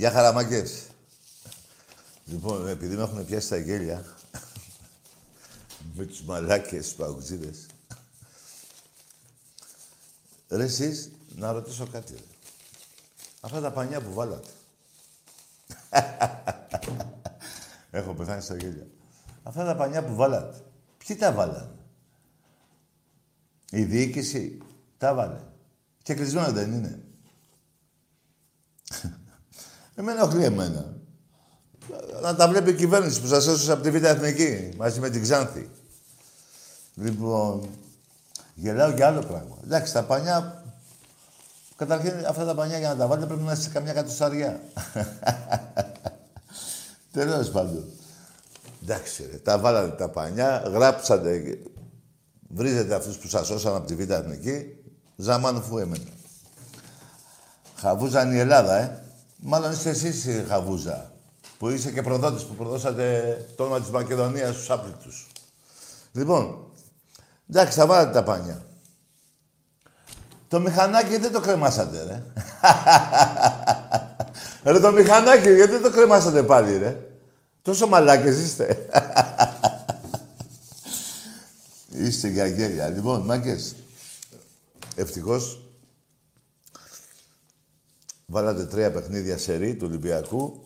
Γεια χαραμάκες. Λοιπόν, επειδή με έχουν πιάσει τα γέλια με τους μαλάκες, τους παγκουζίδες. Ρε εσείς, να ρωτήσω κάτι. Ρε. Αυτά τα πανιά που βάλατε. Έχω πεθάνει στα γέλια. Αυτά τα πανιά που βάλατε. Ποιοι τα βάλανε; Η διοίκηση τα βάλε. Και κλεισμένο δεν είναι. Εμένα ενοχλεί εμένα. Να τα βλέπει η κυβέρνηση που σας έσωσε από τη Β' Εθνική, μαζί με την Ξάνθη. Λοιπόν, γελάω για άλλο πράγμα. Εντάξει, τα πανιά... Καταρχήν, αυτά τα πανιά για να τα βάλετε πρέπει να είστε σε καμιά κατοσταριά. Τέλος πάντων. Εντάξει, ρε, τα βάλατε τα πανιά, γράψατε, βρίζετε αυτούς που σας σώσαν από τη Β' Εθνική, ζαμάν φου έμενε. Χαβούζαν η Ελλάδα, ε. Μάλλον είστε εσείς η Χαβούζα, που είσαι και προδότης, που προδώσατε το όνομα της Μακεδονίας στους άπλητους. Λοιπόν, εντάξει, θα βάλετε τα πάνια. Το μηχανάκι δεν το κρεμάσατε, ρε. ρε το μηχανάκι, γιατί δεν το κρεμάσατε πάλι, ρε. Τόσο μαλάκες είστε. είστε για γέλια. Λοιπόν, μάγκες, ευτυχώς Βάλατε τρία παιχνίδια σερή του Ολυμπιακού,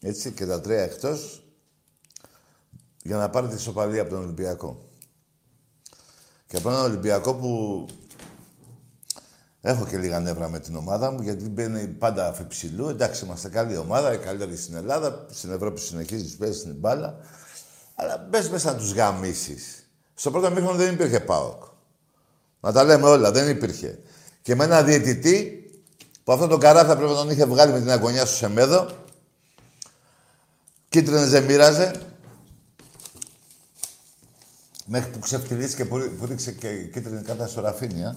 έτσι, και τα τρία εκτός, για να πάρετε ισοπαλία από τον Ολυμπιακό. Και από έναν Ολυμπιακό που έχω και λίγα νεύρα με την ομάδα μου, γιατί μπαίνει πάντα αφιψηλού. Εντάξει, είμαστε καλή ομάδα, η καλύτερη στην Ελλάδα, στην Ευρώπη συνεχίζεις, παίζεις στην μπάλα. Αλλά μπες μέσα να τους γαμίσεις. Στο πρώτο μήχρονο δεν υπήρχε ΠΑΟΚ. Να τα λέμε όλα, δεν υπήρχε. Και με ένα διαιτητή που αυτό το καράφι πρέπει να τον είχε βγάλει με την αγωνιά στο Σεμέδο. Κίτρινες δεν μοίραζε. Μέχρι που ξεφτυλίστηκε που, που ρίξε και κίτρινη κάρτα στο Ραφίνια.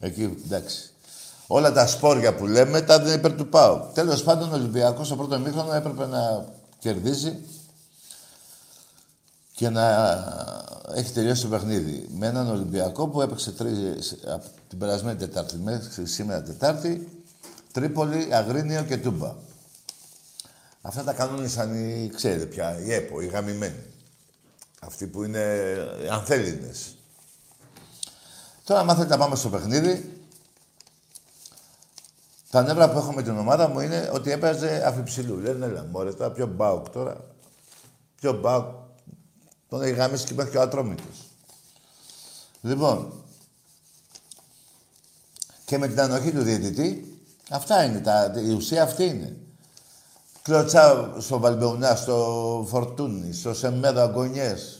Εκεί, εντάξει. Όλα τα σπόρια που λέμε τα δεν υπέρ του Πάου. Τέλος πάντων, ο Ολυμπιακός στο πρώτο μήχρονο έπρεπε να κερδίζει και να έχει τελειώσει το παιχνίδι. Με έναν Ολυμπιακό που έπαιξε τρεις, από την περασμένη Τετάρτη μέχρι σήμερα Τετάρτη Τρίπολη, Αγρίνιο και Τούμπα. Αυτά τα κανόνισαν οι, ξέρετε πια, οι ΕΠΟ, οι γαμημένοι. Αυτοί που είναι ανθέλινες. Τώρα, αν θέλετε να πάμε στο παιχνίδι, τα νεύρα που έχω με την ομάδα μου είναι ότι έπαιζε αφιψηλού. Λένε, έλα, μωρέ, τώρα πιο μπάουκ τώρα. Πιο μπάουκ. Τον έχει γαμίσει και μέχρι και ο Ατρόμητος. Λοιπόν, και με την ανοχή του διαιτητή, Αυτά είναι, τα, η ουσία αυτή είναι. Κλωτσά στο Βαλμπεουνά, στο Φορτούνι, στο Σεμέδο Αγκονιές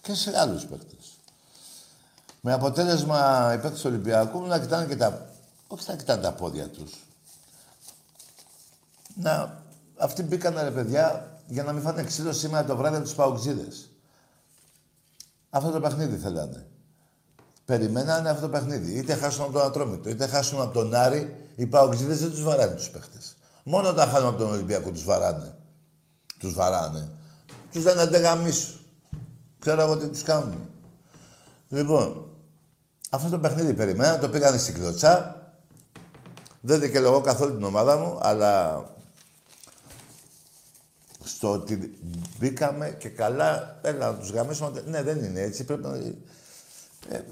και σε άλλους παίκτες. Με αποτέλεσμα οι παίκτες του Ολυμπιακού να κοιτάνε και τα... Όχι να κοιτάνε τα πόδια τους. Να... Αυτοί μπήκαν ρε παιδιά για να μην φάνε ξύλο σήμερα το βράδυ από τους Παοξίδες. Αυτό το παιχνίδι θέλανε. Περιμένανε αυτό το παιχνίδι. Είτε χάσουν από τον Ατρόμητο, είτε χάσουν από τον Άρη, οι παοξίδες δεν τους βαράνε τους παίχτες. Μόνο όταν χάνουν από τον Ολυμπιακό τους βαράνε. Τους βαράνε. Τους λένε αντεγαμίσου. Ξέρω εγώ τι τους κάνουν. Λοιπόν, αυτό το παιχνίδι περιμέναν, το πήγανε στην κλωτσά. Δεν δικαιολογώ καθόλου την ομάδα μου, αλλά στο ότι μπήκαμε και καλά, έλα να τους γαμίσουμε. Ναι, δεν είναι έτσι. Πρέπει να, ε,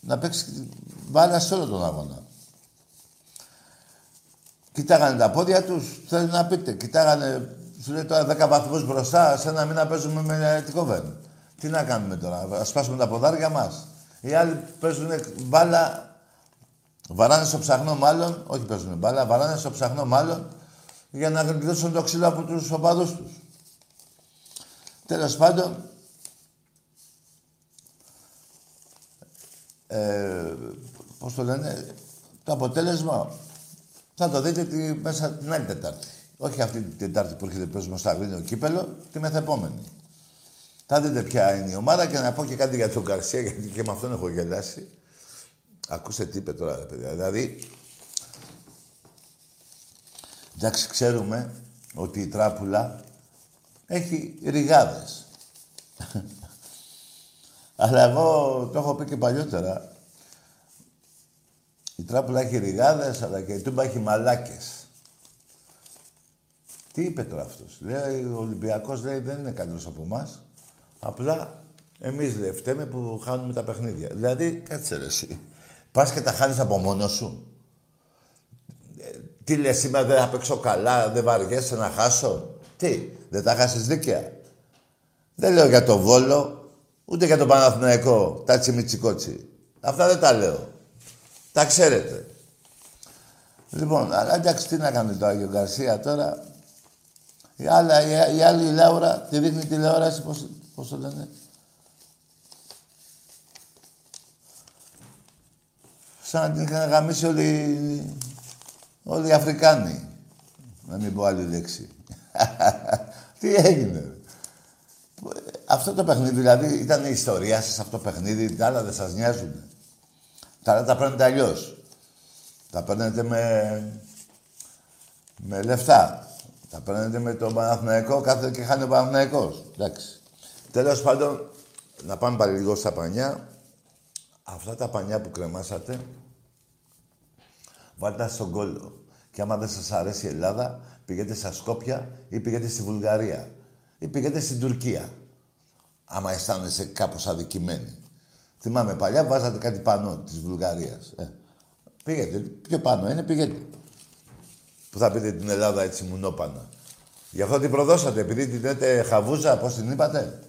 να παίξει μπάλα σε όλο τον αγώνα. Κοιτάγανε τα πόδια τους, θέλει να πείτε. Κοιτάγανε, σου λέει τώρα 10 βαθμούς μπροστά, σε ένα μήνα παίζουμε με την κόβεν. Τι να κάνουμε τώρα, να σπάσουμε τα ποδάρια μας. Οι άλλοι παίζουν μπάλα, βαράνε στο ψαχνό μάλλον, όχι παίζουν μπάλα, βαράνε στο ψαχνό μάλλον για να γλιτώσουν το ξύλο από τους οπαδούς τους. Τέλος πάντων, ε, πώς το λένε, το αποτέλεσμα θα το δείτε τη, μέσα την άλλη Τετάρτη. Όχι αυτή την Τετάρτη που έρχεται παίζουμε στο Αγρίνιο Κύπελο, τη μεθεπόμενη. Θα δείτε ποια είναι η ομάδα και να πω και κάτι για τον Καρσία, γιατί και με αυτόν έχω γελάσει. Ακούστε τι είπε τώρα, παιδιά. Δηλαδή, εντάξει, ξέρουμε ότι η τράπουλα έχει ριγάδες. Αλλά εγώ το έχω πει και παλιότερα. Η τράπουλα έχει ριγάδες, αλλά και η τούμπα έχει μαλάκες. Τι είπε τώρα αυτός; Λέει, ο Ολυμπιακός λέει δεν είναι καλύτερος από εμάς. Απλά εμείς λέει φταίμε που χάνουμε τα παιχνίδια. Δηλαδή, κάτσε ρε εσύ. Πας και τα χάνεις από μόνος σου. Ε, τι λες σήμερα δεν θα παίξω καλά, δεν βαριέσαι να χάσω. Τι, δεν τα χάσεις δίκαια. Δεν λέω για το Βόλο, ούτε για τον Παναθηναϊκό, τα τσιμιτσικότσι. Αυτά δεν τα λέω. Τα ξέρετε. Λοιπόν, αλλά εντάξει, τι να κάνει το Άγιο Γκαρσία τώρα. Η, άλλα, η, η άλλη η Λάουρα τη δείχνει τηλεόραση, πώς, πώς το λένε. Σαν να την είχαν γαμίσει όλοι, όλοι οι Αφρικάνοι. Να μην πω άλλη λέξη. τι έγινε. Αυτό το παιχνίδι, δηλαδή, ήταν η ιστορία σας αυτό το παιχνίδι, τα άλλα δεν σας νοιάζουν. Τα άλλα τα παίρνετε αλλιώς. Τα παίρνετε με, με λεφτά. Τα παίρνετε με τον Παναθηναϊκό, κάθε και χάνει ο Παναθηναϊκός. Εντάξει. Τέλος πάντων, να πάμε πάλι λίγο στα πανιά. Αυτά τα πανιά που κρεμάσατε, βάλτε στον κόλλο. Και άμα δεν σας αρέσει η Ελλάδα, πηγαίνετε στα Σκόπια ή πηγαίνετε στη Βουλγαρία ή πηγαίνετε στην Τουρκία. Άμα αισθάνεσαι κάπως αδικημένοι. Θυμάμαι παλιά βάζατε κάτι πάνω της Βουλγαρίας. Ε, πήγαινε. Πιο πάνω είναι, πήγαινε. Που θα πείτε την Ελλάδα έτσι μουνόπανα. Γι' αυτό την προδώσατε, επειδή την λέτε χαβούζα, πώς την είπατε;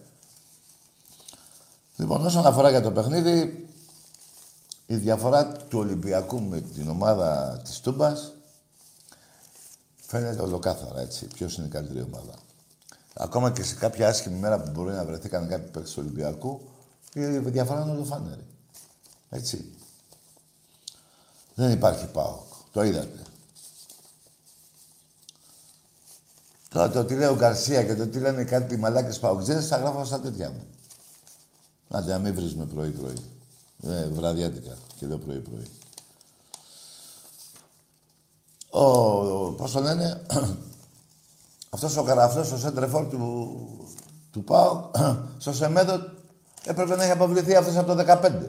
Λοιπόν, όσον αφορά για το παιχνίδι, η διαφορά του Ολυμπιακού με την ομάδα της Τούμπας φαίνεται ολοκάθαρα, έτσι. Ποιος είναι η καλύτερη ομάδα. Ακόμα και σε κάποια άσχημη μέρα που μπορεί να βρεθήκαν κάποιοι παίκτες του Ολυμπιακού, η διαφορά είναι ολοφάνερη. Έτσι. Δεν υπάρχει ΠΑΟΚ. Το είδατε. Τώρα το τι λέει ο Γκαρσία και το τι λένε κάτι μαλάκες παουτζές θα γράφω στα τέτοια μου. Άντε, να μην βρίζουμε πρωί-πρωί. Ε, βραδιάτικα και εδώ πρωί-πρωί. Ο, ο, πώς το λένε, αυτός ο καραφλός, ο σέντρεφόρ του, του ΠΑΟ, στο Σεμέδο έπρεπε να έχει αποβληθεί αυτός από το 15.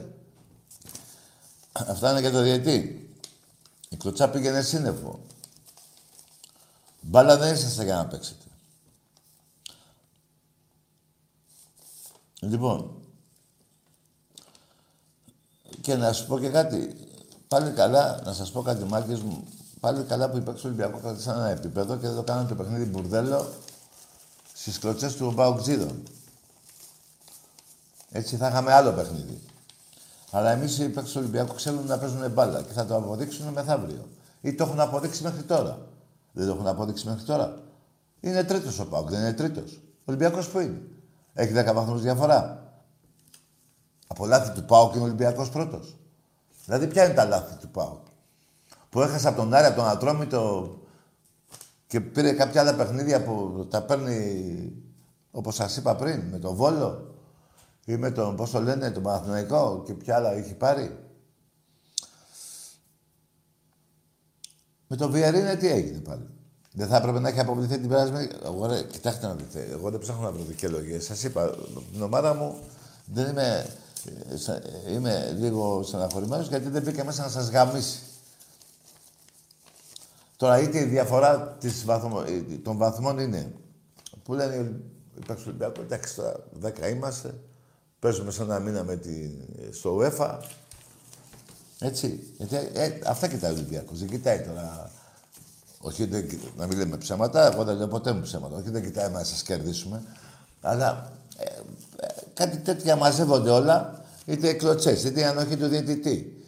Αυτά είναι για το διετή. Η κλωτσά πήγαινε σύννεφο. Μπάλα δεν είσαστε για να παίξετε. Λοιπόν, και να σου πω και κάτι. Πάλι καλά, να σας πω κάτι μάκες μου. Πάλι καλά που υπάρχει στο Ολυμπιακός κρατήσαν ένα επίπεδο και δεν το κάνανε το παιχνίδι μπουρδέλο στις κλωτσές του Μπαουκτζίδων. Έτσι θα είχαμε άλλο παιχνίδι. Αλλά εμείς οι παίκτες του Ολυμπιακού ξέρουν να παίζουν μπάλα και θα το αποδείξουν μεθαύριο. Ή το έχουν αποδείξει μέχρι τώρα. Δεν το έχουν αποδείξει μέχρι τώρα. Είναι τρίτος ο Πάουκ, δεν είναι τρίτος. Ο Ολυμπιακός που είναι. Έχει 10 βαθμούς διαφορά. Από λάθη του Πάουκ είναι ο Ολυμπιακός πρώτος. Δηλαδή, ποια είναι τα λάθη του Πάουκ. Που έχασε από τον Άρη, από τον Ατρόμητο και πήρε κάποια άλλα παιχνίδια που τα παίρνει, όπως σας είπα πριν, με τον Βόλο ή με τον, πώς το λένε, τον Παναθηναϊκό και ποια άλλα έχει πάρει; Με τον Βιερίνε τι έγινε πάλι. Δεν θα έπρεπε να έχει αποβληθεί την περασμένη. Εγώ ρε, κοιτάξτε να δείτε. Εγώ δεν ψάχνω να βρω δικαιολογίες. Σας είπα, την ομάδα μου δεν είμαι. Είμαι λίγο στεναχωρημένος γιατί δεν μπήκε μέσα να σας γαμίσει. Τώρα είτε η διαφορά της βαθμο... των βαθμών είναι που λένε οι παίκτες του Ολυμπιακού, εντάξει τώρα 10 είμαστε, παίζουμε σε ένα μήνα με τη... στο UEFA. Έτσι. Γιατί, ε, αυτά κοιτάει ο Ολυμπιακός. Δεν κοιτάει τώρα όχι δεν, να μην λέμε ψέματα, εγώ δεν λέω ποτέ μου ψέματα. Όχι δεν κοιτάει να σας κερδίσουμε. Αλλά ε, ε, κάτι τέτοια μαζεύονται όλα, είτε κλωτσές, είτε η ανοχή του διαιτητή.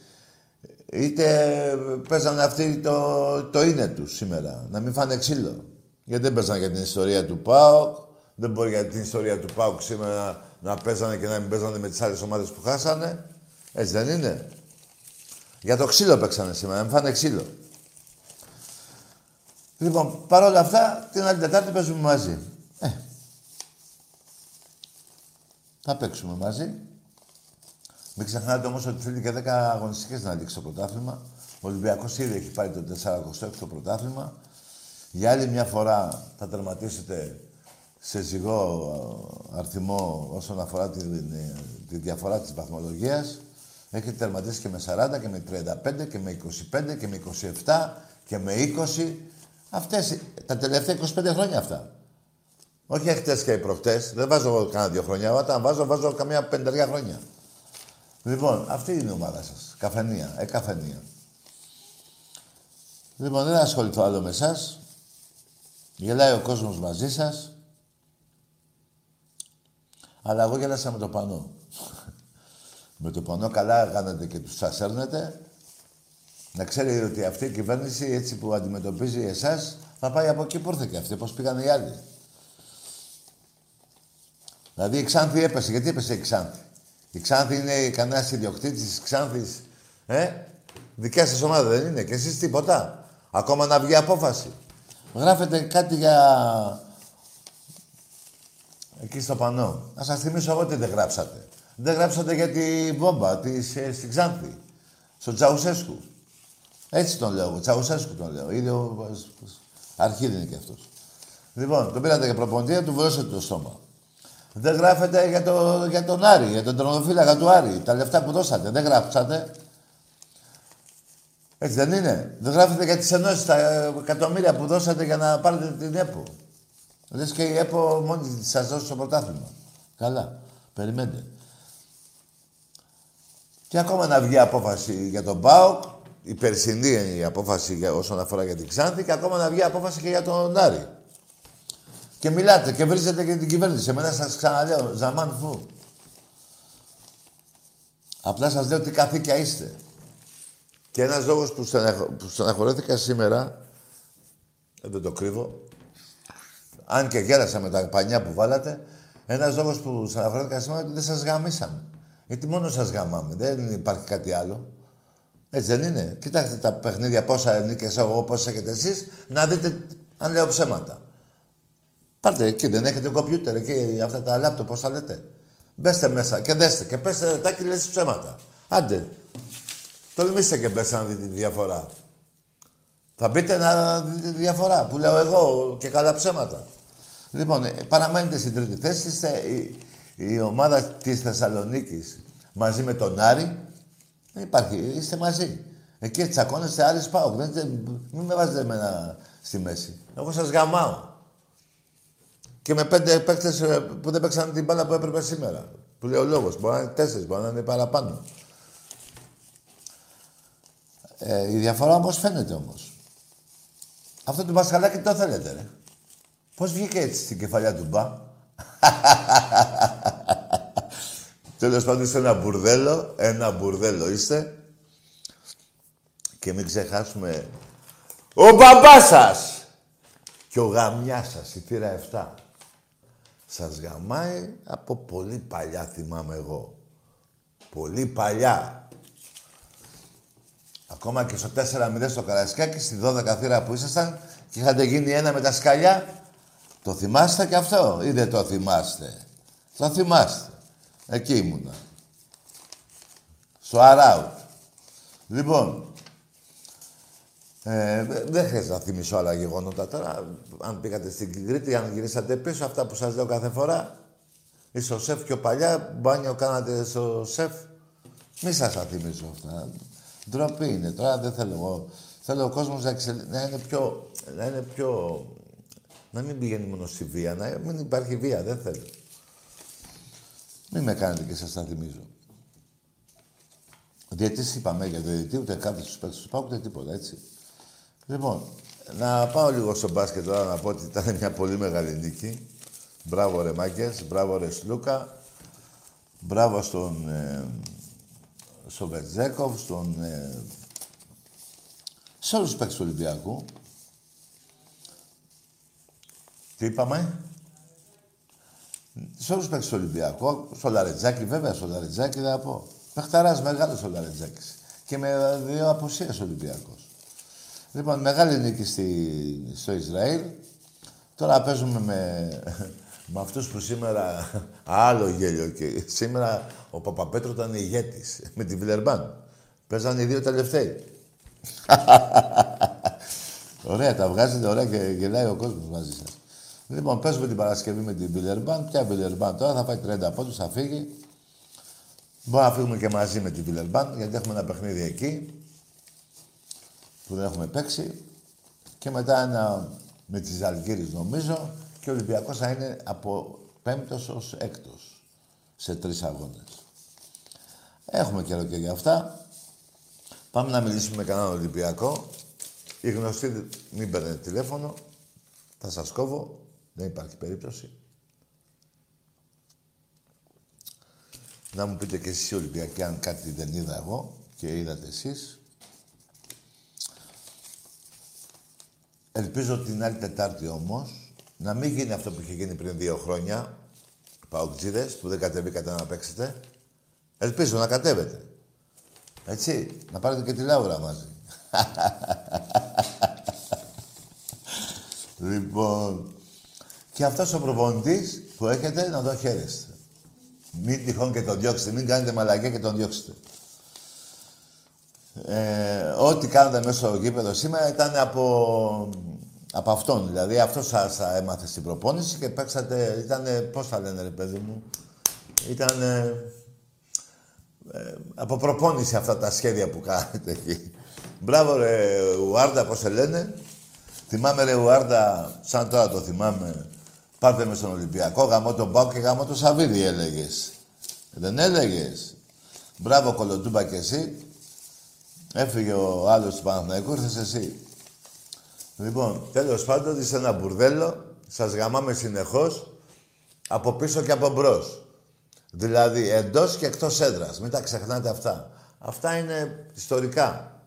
Είτε παίζανε αυτοί το, το είναι τους σήμερα, να μην φάνε ξύλο. Γιατί δεν παίζανε για την ιστορία του ΠΑΟΚ, δεν μπορεί για την ιστορία του ΠΑΟΚ σήμερα να παίζανε και να μην παίζανε με τις άλλες ομάδες που χάσανε. Έτσι δεν είναι; Για το ξύλο παίξανε σήμερα, να μην φάνε ξύλο. Λοιπόν, παρόλα αυτά, την άλλη Τετάρτη παίζουμε μαζί. Ε, θα παίξουμε μαζί. Μην ξεχνάτε όμως ότι θέλει και 10 αγωνιστικές να λήξει το πρωτάθλημα. Ο Ολυμπιακός ήδη έχει πάρει το 46ο πρωτάθλημα. Για άλλη μια φορά θα τερματίσετε σε ζυγό αριθμό όσον αφορά τη, τη διαφορά της βαθμολογίας. Έχετε τερματίσει και με 40 και με 35 και με 25 και με 27 και με 20 Αυτές, τα τελευταία 25 χρόνια αυτά. Όχι εχθές και προχτές. Δεν βάζω εγώ κανένα δύο χρόνια. Όταν βάζω, βάζω καμιά πενταριά χρόνια. Λοιπόν, αυτή είναι η ομάδα σας. Καφενεία. Ε, καφενεία. Λοιπόν, δεν ασχοληθώ άλλο με εσάς. Γελάει ο κόσμος μαζί σας. Αλλά εγώ γέλασα με το πανό. με το πανό καλά κάνετε και τους σα έρνετε. Να ξέρετε ότι αυτή η κυβέρνηση έτσι που αντιμετωπίζει εσάς θα πάει από εκεί που ήρθε και αυτή, πώς πήγαν οι άλλοι. Δηλαδή η Ξάνθη έπεσε. Γιατί έπεσε η Ξάνθη; Η Ξάνθη είναι κανένας ιδιοκτήτης της Ξάνθης. Ε, δικιά σας ομάδα δεν είναι. Και εσείς τίποτα. Ακόμα να βγει απόφαση. Γράφετε κάτι για. Εκεί στο πανό. Να σας θυμίσω εγώ τι δεν γράψατε. Δεν γράψατε για τη βόμβα τη ε, στην Ξάνθη. Στο Τσαουσέσκου. Έτσι τον λέω εγώ. Τσαουσέσκου τον λέω. Είναι ο... Αρχίδι είναι και αυτός. Λοιπόν, τον πήρατε για προπονητή, του βρώσετε το στόμα. Δεν γράφετε για, το, για τον Άρη, για τον τρονοφύλακα του Άρη. Τα λεφτά που δώσατε. Δεν γράψατε. Έτσι δεν είναι. Δεν γράφετε για τις ενώσεις, τα εκατομμύρια που δώσατε για να πάρετε την ΕΠΟ. Λες και η ΕΠΟ μόνη της σας δώσει το πρωτάθλημα. Καλά. Περιμένετε. Και ακόμα να βγει απόφαση για τον ΠΑΟΚ η περσινή η απόφαση για, όσον αφορά για την Ξάνθη και ακόμα να βγει απόφαση και για τον Άρη. Και μιλάτε και βρίζετε και την κυβέρνηση. Εμένα σας ξαναλέω, Ζαμάν Φου. Απλά σας λέω τι καθήκια είστε. Και ένας λόγος που, που στεναχωρέθηκα σήμερα, ε, δεν το κρύβω, αν και γέρασα με τα πανιά που βάλατε, ένας λόγος που στεναχωρέθηκα σήμερα είναι ότι δεν σας γαμίσαμε. Γιατί μόνο σας γαμάμε, δεν υπάρχει κάτι άλλο. Έτσι δεν είναι. Κοιτάξτε τα παιχνίδια πόσα νίκε εγώ, πόσα έχετε εσείς, να δείτε αν λέω ψέματα. Πάρτε εκεί, δεν έχετε κομπιούτερ εκεί, αυτά τα λάπτο, πώς τα λέτε. Μπέστε μέσα και δέστε και πέστε τα και λες ψέματα. Άντε. Τολμήστε και μπέστε να δείτε τη διαφορά. Θα μπείτε να δείτε τη διαφορά που λέω εγώ και καλά ψέματα. Λοιπόν, ε, παραμένετε στην τρίτη θέση. Είστε η, η ομάδα της Θεσσαλονίκης μαζί με τον Άρη δεν υπάρχει. Είστε μαζί. Εκεί τσακώνεστε άλλοι πάω. Δεν, μην με βάζετε εμένα στη μέση. Εγώ σας γαμάω. Και με πέντε παίκτες ε, που δεν παίξαν την μπάλα που έπρεπε σήμερα. Που λέει ο λόγος. Μπορεί να είναι τέσσερις, μπορεί να είναι παραπάνω. Ε, η διαφορά όμως φαίνεται όμως. Αυτό του μπασκαλάκι το θέλετε, ρε. Πώς βγήκε έτσι στην κεφαλιά του μπα; Τέλος πάντων είστε ένα μπουρδέλο, ένα μπουρδέλο είστε. Και μην ξεχάσουμε ο μπαμπάς σας και ο γαμιάς σας, η θύρα 7. Σας γαμάει από πολύ παλιά θυμάμαι εγώ. Πολύ παλιά. Ακόμα και στο 4-0 στο Καρασκάκι, στη 12 θύρα που ήσασταν και είχατε γίνει ένα με τα σκαλιά. Το θυμάστε και αυτό ή δεν το θυμάστε; Το θυμάστε. Εκεί ήμουνα. Στο Αράουτ. Λοιπόν, ε, δεν χρειάζεται να θυμίσω άλλα γεγονότα τώρα. Αν πήγατε στην Κρήτη, αν γυρίσατε πίσω, αυτά που σας λέω κάθε φορά. Είσαι ο σεφ πιο παλιά, μπάνιο κάνατε στο σεφ. Μη σας τα θυμίσω αυτά. Ντροπή είναι. Τώρα δεν θέλω εγώ Θέλω ο κόσμος να, να, είναι πιο, να είναι πιο... Να μην πηγαίνει μόνο στη βία, να μην υπάρχει βία, δεν θέλω. Μην με κάνετε και σας τα θυμίζω. Διετής είπαμε για διαιτητή, ούτε κάτι στους παίκτες τους πάω, ούτε τίποτα, έτσι. Λοιπόν, να πάω λίγο στο μπάσκετ τώρα να πω ότι ήταν μια πολύ μεγάλη νίκη. Μπράβο ρε Μάγκες, μπράβο ρε Σλούκα, μπράβο στον, ε, στον Βεζένκοφ, στον... Ε, σε όλους τους παίκτες του Ολυμπιακού. Τι είπαμε, σε όλους τους παίκτες του Ολυμπιακού, στο Λαρετζάκι, βέβαια στο Λαρετζάκι δεν θα πω. Παιχταράς μεγάλος ο Λαρετζάκης. Και με δύο απουσίες Ολυμπιακός. Λοιπόν, μεγάλη νίκη στη, στο Ισραήλ. Τώρα παίζουμε με, με αυτούς που σήμερα... Άλλο γέλιο και σήμερα ο Παπαπέτρο ήταν ηγέτης με την Βιλερμπάν. Παίζανε οι δύο τελευταίοι. ωραία, τα βγάζετε ωραία και γελάει ο κόσμος μαζί σας. Λοιπόν, παίζουμε την Παρασκευή με την Βιλερμπάν. Ποια Βιλερμπάν τώρα θα πάει 30 πόντους, θα φύγει. Μπορούμε να φύγουμε και μαζί με την Βιλερμπάν, γιατί έχουμε ένα παιχνίδι εκεί που δεν έχουμε παίξει. Και μετά ένα με τις Αλγύρες νομίζω και ο Ολυμπιακός θα είναι από πέμπτος ως έκτος σε τρεις αγώνες. Έχουμε καιρό και για αυτά. Πάμε να μιλήσουμε με κανέναν Ολυμπιακό. Οι γνωστοί μην παίρνετε τηλέφωνο. Θα σας κόβω. Δεν υπάρχει περίπτωση. Να μου πείτε και εσείς οι Ολυμπιακοί αν κάτι δεν είδα εγώ και είδατε εσείς. Ελπίζω την άλλη Τετάρτη όμως να μην γίνει αυτό που είχε γίνει πριν δύο χρόνια. Παουτζίδες που δεν κατεβήκατε να παίξετε. Ελπίζω να κατέβετε. Έτσι, να πάρετε και τη Λάουρα μαζί. λοιπόν, και αυτός ο προπονητής που έχετε να το χαίρεστε. Μην τυχόν και τον διώξετε, μην κάνετε μαλακία και τον διώξετε. Ε, ό,τι κάνετε μέσα στο γήπεδο σήμερα ήταν από, από αυτόν. Δηλαδή αυτός σας έμαθε στην προπόνηση και παίξατε, ήταν, πώς θα λένε ρε παιδί μου, ήταν ε, από προπόνηση αυτά τα σχέδια που κάνετε εκεί. Μπράβο ρε Ουάρντα, πώς σε λένε. Θυμάμαι ρε Ουάρντα, σαν τώρα το θυμάμαι, Πάρτε με στον Ολυμπιακό, γαμώ τον Πάο και γαμώ τον Σαββίδη, έλεγες. Δεν έλεγες. Μπράβο, κολοτούμπα και εσύ. Έφυγε ο άλλος του Παναθηναϊκού, ήρθες εσύ. Λοιπόν, τέλος πάντων, είσαι ένα μπουρδέλο. Σας γαμάμε συνεχώς από πίσω και από μπρος. Δηλαδή εντός και εκτός έδρας. Μην τα ξεχνάτε αυτά. Αυτά είναι ιστορικά.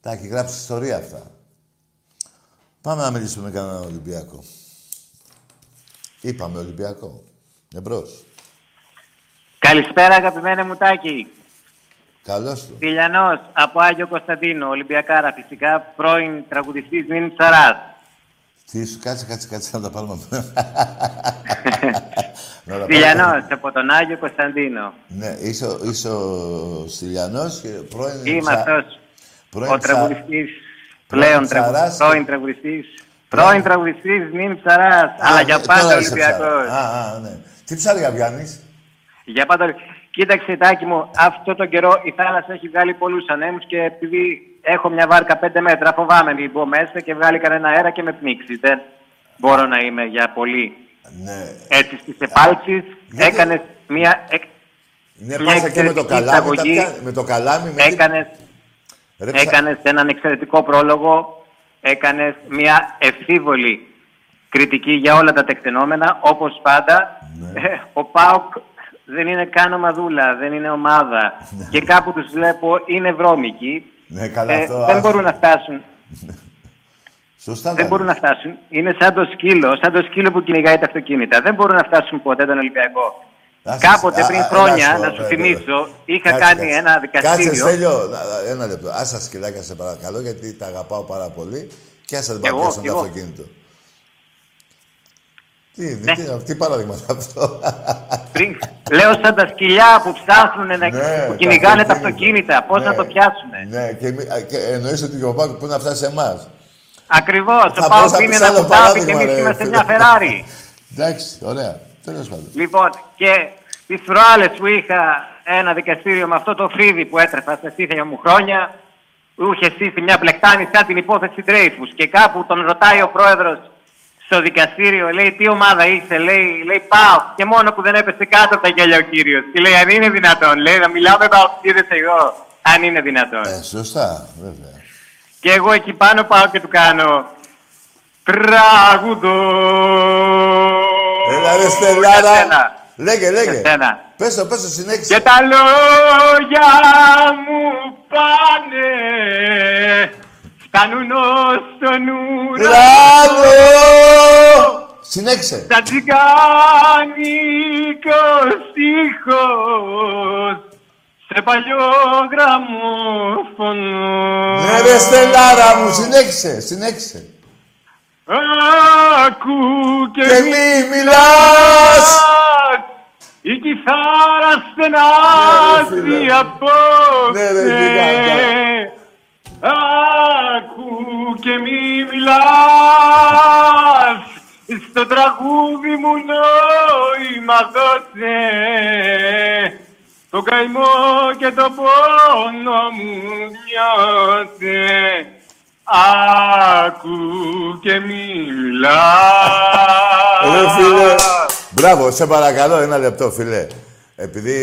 Τα έχει γράψει ιστορία αυτά. Πάμε να μιλήσουμε με κανέναν Ολυμπιακό. Είπαμε Ολυμπιακό. Εμπρός. Καλησπέρα αγαπημένα μου Τάκη. Καλώς του. Τηλιανός από Άγιο Κωνσταντίνο, Ολυμπιακάρα φυσικά, πρώην τραγουδιστής Νίνη Τσαράς. Τι σου, κάτσε, κάτσε, κάτσε να τα πάρουμε. Στυλιανός από τον Άγιο Κωνσταντίνο. Ναι, είσαι, είσαι ο Στυλιανός και πρώην... Είμαι αυτός, ο τραγουδιστής Πλέον πρώην τραγουδιστής. Πρώην τραγουδιστής Νίν Ψαράς. Αλλά για πάντα Ολυμπιακός. Α, ναι. Τι ψάρια πιάνει. Για πάντα. Κοίταξε, Τάκη μου, αυτό τον καιρό η θάλασσα έχει βγάλει πολλούς ανέμους και επειδή έχω μια βάρκα 5 μέτρα, φοβάμαι μην μπω μέσα και βγάλει κανένα αέρα και με πνίξεις. Δεν μπορώ να είμαι για πολύ. Ναι. Έτσι στις επάλξεις έκανες μια. Ναι, πάσα και με το καλάμι. Με το καλάμι. Έκανε Έκανες έναν εξαιρετικό πρόλογο, έκανες μια ευθύβολη κριτική για όλα τα τεκτενόμενα, όπως πάντα. Ναι. Ε, ο ΠΑΟΚ δεν είναι καν ομαδούλα, δεν είναι ομάδα. Ναι. Και κάπου τους βλέπω είναι βρώμικοι. Ναι, καλά, ε, αυτό, δεν μπορούν να φτάσουν. Σωστά, δεν μπορούν να φτάσουν. Είναι σαν το σκύλο, σαν το σκύλο που κυνηγάει τα αυτοκίνητα. Δεν μπορούν να φτάσουν ποτέ τον Ολυμπιακό. Κάποτε πριν χρόνια, να σου θυμίσω, είχα κάνει ένα δικαστήριο. Κάτσε, Στέλιο, ένα λεπτό. Άσα σκυλάκια σε παρακαλώ, γιατί τα αγαπάω πάρα πολύ. Και άσα δεν παρακαλώ το αυτοκίνητο. Τι, ναι. τι, τι παράδειγμα αυτό; Πριν, λέω σαν τα σκυλιά που ψάχνουν να ναι, που κυνηγάνε τα αυτοκίνητα. Πώς ναι, να το πιάσουν. Ναι, και, και εννοείς ότι ο Πάκου πού να φτάσει σε εμάς. Ακριβώς. Ο Πάκου είναι ένα κουτάβι και εμείς είμαστε μια Φεράρι. Εντάξει, ωραία. Λοιπόν, και τις προάλλε που είχα ένα δικαστήριο με αυτό το φρύδι που έτρεφα σε στήθια μου χρόνια, είχε στήσει μια πλεκτάνη σαν την υπόθεση Dreyfus και κάπου τον ρωτάει ο πρόεδρος στο δικαστήριο, λέει τι ομάδα είσαι, λέει, λέει πάω και μόνο που δεν έπεσε κάτω από τα γέλια ο κύριος. Και λέει αν είναι δυνατόν, λέει να μιλάω με παοξίδες εγώ, αν είναι δυνατόν. Ε, σωστά, βέβαια. Και εγώ εκεί πάνω πάω και του κάνω τραγουδό. Έλα ρε Στελάρα. Λέγε, λέγε. Πες το, πες το, συνέχισε. Και τα λόγια μου πάνε φτάνουν ως τον ουρανό. Συνέχισε. Σαν τσιγκάνικος ήχος σε παλιό γραμμόφωνο. Ναι ρε Στελάρα μου, συνέχισε, συνέχισε. Άκου και, και μη μιλάς. Η κιθάρα στενάζει απόψε. Ναι ρε Άκου και μη μιλάς. Στο τραγούδι μου νόημα δώσε. Το καημό και το πόνο μου νιώσε. Άκου και μιλάς. Ρε φίλε, μπράβο, σε παρακαλώ ένα λεπτό φίλε. Επειδή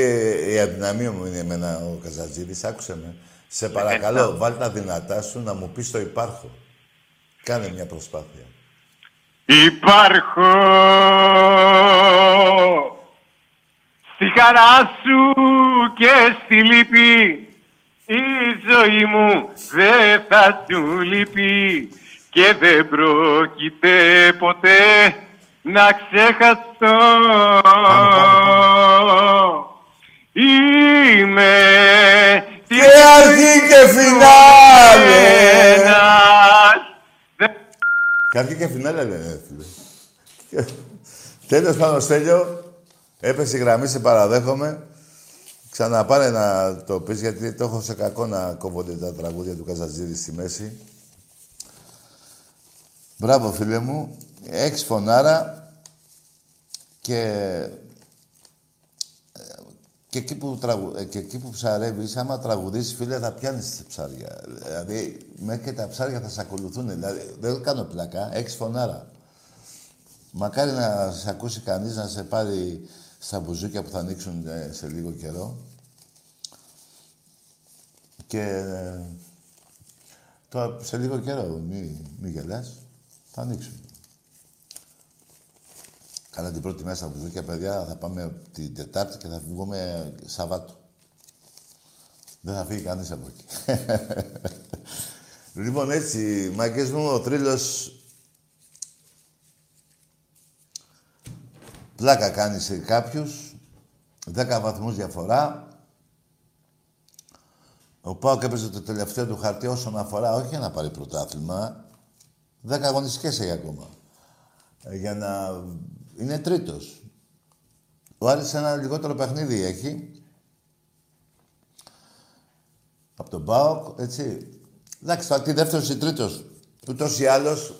η αδυναμία μου είναι εμένα ο Καζατζίδης, άκουσε με. Σε παρακαλώ, βάλτε τα δυνατά σου να μου πεις το υπάρχω. Κάνε μια προσπάθεια. Υπάρχω στη χαρά σου και στη λύπη η ζωή μου δεν θα σου λείπει και δεν πρόκειται ποτέ να ξεχαστώ. Είμαι και αρχή και φινάλε. Και αρχή και φινάλε λένε, φίλε. Τέλος πάνω, Στέλιο, έπεσε η γραμμή, σε παραδέχομαι. Ξαναπάρε να το πεις, γιατί το έχω σε κακό να κόβονται τα τραγούδια του Καζατζίδη στη μέση. Μπράβο, φίλε μου. Έχεις φωνάρα και... Και εκεί, που τραγου... Ε, και εκεί που ψαρεύεις, άμα τραγουδήσεις, φίλε, θα πιάνεις ψάρια. Δηλαδή, μέχρι και τα ψάρια θα σε ακολουθούν. Δηλαδή, δεν κάνω πλάκα, έχεις φωνάρα. Μακάρι να σε ακούσει κανείς, να σε πάρει στα μπουζούκια που θα ανοίξουν ε, σε λίγο καιρό. Και ε, τώρα σε λίγο καιρό, μη, μη γελάς, θα ανοίξουν. Καλά την πρώτη μέρα στα μπουζούκια, παιδιά, θα πάμε την Τετάρτη και θα βγούμε Σαββάτο. Δεν θα φύγει κανείς από εκεί. λοιπόν, έτσι, μαγκές μου, ο τρίλος Πλάκα κάνεις σε κάποιους. 10 βαθμούς διαφορά. Ο Πάοκ έπαιζε το τελευταίο του χαρτί όσον αφορά, όχι για να πάρει πρωτάθλημα. 10 αγωνιστικές έχει ακόμα. Ε, για να... Είναι τρίτος. Ο Άρης ένα λιγότερο παιχνίδι έχει. Από τον Πάοκ, έτσι. Εντάξει, θα τι δεύτερος ή τρίτος. Ούτως ή άλλως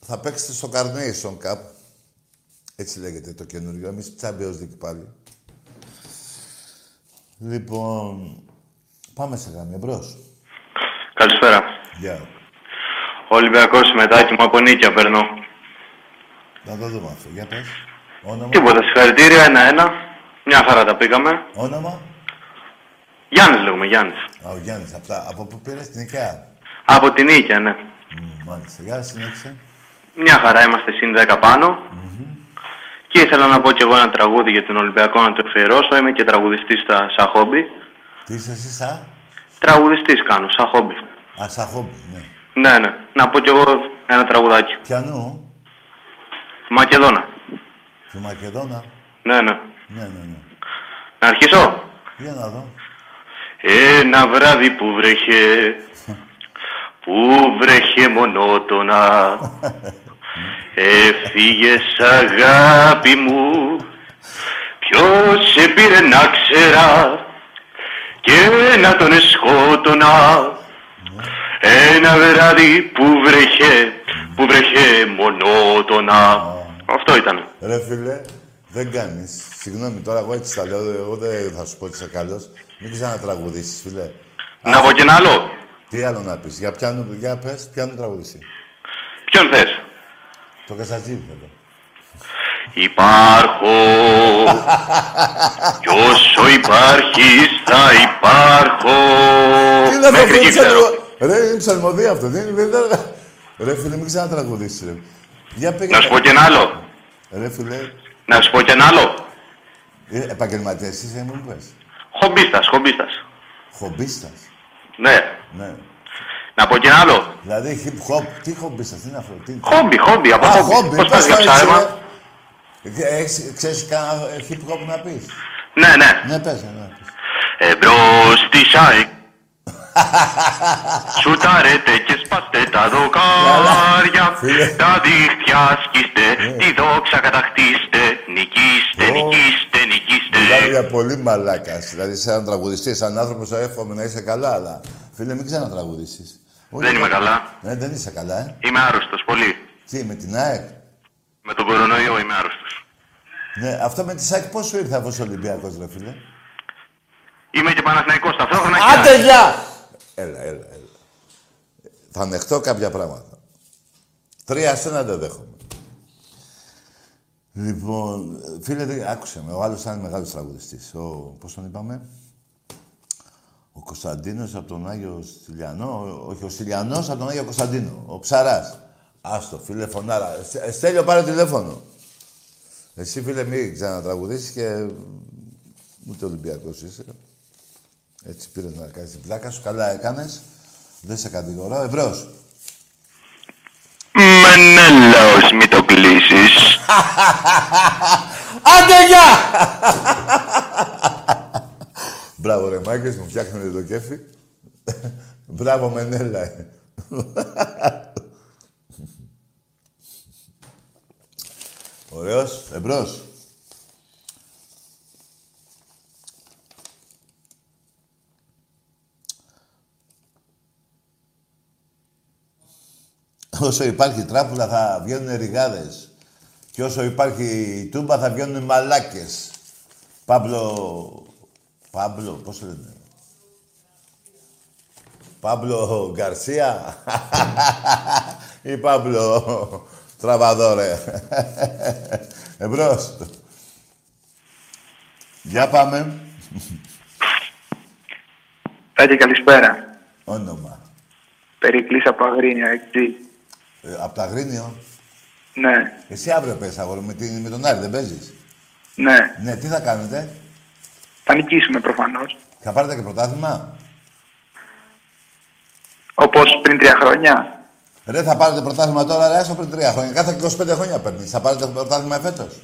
θα παίξετε στο Carnation Cup. Έτσι λέγεται το καινούριο. Εμείς Champions δίκη πάλι. Λοιπόν, πάμε σε γραμμή εμπρός. Καλησπέρα. Γεια. Ο Ολυμπιακός μετάκι μου από νίκια περνώ. Να το δούμε αυτό. Για πες. Όνομα. Τίποτα. Συγχαρητήρια. Ένα-ένα. Μια χαρά τα πήγαμε. Όνομα. Γιάννης λέγουμε. Γιάννης. Α, ο Γιάννης. Από, τα, από πού πήρες την Ικαία. Από την Νίκαια, ναι. Mm, μάλιστα. Γεια, συνέχισε. Μια χαρά είμαστε συν 10 πάνω. Και ήθελα να πω κι εγώ ένα τραγούδι για τον Ολυμπιακό να το αφιερώσω. Είμαι και τραγουδιστής στα, σαν χόμπι. Τι είσαι εσύ, σαν; Τραγουδιστής κάνω, σαν χόμπι. Α, σαν χόμπι, ναι. Ναι, ναι. Να πω κι εγώ ένα τραγουδάκι. Πιανού. Μακεδόνα. Του Μακεδόνα; Ναι, ναι. Ναι, ναι, ναι. Να αρχίσω; Για να δω. Ένα βράδυ που βρέχε, που βρέχε μονότονα, Έφυγες αγάπη μου, ποιος σε πήρε να ξέρα και να τον σκότωνα. Ένα βράδυ που βρέχε, που βρέχε μονότονα. Αυτό ήταν. Ρε φίλε, δεν κάνεις. Συγγνώμη, τώρα εγώ έτσι τα λέω, εγώ δεν θα σου πω ότι είσαι καλός. Μην ξανατραγουδήσεις, φίλε. Να πω και ένα άλλο. Τι άλλο να πεις. Για ποιανού, για πες, ποιανού τραγουδιστή. Ποιον θες; Το Κασατζίδη θέλω. Υπάρχω κι όσο υπάρχεις θα υπάρχω. Τι είναι αυτό, Μέχρι εκεί είναι ξέρω. ψαλμο- Ρε, είναι ψαλμοδία αυτό. Δεν είναι, δεν είναι- Ρε φίλε, μην ξανατραγουδήσεις, ρε. Για πήγαινε. Να σου πω και ένα άλλο. Ρε φίλε, Να σου πω και ένα άλλο. ε, επαγγελματίας είσαι, μου πες. Χομπίστας, χομπίστας. Χομπίστας. Ναι. Ναι. Να πω και ένα άλλο. Δηλαδή, hip hop, τι χομπίστας, τι είναι αυτό. Τι... Χόμπι, χόμπι, από Α, χόμπι. χόμπι, Πώς πώς πας για θα ψάρεμα; Είσαι, ρε. Ε, έχεις- Ξέρεις κανένα hip hop να πεις; Ναι, ναι. Ναι, πες, ναι, πες. Εμπρός στη ΣΑΕΚ. Σουτάρετε και σπάστε τα δοκάρια. Φίλε. Τα δίχτυα σκίστε. Τη δόξα κατακτήστε. Νικήστε, Ω. νικήστε, νικήστε. Μιλάμε για πολύ μαλάκας. Δηλαδή, σαν τραγουδιστή, σαν άνθρωπος, θα εύχομαι να είσαι καλά, αλλά φίλε, μην ξανατραγουδήσεις. Δεν είμαι καλά. Ναι, δεν είσαι καλά, ε. Είμαι άρρωστος πολύ. Τι, με την ΑΕΚ; Με τον κορονοϊό είμαι άρρωστος. Ναι, αυτό με τη ΑΕΚ πώς σου ήρθε αφού είσαι Ολυμπιακός, ρε φίλε; Είμαι και Παναθηναϊκός ταυτόχρονα. και Άντε, ΑΕΚ. γεια! Έλα, έλα, έλα. Θα ανεχτώ κάποια πράγματα. Τρία σε ένα δεν δέχομαι. Λοιπόν, φίλε, δεν- άκουσε με. Ο άλλος ήταν μεγάλος τραγουδιστής. Ο, πώς τον είπαμε, ο Κωνσταντίνος από τον Άγιο Στυλιανό. ο- Όχι, ο Στυλιανός από τον Άγιο Κωνσταντίνο. Ο Ψαράς. Άστο, φίλε, φωνάρα. Ε, Στέλιο, πάρε τηλέφωνο. Εσύ, φίλε, μην ξανατραγουδήσεις και ούτε Ολυμπιακός είσαι. Έτσι πήρες να κάνεις την πλάκα σου. Καλά έκανες. Δεν σε κατηγορώ. Εμπρός. Μενέλαος, μη το κλείσεις. Άντε, γεια! Μπράβο, ρε Μάγκες, μου φτιάχνετε το κέφι. Μπράβο, Μενέλα. Ωραίος. Εμπρός. Όσο υπάρχει τράπουλα θα βγαίνουν ριγάδες. Και όσο υπάρχει τούμπα θα βγαίνουν μαλάκες. Παύλο... Παύλο, πώς το λένε; Παύλο Γκαρσία ή Παύλο Τραβαδόρε. Εμπρός. Για πάμε. Τάκη, καλησπέρα. Όνομα. Περικλής από Αγρίνια, έτσι. Ε, απ' τα Αγρίνιο. Ναι, Εσύ αύριο πες, αγόρι, με, την- με τον Άρη, δεν παίζεις; ναι. Ναι, τι θα κάνετε; Θα νικήσουμε προφανώς. Θα πάρετε και πρωτάθλημα; Όπως πριν τρία χρόνια. Ρε, θα πάρετε πρωτάθλημα τώρα, ρε, άσο πριν τρία χρόνια. Κάθε 25 χρόνια παίρνεις. Θα πάρετε πρωτάθλημα εφέτος.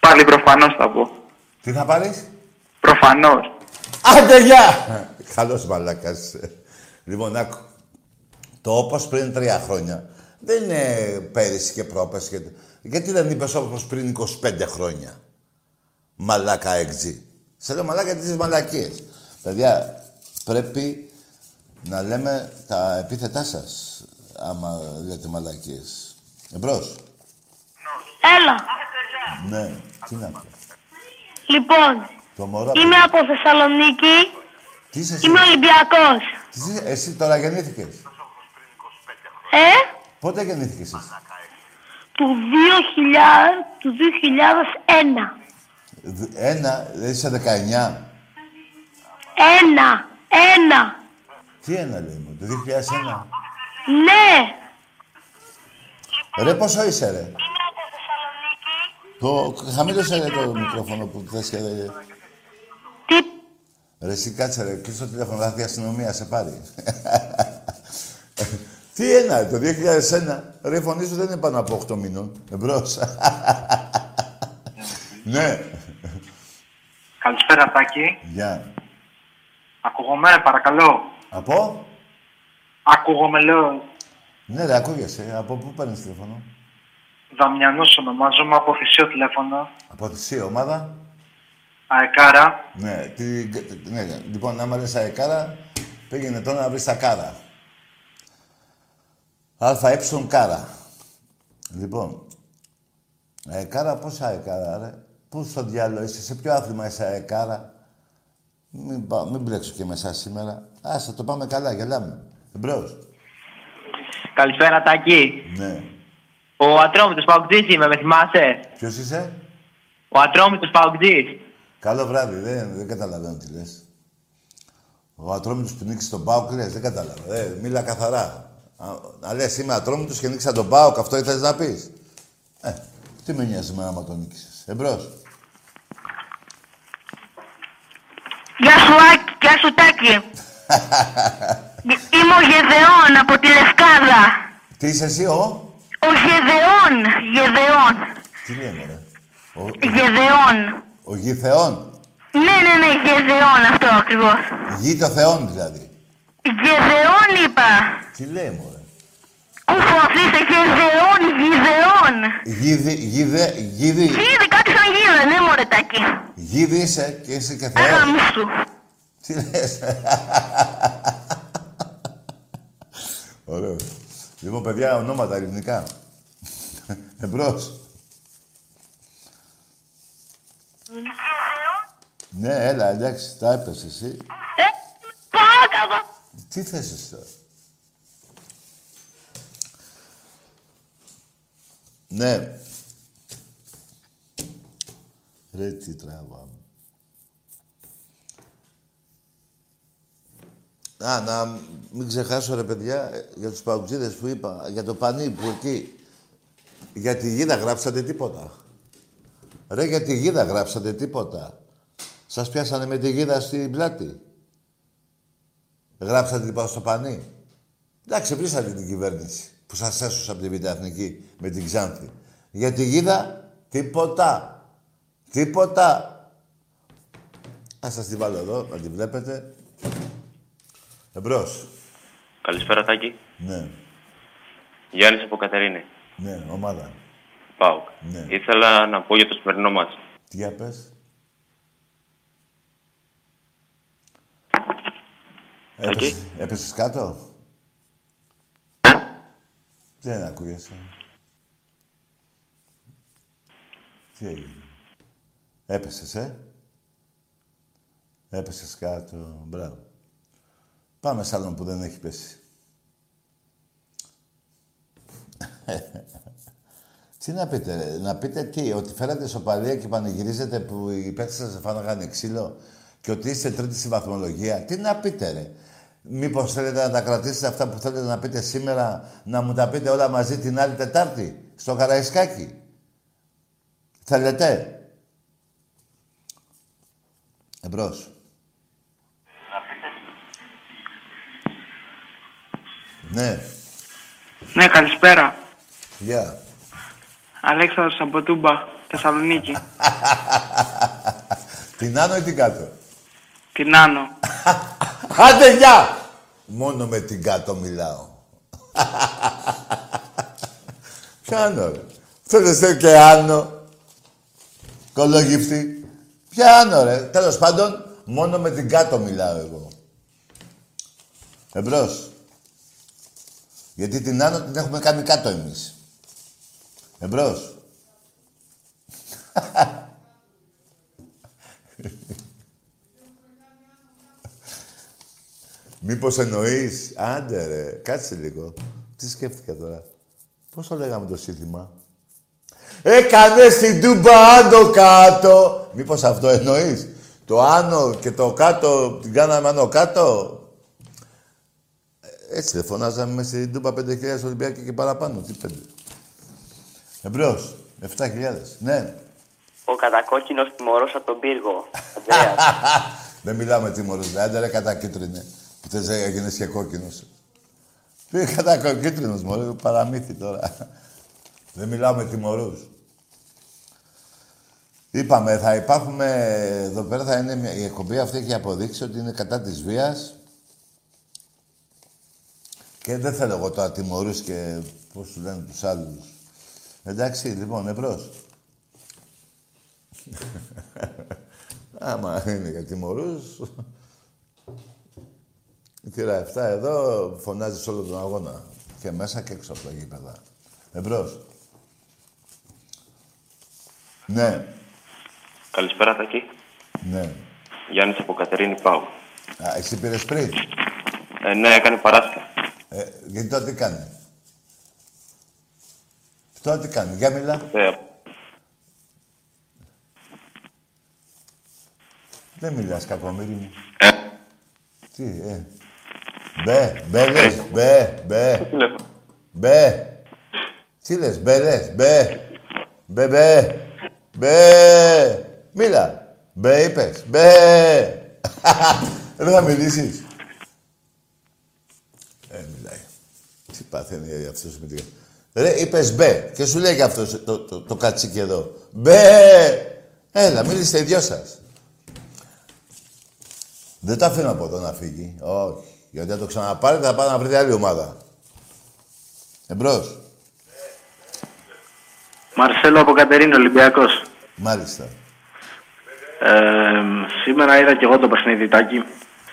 Πάλι προφανώς θα πω. Τι θα πάρεις; Προφανώς. Άντε, γεια! Καλός μαλάκας. Λοιπόν, άκου. Το όπως πριν τρία χρόνια δεν είναι πέρυσι και πρόπες. Και... Γιατί δεν είπες όπως πριν 25 χρόνια; Μαλάκα έξι. Σε λέω μαλάκα τις μαλακίες. Παιδιά, πρέπει να λέμε τα επίθετά σας, άμα λέτε μαλακίες. Εμπρός. Έλα. Ναι, τι να πω. Λοιπόν, Το μωρό... είμαι από Θεσσαλονίκη. Τι είσαι εσύ; Είμαι Ολυμπιακός. Τι είσαι- Εσύ τώρα γεννήθηκες; Ε, Πότε γεννήθηκες εσύ; του 2000, του 2001. Δ- Ένα, δεν είσαι 19. Ένα, ένα. Τι ένα λέει μου, το 2001. Ναι. Ρε πόσο είσαι ρε; Είμαι από Θεσσαλονίκη. Το χαμήλωσε ρε το μικρόφωνο που θες και... Τι, Ρε εσύ κάτσε ρε, κλείς το τηλέφωνο, θα έρθει η αστυνομία, σε πάρει. Τι ένα, το 2001. Ρε η φωνή σου δεν είναι πάνω από 8 μήνων. Εμπρός. ναι. Καλησπέρα, Τάκη. Γεια. Ακούγομαι, παρακαλώ. Από; Ακούγομαι, λέω. Ναι ρε, ακούγεσαι. Από πού παίρνεις τηλέφωνο; Δαμιανός ονομάζομαι, από θυσίο τηλέφωνο. Από τη ΣΥ ομάδα; Αεκάρα. Ναι, τι, ναι, ναι. λοιπόν, άμα λες αεκάρα, πήγαινε τώρα να βρεις τα κάρα. ΑΕ κάρα. Λοιπόν, αεκάρα, πώς αεκάρα, ρε; Πού στο διάλογο είσαι, σε ποιο άθλημα είσαι αεκάρα; Μην, πά- μην μπλέξω και με εσάς σήμερα. Άσε, το πάμε καλά, γελάμε. Εμπρός. Καλησπέρα, Τάκη. Ναι. Ο Ατρόμητος Παοκτζής είμαι, με θυμάσαι; Ποιος είσαι; Ο Ατρόμητος Παοκτζής. Καλό βράδυ. Δεν, δεν καταλαβαίνω τι λες. Ο ατρόμητος που νίκησε τον Πάοκ λες. Δεν κατάλαβα. Ε, μίλα καθαρά. Α, να λες είμαι ατρόμητος και νίκησα τον Πάοκ. Αυτό ήθελες να πεις. Ε, τι με νοιάζει εμένα άμα τον νίκησες. Εμπρός. Γεια σου, Άκη. Γεια σου, Τάκη. Είμαι ο Γεδεών από τη Λευκάδα. Τι είσαι εσύ, ο; Ο Γεδεών. Γεδεών. Τι λέμε, ρε. Ο, Γεδεών. ο γη θεών. Ναι, ναι, ναι, Γεδεών αυτό ακριβώς. Γη των θεών, δηλαδή. Γεδεών είπα. Τι λέει, μωρέ; Ούφο, αυτή είσαι Γεδεών, Γιδεών. Γίδι, γίδε, γίδι, Γίδι, κάτι σαν γίδα, ναι, μωρέ, Τάκη. γίδι είσαι και είσαι και θεός. Αγάμι σου. Τι λες; Ωραίο. Λοιπόν, παιδιά, ονόματα ελληνικά. Εμπρός. Ναι, έλα, εντάξει, τα έπεσες εσύ. Ε, παρακαλώ. Τι θες εσύ τώρα; Ναι. Ρε, τι τραβάμε. Α, να μην ξεχάσω ρε παιδιά ε, για τους παουτζίδες που είπα, για το πανί που εκεί. Για τη γίδα γράψατε τίποτα. Ρε, για τη γίδα γράψατε τίποτα. Σας πιάσανε με τη γίδα στην πλάτη. Γράψατε τίποτα στο πανί. Εντάξει, βρήσατε την κυβέρνηση που σας έσωσε από την Β' με την Ξάνθη. Για τη γίδα, τίποτα. Τίποτα. Ας σας τη βάλω εδώ, να τη βλέπετε. Εμπρός. Καλησπέρα, Τάκη. Ναι, Γιάννης από Κατερίνη. ναι, ομάδα. Πάω. Ναι. Ήθελα να πω για το σημερινό μας. Τι για πες. Έπεσες, έπεσες κάτω. Δεν ακούγεσαι. Τι έγινε. Έπεσες, ε. Έπεσες κάτω. Μπράβο. Πάμε σε άλλον που δεν έχει πέσει. τι να πείτε, ρε. να πείτε τι, ότι φέρατε σοπαλία και πανηγυρίζετε που οι παίκτες σας φάναγαν ξύλο και ότι είστε τρίτη στη βαθμολογία. Τι να πείτε, ρε. Μήπως θέλετε να τα κρατήσετε αυτά που θέλετε να πείτε σήμερα, να μου τα πείτε όλα μαζί την άλλη Τετάρτη, στο Καραϊσκάκι. Θέλετε. Εμπρός. Ναι. Ναι, καλησπέρα. Γεια. Αλέξανδρος από Τούμπα, Θεσσαλονίκη. Την άνω ή την κάτω; Την Άνω. Άντε, γεια! Μόνο με την κάτω μιλάω. Ποια άνω, ρε. Θέλετε και άνω. Κολογύφτη. Ποια άνω, ρε. Τέλος πάντων, μόνο με την κάτω μιλάω εγώ. Εμπρός. Γιατί την άνω την έχουμε κάνει κάτω εμείς. Εμπρός. Μήπως εννοείς. Άντε ρε, κάτσε λίγο. Τι σκέφτηκα τώρα. Πώς το λέγαμε το σύνθημα; Έκανες την τούμπα άνω κάτω. Μήπως αυτό εννοείς. Το άνω και το κάτω την κάναμε άνω κάτω. Ε, Έτσι δεν φωνάζαμε μέσα στην τούμπα 5.000 Ολυμπιακοί και παραπάνω. Τι πέντε. Εμπρός. 7.000. Ναι. Ο κατακόκκινος τιμωρός από τον πύργο. Ανδρέας. Δεν μιλάμε τιμωρούς. ρε. Άντε ρε κατακίτρινε. Που θες να έγινες και κόκκινος. Τι κατακίτρινος μωρέ. Παραμύθι τώρα. Δεν μιλάμε τιμωρούς. Είπαμε, θα υπάρχουμε... Εδώ πέρα θα είναι μια, η εκπομπή αυτή έχει αποδείξει ότι είναι κατά της βίας. Και δεν θέλω εγώ τώρα τιμωρούς και πώς του λένε τους άλλους. Εντάξει, λοιπόν, εμπρός. Άμα είναι για τιμωρούς, η θύρα 7 εδώ φωνάζει σε όλο τον αγώνα. Και μέσα και έξω από τα γήπεδα. Εμπρός. Ναι, Καλησπέρα, Τάκη. ναι. Γιάννης από Κατερίνη Πάου. Α, εσύ πήρες πριν; Ε, ναι, έκανε παράσταση. Ε, γιατί τώρα τι κάνει; Τώρα τι κάνει; Για μιλά. Ε, Δεν μιλάς, κακομύρι μου. ε, Τι, ε. Μπε, μπε λες, μπε, μπε, τηλέφωνο. μπε. Τι λες, μπε λες, μπε. Μπε, μπε. Μπε. Μίλα. Μπε είπες, μπε. Δεν θα μιλήσεις. Ε, μιλάει. Τι παθαίνει αυτός με τη... Ρε, είπες μπε. Και σου λέει και αυτός το, το, το κατσίκι εδώ. Μπε. Έλα, μίλησε οι δυο σας. Δεν τα αφήνω από εδώ να φύγει. Όχι. Γιατί αν το ξαναπάρει θα πάει να βρει άλλη ομάδα. Εμπρός. Μαρσέλο από Κατερίνη, Ολυμπιακός. Μάλιστα. Ε, σήμερα είδα και εγώ το παιχνίδι, Τάκη.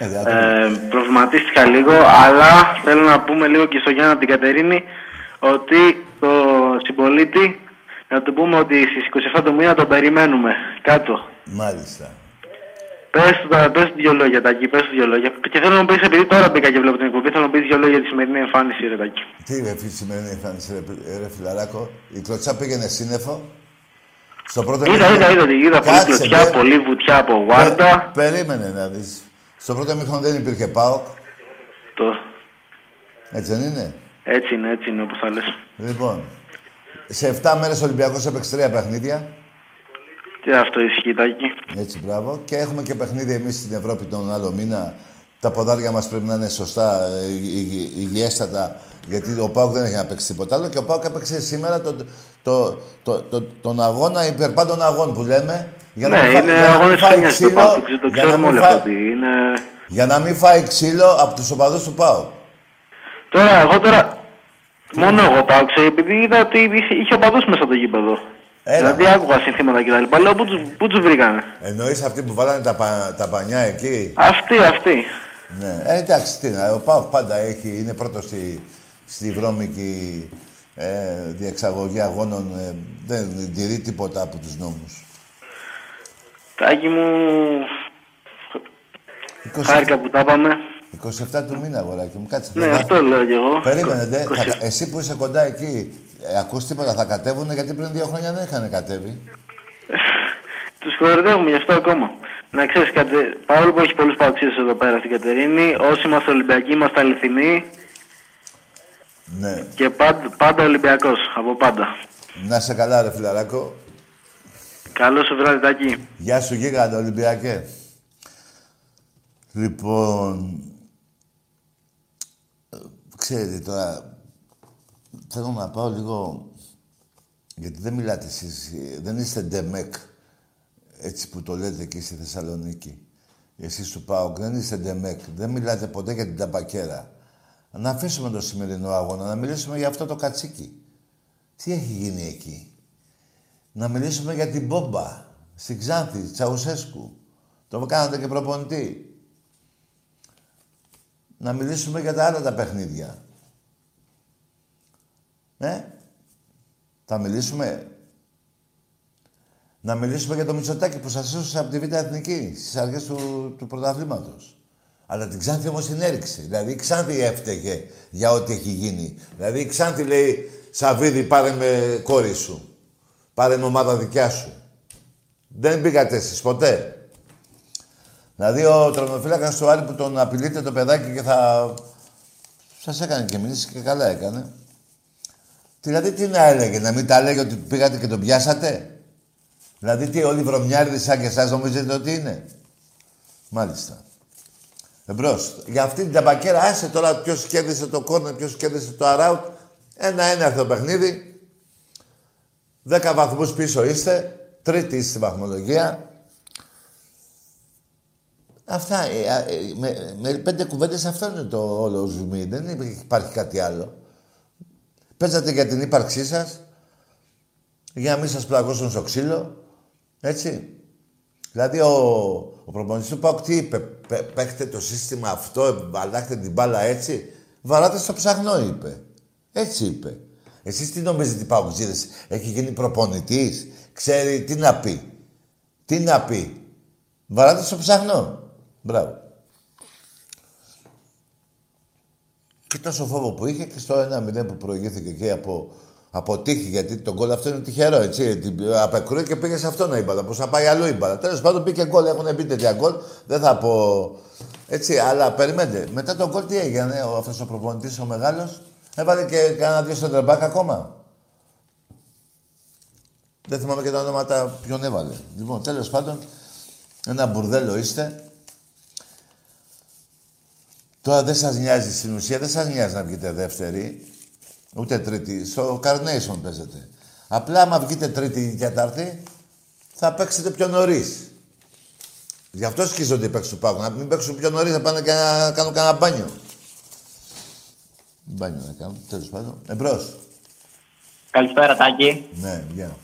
Ε, δεν θα το- Ε, προβληματίστηκα λίγο, αλλά θέλω να πούμε λίγο και στο Γιάννα από την Κατερίνη ότι το συμπολίτη, να του πούμε ότι στις 27 του μήνα τον περιμένουμε κάτω. Μάλιστα. Πες του τώρα, πες του δυο λόγια, Τάκη, πες του δυο λόγια. Και θέλω να μου πεις, επειδή τώρα μπήκα και βλέπω την εκπομπή, θέλω να μου πεις δυο λόγια για τη σημερινή εμφάνιση, ρε Τάκη. Τι ρε φίλη σημερινή εμφάνιση, ρε, ρε φιλαράκο. Η κλωτσά πήγαινε σύννεφο. Στο πρώτο Είδα, μήχρονο- είδα, είδα, ότι είδα πολύ Κάτσε, κλωτσιά, μπε. πολύ βουτιά από Πε- Γουάρντα. Περίμενε να δεις. Στο πρώτο μήχρονο δεν υπήρχε ΠΑΟΚ. Το... Έτσι δεν είναι; Έτσι είναι, έτσι είναι όπως θα λες. Λοιπόν, σε 7 μέρες ο Ολυμπιακός έπαιξε τρία παιχνίδια. Και αυτό ισχύει, Τάκη. Έτσι, μπράβο. Και έχουμε και παιχνίδι εμείς στην Ευρώπη τον άλλο μήνα. Τα ποδάρια μας πρέπει να είναι σωστά, ε, υγι- υγι- υγιέστατα, γιατί ο Πάουκ δεν έχει να παίξει τίποτα άλλο. Και ο Πάουκ έπαιξε σήμερα το, το, το, το, τον αγώνα υπερπάντων αγών που λέμε. Για Ναι, μην φά- είναι για να μην αγώνες φάει χρονιάς το ξύλο, Πάουκ, το για να ξέρουμε μην όλοι φάει- αυτό ότι είναι... Για να μην φάει ξύλο από τους οπαδούς του Πάουκ. Τώρα, εγώ τώρα, μόνο εγώ πάω, ξέρω, επειδή είδα ότι είχε, είχε οπαδούς μέσα στο γήπεδο. Έλα, δηλαδή μα. άκουγα συνθήματα και τα λοιπά. Λέω, πού τους, πού τους βρήκανε; Εννοείς αυτοί που βάλανε τα, πα- τα πανιά εκεί; Αυτοί, αυτοί. Ναι, ε, εντάξει, τι να, ο Πάουκ πάντα έχει, είναι πρώτος στη, στη βρώμικη ε, διεξαγωγή αγώνων. Ε, δεν τηρεί τίποτα από τους νόμους. Τάκη μου, 27, χάρηκα που τα είπαμε. 27 του μήνα, αγοράκι μου, κάτσε. Ναι, θα- αυτό λέω κι εγώ. Περίμενε, δε, 20. θα κα- εσύ που είσαι κοντά εκεί, ε, ακούς τίποτα, θα κατέβουν, γιατί πριν δύο χρόνια δεν είχαν κατέβει. Τους κοροϊδεύουμε γι' αυτό ακόμα. Να ξέρεις κάτι, παρόλο που έχει πολλούς παοξίδες εδώ πέρα στην Κατερίνη, όσοι είμαστε Ολυμπιακοί είμαστε αληθινοί Ναι. και πάντα, πάντα Ολυμπιακός, από πάντα. Να σε καλά, ρε φιλαράκο. Καλό σου βράδυ, Τάκη. Γεια σου, γίγαντα Ολυμπιακέ. Λοιπόν, ε, ξέρετε τώρα, θέλω να πάω λίγο, γιατί δεν μιλάτε εσείς, ε, δεν είστε ντεμεκ, έτσι που το λέτε εκεί στη Θεσσαλονίκη. Εσείς του ΠΑΟΚ δεν είστε ντεμεκ, δεν μιλάτε ποτέ για την ταμπακέρα. Να αφήσουμε το σημερινό αγώνα, να μιλήσουμε για αυτό το κατσίκι. Τι έχει γίνει εκεί; Να μιλήσουμε για την μπόμπα στην Ξάνθη, Τσαουσέσκου. Το κάνατε και προπονητή. Να μιλήσουμε για τα άλλα τα παιχνίδια. Ε, θα μιλήσουμε. Να μιλήσουμε για το Μητσοτάκη που σας έσωσε από τη Β' Εθνική στις αρχές του, του πρωταθλήματος. Αλλά την Ξάνθη όμως την έριξε. Δηλαδή η Ξάνθη έφταιγε για ό,τι έχει γίνει. Δηλαδή η Ξάνθη λέει Σαββίδη πάρε με κόρη σου. Πάρε με ομάδα δικιά σου. Δεν πήγατε εσείς ποτέ; Δηλαδή ο τρονοφύλακας του Άρη που τον απειλείται το παιδάκι και θα... Σας έκανε και μίληση και καλά έκανε. Δηλαδή τι να έλεγε, να μην τα έλεγε ότι πήγατε και τον πιάσατε; Δηλαδή τι όλοι οι βρωμιάριδες σαν και εσάς νομίζετε ότι είναι; Μάλιστα. Εμπρός. Για αυτή την ταμπακέρα, άσε τώρα ποιος κέρδισε το κόρνερ, ποιος κέρδισε το αράουτ. Ένα-ένα αυτό το παιχνίδι. Δέκα βαθμούς πίσω είστε. Τρίτη είστε στη βαθμολογία. Αυτά, ε, ε, με, με πέντε κουβέντες αυτό είναι το όλο ζουμί. Δεν υπάρχει κάτι άλλο. Παίζατε για την ύπαρξή σας, για να μην σας πλαγώσουν στο ξύλο. Έτσι. Δηλαδή ο, ο προπονητής του ΠΑΟΚ τι είπε, «Παι- παίχτε το σύστημα αυτό, αλλάχτε την μπάλα έτσι. Βαράτε στο ψαχνό είπε. Έτσι είπε. Εσείς τι νομίζετε ΠΑΟΚτζίδες, έχει γίνει προπονητής, ξέρει τι να πει. Τι να πει. Βαράτες στο ψαχνό. Μπράβο. Και τόσο φόβο που είχε και στο 1-0 που προηγήθηκε και από, από τύχη, γιατί το γκολ αυτό είναι τυχερό, έτσι. Απεκρούει και πήγε σε αυτόν η μπάλα. Πώ θα πάει αλλού η μπάλα. Τέλος πάντων πήγε γκολ, έχουν πει τέτοια γκολ. Δεν θα πω. Έτσι, αλλά περιμένετε. Μετά τον γκολ τι έγινε, αυτός ο προπονητής ο μεγάλος; Έβαλε και κανένα δύο στο τρεμπάκ ακόμα. Δεν θυμάμαι και τα ονόματα ποιον έβαλε. Λοιπόν, τέλος πάντων, ένα μπουρδέλο είστε. Τώρα δεν σας νοιάζει στην ουσία, δεν σας νοιάζει να βγείτε δεύτερη, ούτε τρίτη. Στο Carnation παίζετε. Απλά άμα βγείτε τρίτη ή τέταρτη, θα παίξετε πιο νωρίς. Γι' αυτό σκίζονται οι παίξεις του Πάγου. Να μην παίξουν πιο νωρίς, θα πάνε και να κάνουν κανένα μπάνιο. Μπάνιο να κάνουν, τέλος πάντων. Εμπρός. Καλησπέρα, Τάκη. Ναι, γεια.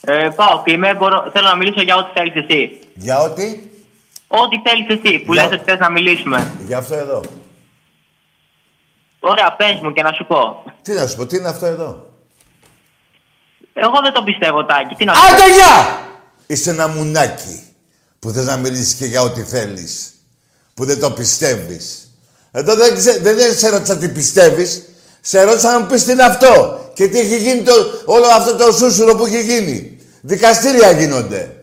Ε, πάω και είμαι, μπορώ, θέλω να μιλήσω για ό,τι θέλεις εσύ. Για ό,τι; Ό,τι θέλεις εσύ, που Για- λες ότι θες να μιλήσουμε. Για αυτό εδώ. Ωραία, πες μου και να σου πω. Τι να σου πω, τι είναι αυτό εδώ; Εγώ δεν το πιστεύω, Τάκη. Τι να σου πω. Άντε γεια! Είσαι ένα μουνάκι που θες να μιλήσεις και για ό,τι θέλεις. Που δεν το πιστεύεις. Εδώ δεν, ξέ, δεν, δεν σε ρώτησα τι πιστεύεις. Σε ρώτησα να μου πεις τι είναι αυτό. Και τι έχει γίνει το, όλο αυτό το σούσουρο που έχει γίνει. Δικαστήρια γίνονται.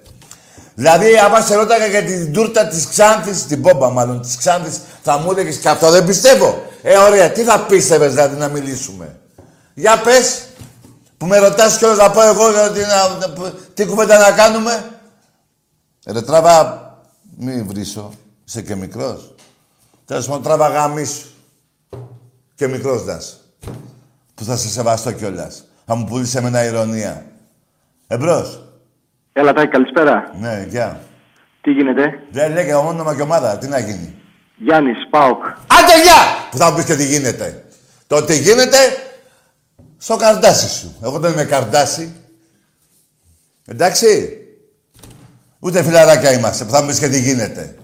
Δηλαδή, άμα σε ρώταγα για την τούρτα της Ξάνθης, την πόμπα μάλλον της Ξάνθης, θα μου έλεγες και αυτό δεν πιστεύω. Ε, ωραία, τι θα πίστευες δηλαδή να μιλήσουμε. Για πες, που με ρωτάς κιόλας να πω εγώ για τι, να, να- τι κουβέντα να κάνουμε. Ρε τράβα, μη βρίσω, είσαι και μικρός. Τέλος πάντων, τράβα γάμισου. Και μικρός να είσαι. Που θα σε σεβαστώ κιόλας. Θα μου πουλήσεις σε μένα ηρωνία. Εμπρός. Έλα, Τάκη, καλησπέρα. Ναι, γεια. Τι γίνεται; Δεν λέγε όνομα και ομάδα, τι να γίνει. Γιάννης, Πάοκ. Άντε γεια! Που θα μου πεις και τι γίνεται. Το τι γίνεται, στο καρδάσι σου. Εγώ δεν είμαι καρδάσι. Εντάξει. Ούτε φιλαράκια είμαστε που θα μου πεις και τι γίνεται.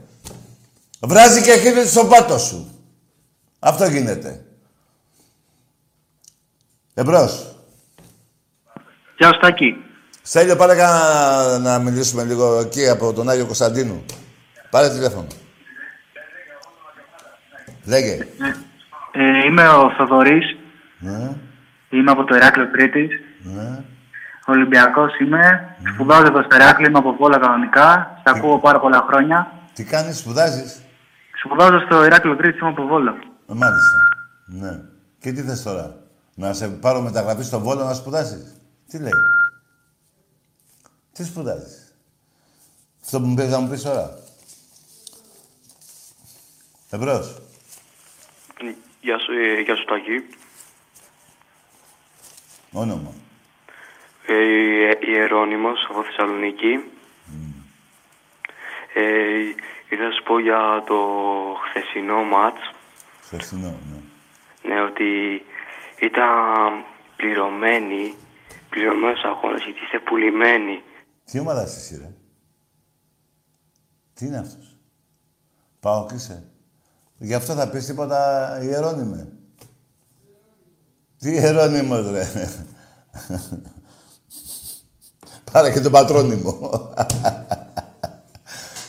Βράζει και χύνεται στον πάτο σου. Αυτό γίνεται. Εμπρός. Γεια σου, Τάκη. Στέλιο, πάρε κανένα να μιλήσουμε λίγο εκεί από τον Άγιο Κωνσταντίνου. Πάρε τηλέφωνο. Λέγε. Ε, είμαι ο Θοδωρής. Ναι, Είμαι από το Ηράκλειο Κρήτης. ναι. Ολυμπιακός είμαι. Σπουδάζω εδώ στο Ηράκλειο, είμαι από Βόλα κανονικά. Σ' ακούω πάρα πολλά χρόνια. Τι κάνεις, σπουδάζεις; Σπουδάζω στο Ηράκλειο Κρήτης, είμαι από Βόλα. Ε, Μάλιστα. Ναι. Και τι θες τώρα; Να σε πάρω μεταγραφή στο Βόλο να σπουδάσεις; Τι λέει; Τι σπουδάζεις; Αυτό που μου πες να μου πεις τώρα. Εμπρός. Γεια σου, ε, γεια σου Τάκη. Όνομα. Ε, Ιερώνυμος από Θεσσαλονίκη. Ε, ήθελα να σου πω για το χθεσινό μάτς. Χθεσινό, ναι. Ναι, ότι ήταν πληρωμένοι, πληρωμένος αγώνας, γιατί είστε πουλημένοι. Τι ομάδα είσαι εσύ, ρε; Τι είναι αυτός; Πάω και είσαι. Γι' αυτό θα πεις τίποτα ιερώνυμε. Τι ιερώνυμος, ρε; Πάρε και τον πατρόνυμο.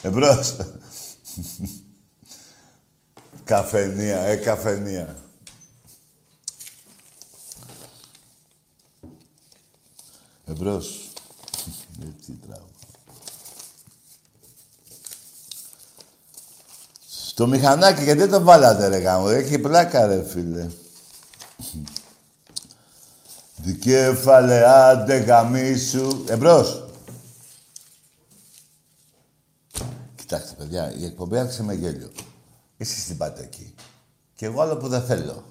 Εμπρός. Καφενεία, ε, καφενεία. Εμπρός. Ε, τι τράβο. Στο μηχανάκι, γιατί δεν το βάλατε ρε γάμο, έχει πλάκα ρε φίλε. Δικέφαλε, άντε γαμίσου. Εμπρός. Κοιτάξτε παιδιά, η εκπομπή άρχισε με γέλιο. Εσείς την πάτε εκεί. Και εγώ άλλο που δεν θέλω.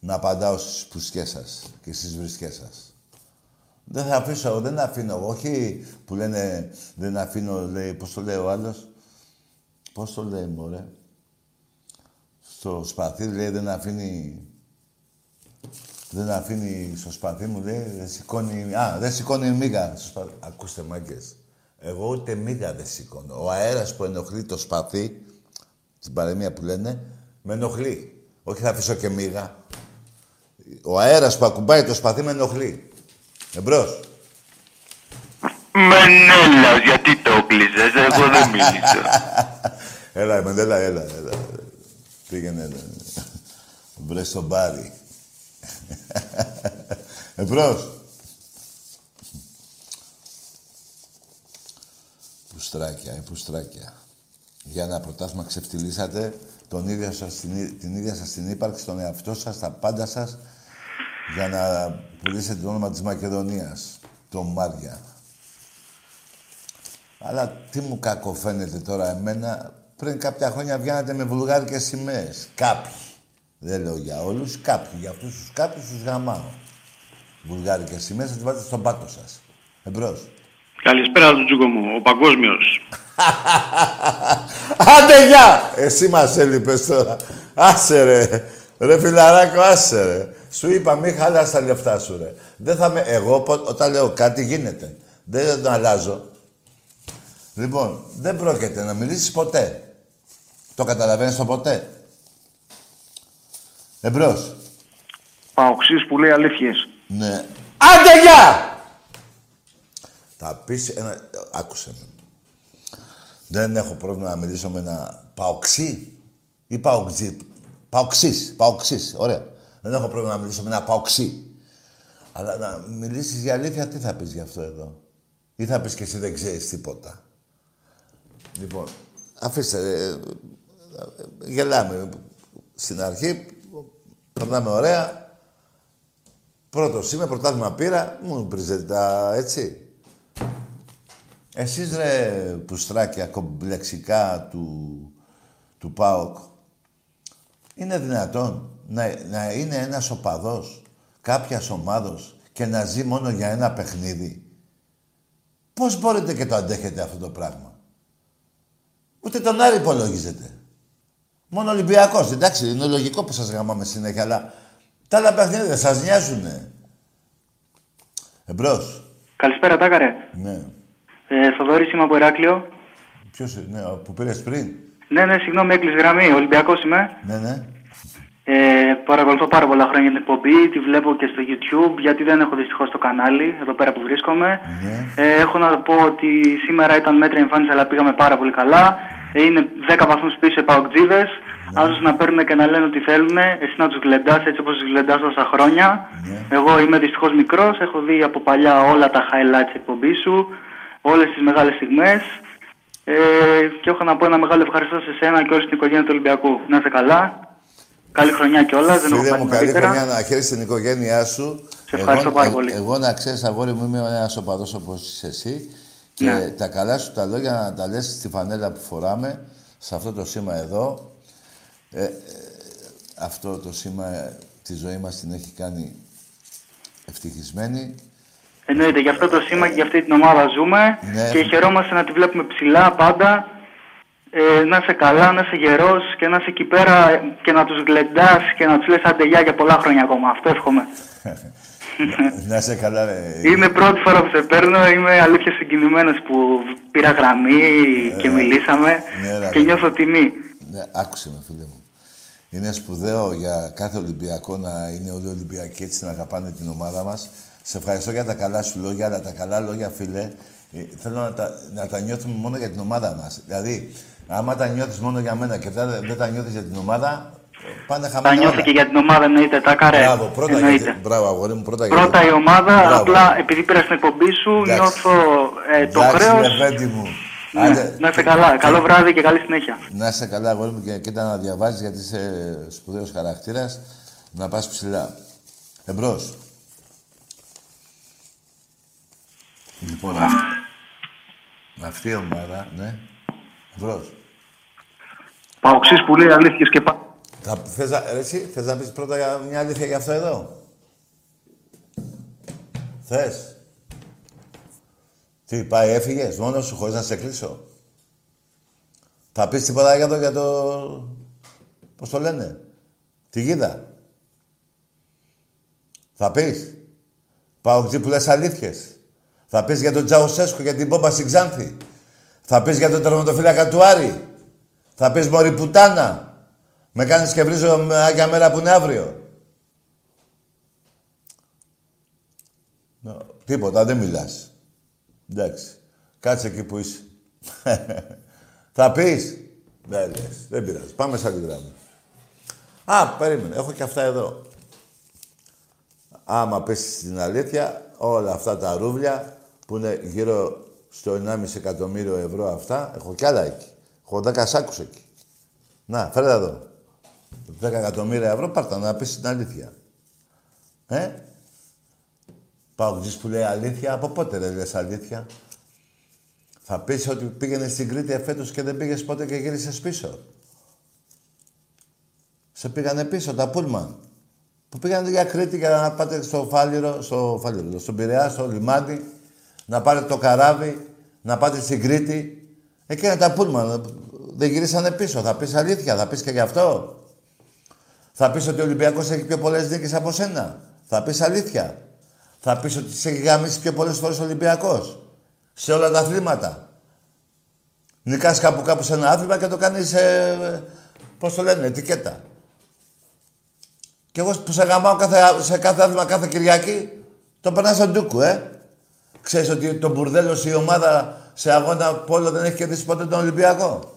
Να απαντάω στις πουσκές σας και στις βρισκές σας. Δεν θα αφήσω, δεν αφήνω. εγώ. Όχι που λένε δεν αφήνω, λέει, πώς το λέει ο άλλος. Πώς το λέει, μωρέ. Στο σπαθί, λέει, δεν αφήνει... Δεν αφήνει στο σπαθί μου, λέει, δεν σηκώνει... Α, δεν σηκώνει μίγα στο σπαθί. Ακούστε, μάγκες. Εγώ ούτε μίγα δεν σηκώνω. Ο αέρας που ενοχλεί το σπαθί, στην παρεμία που λένε, με ενοχλεί. Όχι θα αφήσω και μίγα. Ο αέρας που ακουμπάει το σπαθί με ενοχλεί. Εμπρός. Μενέλα, γιατί το κλείσες, εγώ δεν μίλησα. Έλα, Μεντέλα, έλα, έλα. Πήγαινε, βρες στο μπάρι. Εμπρός. Πουστράκια, ε, πουστράκια. Για ένα πρωτάθλημα ξεφτυλίσατε τον ίδιο σας, την, την ίδια σας την ύπαρξη, τον εαυτό σας, τα πάντα σας, για να πουλήσετε το όνομα της Μακεδονίας, το Μάρια. Αλλά τι μου κακοφαίνεται τώρα εμένα, πριν κάποια χρόνια βγαίνατε με βουλγάρικες σημαίες. Κάποιοι. Δεν λέω για όλους, κάποιοι. Για αυτούς τους κάποιους τους γαμάω. Βουλγάρικες σημαίες θα τις βάλετε στον πάτο σας. Εμπρός. Καλησπέρα του Τζούκο μου, ο παγκόσμιος. Άντε γεια! Εσύ μας έλειπες τώρα. Άσε ρε. Ρε φιλαράκο, άσε ρε. Σου είπα μη χαλάς τα λεφτά σου ρε. Δεν θα με... Εγώ όταν λέω κάτι γίνεται. Δεν το αλλάζω. Λοιπόν, δεν πρόκειται να μιλήσεις ποτέ. Το καταλαβαίνεις το ποτέ; Εμπρός. Παοξής που λέει αλήθειες. Ναι. Άντε γεια! Θα πεις ένα... Άκουσε με. Δεν έχω πρόβλημα να μιλήσω με ένα παοξί ή παοξί. Παοξής, παοξής, ωραία. Δεν έχω πρόβλημα να μιλήσω με ένα παοξί. Αλλά να μιλήσεις για αλήθεια, τι θα πεις γι' αυτό εδώ; Ή θα πεις και εσύ δεν ξέρεις τίποτα; Λοιπόν, αφήστε, ε, ε, γελάμε. Στην αρχή, περνάμε ωραία. Πρώτος είμαι, πρωτάθλημα πήρα, μου πριζετε τα έτσι. Εσείς ρε πουστράκια κομπλεξικά του, του ΠΑΟΚ, είναι δυνατόν να, να είναι ένας οπαδός κάποιας ομάδος και να ζει μόνο για ένα παιχνίδι; Πώς μπορείτε και το αντέχετε αυτό το πράγμα; Ούτε τον Άρη υπολογίζετε. Μόνο Ολυμπιακός. Εντάξει, είναι λογικό που σας γαμάμε συνέχεια, αλλά τα άλλα παιχνίδια σας νοιάζουνε. Εμπρός. Καλησπέρα, Τάκαρε. Ναι. Ε, Θοδωρής είμαι από Ηράκλειο. Ποιος είναι, που πήρες πριν; Ναι, ναι, συγγνώμη, έκλεισε γραμμή. Ολυμπιακός είμαι. Ναι, ναι. Ε, παρακολουθώ πάρα πολλά χρόνια την εκπομπή, τη βλέπω και στο YouTube, γιατί δεν έχω δυστυχώς το κανάλι, εδώ πέρα που βρίσκομαι. Ναι. Ε, έχω να πω ότι σήμερα ήταν μέτρη εμφάνιση, αλλά πήγαμε πάρα πολύ καλά. Ε, είναι 10 βαθμούς πίσω οι Παοκτζίδες. Ναι. Άλλους να παίρνουν και να λένε ότι θέλουν, εσύ να τους γλεντάς έτσι όπως τους γλεντάς τόσα χρόνια. Ναι. Εγώ είμαι δυστυχώς μικρός, έχω δει από παλιά όλα τα highlights της εκπομπής σου όλες τις μεγάλες στιγμές ε, και έχω να πω ένα μεγάλο ευχαριστώ σε σένα και όλη την οικογένεια του Ολυμπιακού. Να είσαι καλά. Καλή χρονιά κιόλας. Δεν Φίλε μου, καλή χρονιά να χαίρεσαι την οικογένειά σου. Σε ευχαριστώ εγώ, πάρα ε, πολύ. Εγώ να ξέρεις, αγόρι μου, είμαι ένας οπαδός όπως είσαι εσύ. Και Ναι. τα καλά σου τα λόγια να τα λες στη φανέλα που φοράμε, σε αυτό το σήμα εδώ. Ε, ε, αυτό το σήμα ε, τη ζωή μας την έχει κάνει ευτυχισμένη. Εννοείται, για αυτό το σήμα και για αυτή την ομάδα ζούμε Ναι. και χαιρόμαστε να τη βλέπουμε ψηλά πάντα. Ε, να είσαι καλά, να είσαι γερός και να είσαι εκεί πέρα ε, και να τους γλεντάς και να τους λες άντε γεια για πολλά χρόνια ακόμα. Αυτό εύχομαι. να είσαι καλά, ρε. Είναι πρώτη φορά που σε παίρνω, είμαι αλήθειας συγκινημένος που πήρα γραμμή και μιλήσαμε ναι, ρε, και ρε. νιώθω τιμή. Ναι, άκουσε με, φίλε μου. Είναι σπουδαίο για κάθε Ολυμπιακό να είναι όλοι Ολυμπιακοί έτσι να αγαπάνε την ομάδα μας. Σε ευχαριστώ για τα καλά σου λόγια, αλλά τα καλά λόγια, φίλε, ε, θέλω να τα, να τα νιώθουμε μόνο για την ομάδα μας. Δηλαδή, άμα τα νιώθεις μόνο για μένα και δεν, δεν τα νιώθεις για την ομάδα, ε, πάνε Θα χαμένα νιώθω όλα. και για την ομάδα, εννοείται. Τα καρέ. Μπράβο, πρώτα εννοείται. γιατί, μπράβο, αγόρι μου, πρώτα Πρώτα γιατί. η ομάδα, Μπράβο. απλά επειδή πήρα στην εκπομπή σου, Εντάξει. νιώθω ε, το Εντάξει, χρέος. λεβέντη μου. Άντε, να είστε καλά. Καλό βράδυ και καλή συνέχεια. Να είσαι καλά, αγόρι μου, και κοίτα να διαβάζεις γιατί είσαι σπουδαίος χαρακτήρας. Να πας ψηλά. Εμπρός. Λοιπόν, αυτή, αυτή η ομάδα, ναι. Εμπρός. Παοξής που λέει αλήθειες και πά... Θα, θες, να, ρε, εσύ, θες να πεις πρώτα για μια αλήθεια για αυτό εδώ; Θες; Τι, πάει, έφυγες μόνος σου χωρίς να σε κλείσω; Θα πεις τίποτα για το, για το... Πώς το λένε; Τη γίδα; Θα πεις. Πάω εκεί που λες αλήθειες. Θα πεις για τον Τζαουσέσκο, για την πόμπα στην Ξάνθη. Θα πεις για τον τερματοφύλακα του Άρη. Θα πεις μωρή πουτάνα. Με κάνεις και βρίζω με άγια μέρα που είναι αύριο. Νο, τίποτα, δεν μιλάς. Εντάξει. Κάτσε εκεί που είσαι. Θα πεις. Δεν λες. Δεν πειράζει. Πάμε σαν τη γράμμα. Α, περίμενε. Έχω και αυτά εδώ. Άμα πέσει στην αλήθεια, όλα αυτά τα ρούβλια που είναι γύρω στο 1,5 εκατομμύριο ευρώ αυτά, έχω κι άλλα εκεί. Έχω 10 σάκους εκεί. Να, φέρε εδώ. 10 εκατομμύρια ευρώ, πάρτα να πεις την αλήθεια. Ε, Πάω που λέει αλήθεια, από πότε δεν λες αλήθεια; Θα πεις ότι πήγαινε στην Κρήτη εφέτος και δεν πήγες ποτέ και γύρισες πίσω. Σε πήγανε πίσω τα Πούλμαν. Που πήγανε για Κρήτη για να πάτε στο Φάλιρο, στο Φάλιρο, στον Πειραιά, στο λιμάνι, να πάρετε το καράβι, να πάτε στην Κρήτη. Εκεί τα Πούλμαν. Δεν γυρίσανε πίσω. Θα πεις αλήθεια, θα πεις και γι' αυτό. Θα πεις ότι ο Ολυμπιακός έχει πιο πολλές νίκες από σένα. Θα πεις αλήθεια. Θα πεις ότι σε έχει γαμίσει πιο πολλές φορές ο Ολυμπιακός. Σε όλα τα αθλήματα. Νικάς κάπου κάπου σε ένα άθλημα και το κάνεις, ε, πώς το λένε, ετικέτα. Και εγώ που σε γαμάω κάθε, σε κάθε άθλημα κάθε Κυριακή, το περνάς στον Τούκου, ε. Ξέρεις ότι το μπουρδέλο η ομάδα σε αγώνα πόλο δεν έχει κερδίσει ποτέ τον Ολυμπιακό;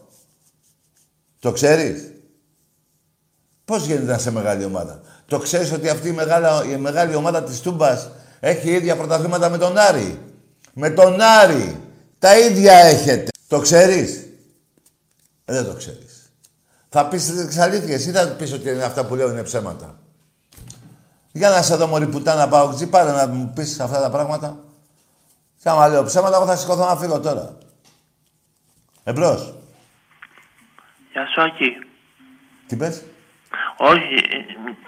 Το ξέρεις; Πώς γίνεται να σε μεγάλη ομάδα; Το ξέρεις ότι αυτή η μεγάλη, η μεγάλη ομάδα της Τούμπας έχει ίδια πρωταθλήματα με τον Άρη; Με τον Άρη. Τα ίδια έχετε. Το ξέρεις; Ε, δεν το ξέρεις. Θα πεις τις αλήθειες ή θα πεις ότι είναι αυτά που λέω είναι ψέματα; Για να σε δω μωρή πουτάνα πάω ξύ, πάρε να μου πεις αυτά τα πράγματα. Και άμα λέω ψέματα, εγώ θα σηκωθώ να φύγω τώρα. Εμπρός. Γεια σου, Άκη. Τι πες; Όχι,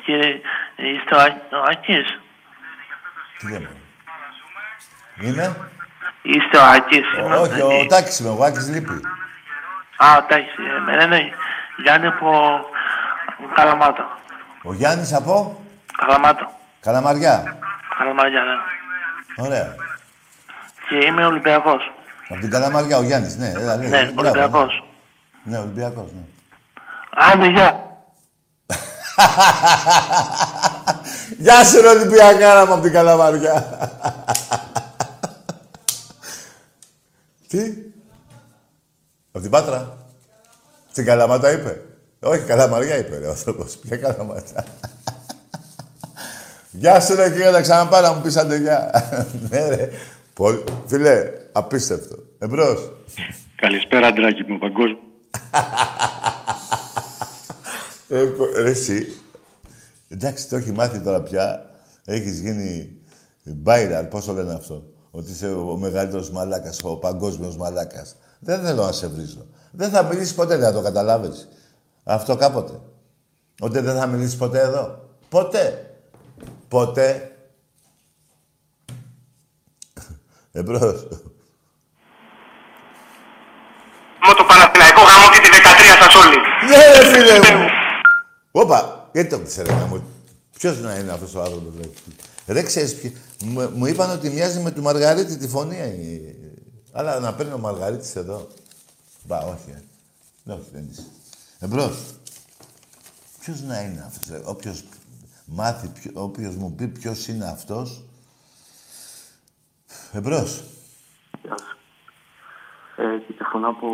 κύριε, είστε ο Άκης; Τι λέμε; Είμαι; Είστε ο Άκης. Όχι, ο Τάκης είμαι, ο Άκης λείπει. Α, ο Τάκης. Ε, ναι, ναι. Γιάννη από Καλαμάτα. Ο Γιάννης από... Καλαμάτα. Καλαμαριά. Καλαμαριά, ναι. Ωραία. Και είμαι Ολυμπιακός. Από την Καλαμαριά, ο Γιάννης, ναι. Έλα, ναι, ναι, Ολυμπιακός. Ναι, Ολυμπιακός, ναι. Άντε, γεια. Γεια σου, ρε Ολυμπιακάρα μου από την Καλαμαριά. Τι; Από την Πάτρα. Στην Καλαμάτα είπε. Όχι, Καλαμαριά είπε ρε, ο άνθρωπος. Ποια Καλαμάτα. Γεια σου ρε κύριε, να ξαναπάρω να μου πεις άντε γεια. ναι ρε. Πολύ... Φίλε, απίστευτο. Εμπρός. Καλησπέρα, Αντράκη μου, παγκόσμιο. ε, ρε, εσύ. Εντάξει, το έχει μάθει τώρα πια. Έχεις γίνει μπάιραρ, πώς το λένε αυτό. Ότι είσαι ο μεγαλύτερος μαλάκας, ο παγκόσμιος μαλάκας. Δεν θέλω να σε βρίζω. Δεν θα μιλήσεις ποτέ, δεν θα το καταλάβεις. Αυτό κάποτε. Ότι δεν θα μιλήσεις ποτέ εδώ. Ποτέ. Ποτέ. Εμπρός. Με το Παναθηναϊκό γάμο και τη 13 σας όλοι. Ναι, ρε φίλε μου. Όπα, γιατί το ξέρετε να μου... Ποιος να είναι αυτός ο άνθρωπος, ρε. Ρε, ξέρεις, ποιο... μου, μου είπαν ότι μοιάζει με του Μαργαρίτη τη φωνή. Αλλά να παίρνει ο Μαργαρίτης εδώ. Μπα, όχι, ε. Ναι, όχι, δεν είσαι. Εμπρός. Ποιος να είναι αυτός, ρε. Όποιος μάθει, ποιο, όποιος μου πει ποιος είναι αυτός. Εμπρός. Γεια σου. Ε, τηλεφωνώ από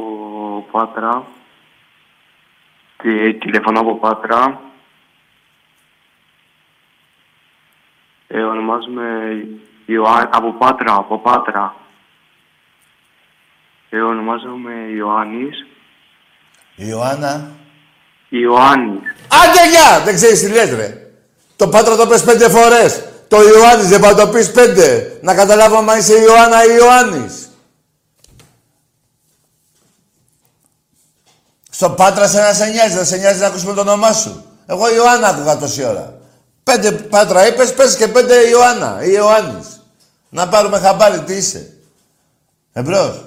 Πάτρα. Τι, τηλεφωνώ από Πάτρα. Ε, ονομάζομαι Ιωάννη, από Πάτρα, από Πάτρα. Ε, ονομάζομαι Ιωάννης. Ιωάννα. Ιωάννης. Άντε γεια! Δεν ξέρεις τι λες, ρε. Το Πάτρα το πες πέντε φορές. Το Ιωάννης δεν πάει το πεις πέντε. Να καταλάβω αν είσαι Ιωάννα ή Ιωάννης. Στο Πάτρα σε να σε νοιάζει, δεν σε νοιάζει να ακούσουμε το όνομά σου. Εγώ Ιωάννα άκουγα τόση ώρα. Πέντε Πάτρα είπες, πες και πέντε Ιωάννα ή Ιωάννης. Να πάρουμε χαμπάρι τι είσαι. Εμπρός.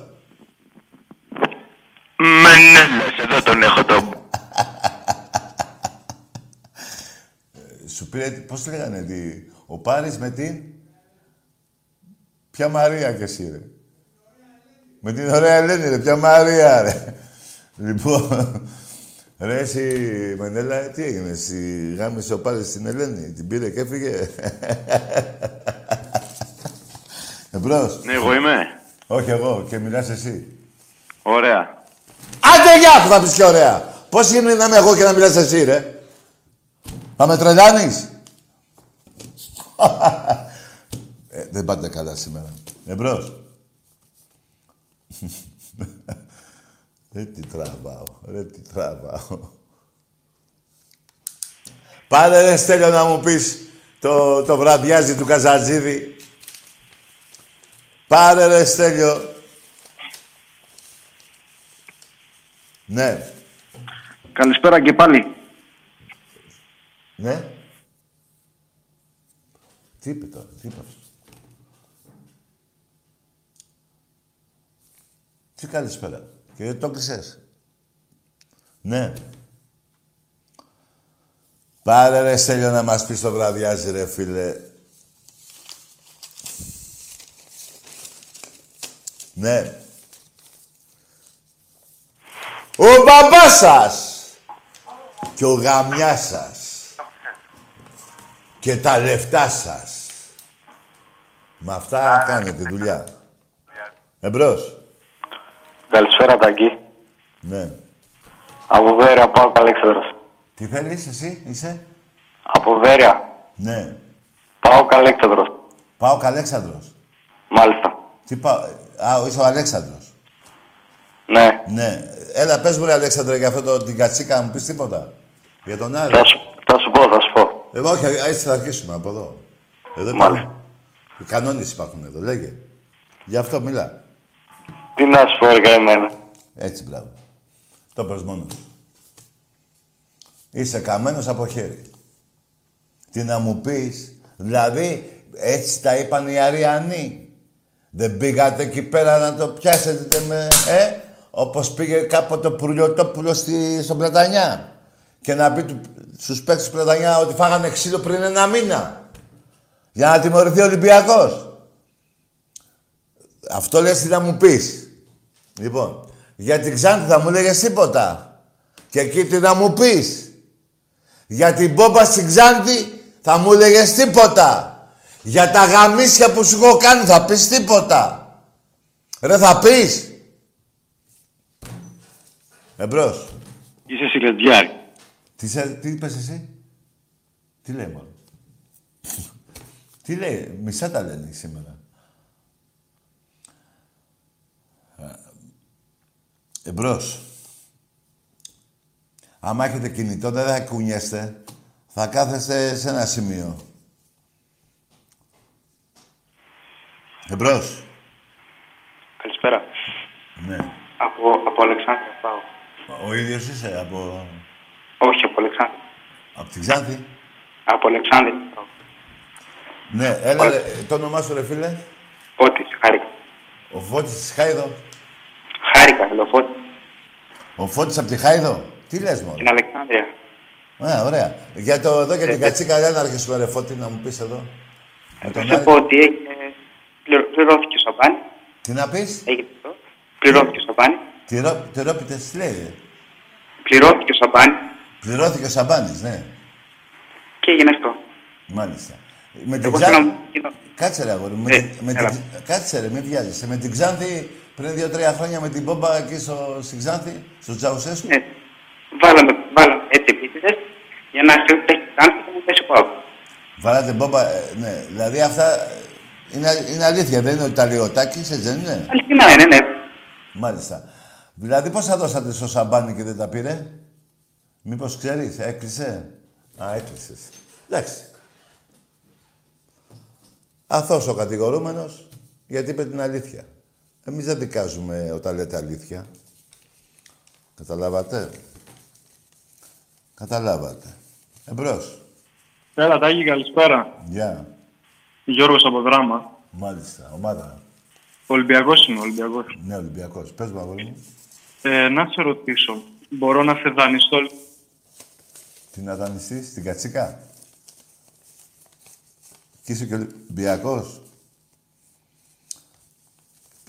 Μενέλες, εδώ τον έχω το... Σου πήρε, πώς το λέγανε, τι, ο Πάρης με την... Ποια Μαρία και εσύ, ρε. Με την ωραία Ελένη, ρε. Ποια Μαρία, ρε. λοιπόν, ρε, εσύ, Μενέλα, τι έγινε, εσύ γάμισε ο Πάρης στην Ελένη. Την πήρε και έφυγε. Εμπρός. Ναι, εγώ είμαι. Όχι εγώ, και μιλάς εσύ. Ωραία. Άντε γεια που θα πεις και ωραία. Πώς γίνεται να είμαι εγώ και να μιλάς εσύ, ρε; Θα με τρελάνεις; Ε, δεν πάτε καλά σήμερα. Εμπρός. Ρε τι τραβάω, ρε τι τραβάω. Πάρε ρε Στέλιο να μου πεις το, το βραδιάζι του Καζατζίδη. Πάρε ρε Στέλιο. Ναι. Καλησπέρα και πάλι. Ναι. Τι είπε τώρα, τι είπε αυτό. Τι καλησπέρα. Και γιατί το κλεισες. Ναι. Πάρε ρε Στέλιο να μας πεις το βραδιάζει ρε φίλε. Ναι. Ο μπαμπάς σας και ο γαμιάς σας και τα λεφτά σας. Με αυτά κάνετε δουλειά. Εμπρός. Καλησπέρα, Ταγκή. Ναι. Από Βέρεια, πάω Αλέξανδρος. Τι θέλεις εσύ, είσαι; Από Βέρεια, Ναι. πάω Αλέξανδρος. Πάω Καλέξανδρος. Μάλιστα. Τι πάω... Α, είσαι ο Αλέξανδρος. Ναι. Ναι. Έλα, πες μου ρε Αλέξανδρε για αυτό το, την κατσίκα, να μου πεις τίποτα. Για τον Άρη. Θα σου, θα σου πω, θα σου πω. Εγώ όχι, έτσι θα αρχίσουμε από εδώ. Εδώ Μάλιστα. υπάρχουν. Οι κανόνες υπάρχουν εδώ, λέγε. Γι' αυτό μιλά. Τι να σου πω, ρε καημένα. Έτσι, μπράβο. Το πες μόνος σου. Είσαι καμένος από χέρι. Τι να μου πεις. Δηλαδή, έτσι τα είπαν οι Αριανοί. Δεν πήγατε εκεί πέρα να το πιάσετε με... Ε, όπως πήγε κάποτε ο Πουρλιοτόπουλο στη, στον Πλατανιά. Και να πει του, στους παίκτες του Πλατανιά ότι φάγανε ξύλο πριν ένα μήνα. Για να τιμωρηθεί ο Ολυμπιακός. Αυτό λες τι να μου πεις. Λοιπόν, για την Ξάνθη θα μου λέγες τίποτα. Και εκεί τι να μου πεις. Για την μπόμπα στην Ξάνθη θα μου λέγες τίποτα. Για τα γαμίσια που σου έχω κάνει θα πεις τίποτα. Ρε θα πεις. Εμπρός. Είσαι σιλεντιάρη. Τι, σε, τι είπες εσύ; Τι λέει μόνο; τι λέει; Μισά τα λένε σήμερα. Εμπρός. Άμα έχετε κινητό, δεν θα κουνιέστε. Θα κάθεστε σε ένα σημείο. Εμπρός. Καλησπέρα. Ναι. Από, από Αλεξάνδρεια πάω. Ο ίδιος είσαι από... Όχι, από Αλεξάνδρεια. Από την Ξάνθη; Από Αλεξάνδρεια πάω. Ναι, έλα, ρε, το όνομά σου, ρε φίλε. Φώτης, χάρηκα. Ο Φώτης της Χάιδο; Χάρηκα, λέω Φώτης. Ο Φώτης από τη Χάιδο; Τι λες μόνο. Στην Αλεξάνδρεια. Α, ωραία. Για το εδώ και Ε, την κατσίκα, δεν να αρχίσουμε ρε Φώτη να μου πεις εδώ. Με τον Θα Άρη. πω ότι έγινε, πληρω- πληρώθηκε ο Σαμπάνη. Τι να πεις; Έγινε αυτό. Πληρώθηκε ο Σαμπάνη. Τι ρω- τι ρόπιτες, τι λέει. ρε. Πληρώθηκε ο Σαμπάνη Πληρώθηκες ο Σαμπάνης, ναι. και έγινε αυτό. Μάλιστα. Με την Εγώ θέλω να Ξάνθη... μου κοινό. Κάτσε ρε αγόρι μου. με Ε, την- με έλα. την... Κάτσε ρε, μην βιάζεσαι. Με την Ξάνθη πριν δύο-τρία χρόνια με την μπόμπα εκεί στο... στην Ξάνθη, στο Τσαουσέσκου. Ναι. Βάλαμε, βάλαμε έτσι επίτηδες για να σε πέσει κάνει και να μου πέσει πάω. Βάλατε μπόμπα, ε, ναι. Δηλαδή αυτά ε, είναι, είναι αλήθεια, δεν είναι ότι τα λέει ο Τάκης, έτσι δεν είναι; Αληθινά είναι, ναι. Μάλιστα. Δηλαδή πώς θα δώσατε στο Σαμπάνι και δεν τα πήρε; Μήπως ξέρεις, έκλεισε; Α, έκλεισες. Εντάξει. Αθώος ο κατηγορούμενος, γιατί είπε την αλήθεια. Εμείς δεν δικάζουμε όταν λέτε αλήθεια. Καταλάβατε; Καταλάβατε. Εμπρός. Έλα, Τάκη, καλησπέρα. Γεια. Γιώργος από Δράμα. Μάλιστα. Ομάδα. Ολυμπιακός είμαι, Ολυμπιακός. Ναι, Ολυμπιακός. Πες μου, αγόρι μου. Ε, να σε ρωτήσω, μπορώ να σε δανειστώ Τι να δανειστείς, την κατσίκα. Και είσαι και Ολυμπιακός.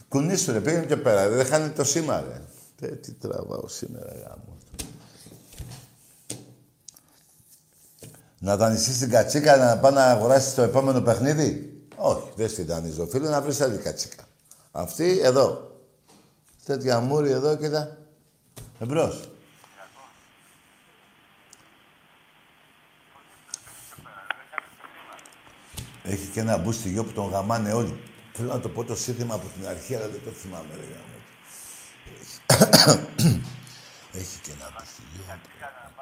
Κουνήσου ρε, πήγαινε και πέρα. Δεν χάνει το σήμα ρε. Τε, τι τραβάω σήμερα, γάμο. Να δανειστείς την κατσίκα να πάει να αγοράσεις το επόμενο παιχνίδι; Όχι, δεν στη δανείζω. Φίλε, να βρεις άλλη κατσίκα. Αυτή εδώ. Τέτοια μούρη εδώ, κοίτα. Εμπρός. Έχει και ένα μπούστιγιο που τον γαμάνε όλοι. Θέλω να το πω το σύνθημα από την αρχή, αλλά δεν το θυμάμαι, ρε γάμο. Έχει και ένα μπούστιγιο.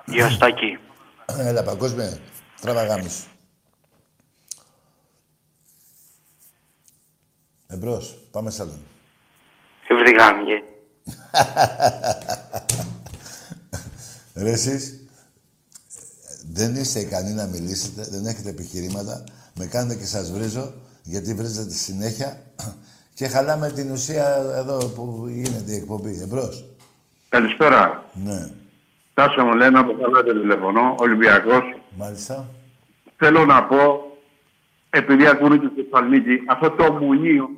Γιωστάκη. Έλα, παγκόσμια. Τράβα γάμις σου. Εμπρός. Πάμε σαλόν. Ευρυγάμιε. Ρε εσείς, δεν είστε ικανοί να μιλήσετε, δεν έχετε επιχειρήματα. Με κάνετε και σας βρίζω, γιατί βρίζετε συνέχεια και χαλάμε την ουσία εδώ που γίνεται η εκπομπή. Εμπρός. Καλησπέρα. Ναι. Τάσο μου λένε από καλά τηλεφωνώ, Ολυμπιακός. Μάλιστα. Θέλω να πω, επειδή ακούνε και στη Θεσσαλονίκη, αυτό το μουνί, ο,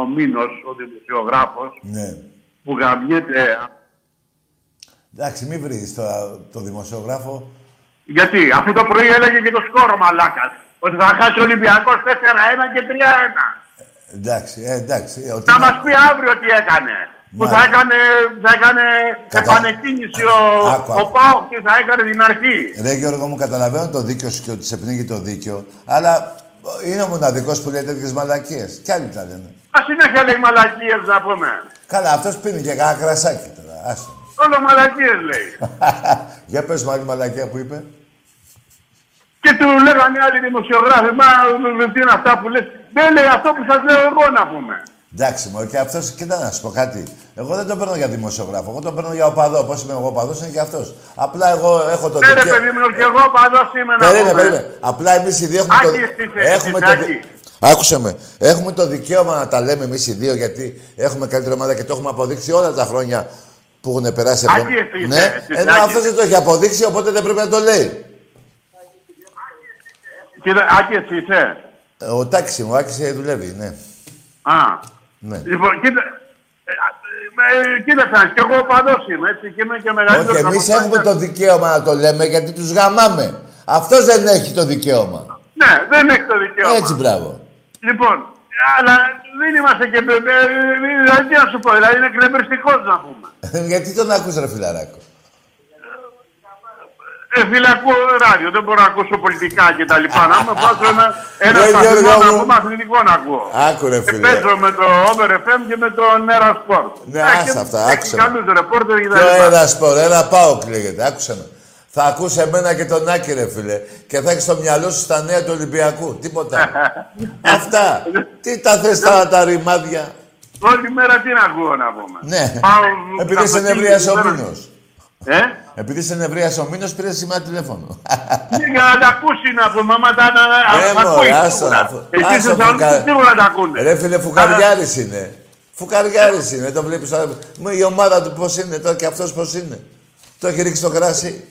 ο Μήνος, ο δημοσιογράφος, Ναι. που γαμιέται... Εντάξει, μην βρεις τώρα το δημοσιογράφο. Γιατί, αφού το πρωί έλεγε και το σκόρο μαλάκας, ότι θα χάσει ο Ολυμπιακός 4-1 και 3-1. Εντάξει, ε, εντάξει. ε, ότι Να είναι- μας πει αύριο τι έκανε. Που θα Μάλιστα. έκανε, θα έκανε Κατα- επανεκκίνηση ο, Άκου, ο άκου. Πάοκ και θα έκανε την αρχή. Ρε Γιώργο μου, καταλαβαίνω το δίκιο σου και ότι σε πνίγει το δίκιο, αλλά είναι ο μοναδικός που λέει τέτοιες μαλακίες. Κι άλλοι τα λένε. Α συνέχεια λέει μαλακίες να πούμε. Καλά, αυτός πίνει και κανένα κρασάκι τώρα. Άστο. Όλο μαλακίες λέει. Για πες μου άλλη μαλακία που είπε. Και του λέγανε άλλοι δημοσιογράφοι, μα τι είναι αυτά που λες. Δεν λέει αυτό που σας λέω εγώ να πούμε. Εντάξει, μου και αυτός, κοίτα να σου πω κάτι. Εγώ δεν τον παίρνω για δημοσιογράφο. Εγώ τον παίρνω για οπαδό. Πώς είμαι εγώ οπαδός, είναι και αυτός. Απλά εγώ έχω το Ναι ρε δικαίωμα. παιδί μου, και εγώ παντός είμαι να Περίμενε, πούμε. περίμενε. Απλά εμείς οι δύο έχουμε το. Άκης είσαι, Έχουμε είσαι το... Άκη. δι- Άκουσε με. Έχουμε το δικαίωμα να τα λέμε εμείς οι δύο γιατί έχουμε καλύτερη ομάδα και το έχουμε αποδείξει όλα τα χρόνια που έχουν περάσει από Άκη, εσύ είσαι, Ναι, εσύ ενώ Άκη. αυτός δεν το έχει αποδείξει, οπότε δεν πρέπει να το λέει. Κύριε Άκη, εσύ είσαι. Ε, Ο Τάκη μου, ο Άκης δουλεύει, ναι. Α, ναι. λοιπόν, κοίτα, ε, ε, κοίταξε, και εγώ παντός είμαι, έτσι, και είμαι και μεγαλύτερος Όχι, από εμεί εσάς. έχουμε το δικαίωμα να το λέμε γιατί του γαμάμε. Αυτό δεν έχει το δικαίωμα. Ναι, δεν έχει το δικαίωμα. Έτσι, μπράβο. Λοιπόν, αλλά δεν είμαστε και... ε, ε, Δηλαδή, τι να σου πω, δηλαδή είναι εκνευριστικός να πούμε. γιατί τον ακούς ρε φιλαράκο. Ε, φίλε, ακούω ράδιο, δεν μπορώ να ακούσω πολιτικά και τα λοιπά. Να με βάζω ένα, ένα Ρε, σταθμό Γιώργο να μου. ακούμε αθλητικό να ακούω. Άκου ρε Και φίλε. παίζω με το Over FM και με το Nera Sport. Ναι, Ε, άστα και αυτά, έχει άκουσα με. καλούς ρεπόρτερ και τα Ποιο λοιπά. ένα σπορ, ένα πάοκ λέγεται. Άκουσε με. Θα ακούσει εμένα και τον Άκη, ρε φίλε. Και θα έχεις στο μυαλό σου τα νέα του Ολυμπιακού. Τίποτα. Αυτά. Τι τα θες τα, τα ρημάδια; Όλη μέρα τι να ακούω να πούμε. Ναι. Πάω, Επειδή σε καφετίνη, νευρίασε ο πέρα- μήνος. Ε; Επειδή σε νευρίασε ο μήνος, πήρε σήμερα τηλέφωνο. Ναι, Για να τα ακούσει να πούμε, άμα τα Ε, να μωρέ, ακούει άστα σίγουρα. να φου- Εσύ άστα, σε Θεσσαλονίκη φουκα- σίγουρα τα ακούνε. Ρε φίλε, φουκαριάρης είναι. Φουκαριάρης είναι. Το βλέπεις τώρα. Μου η ομάδα του πώς είναι τώρα και αυτός πώς είναι. Το έχει ρίξει το κράσι.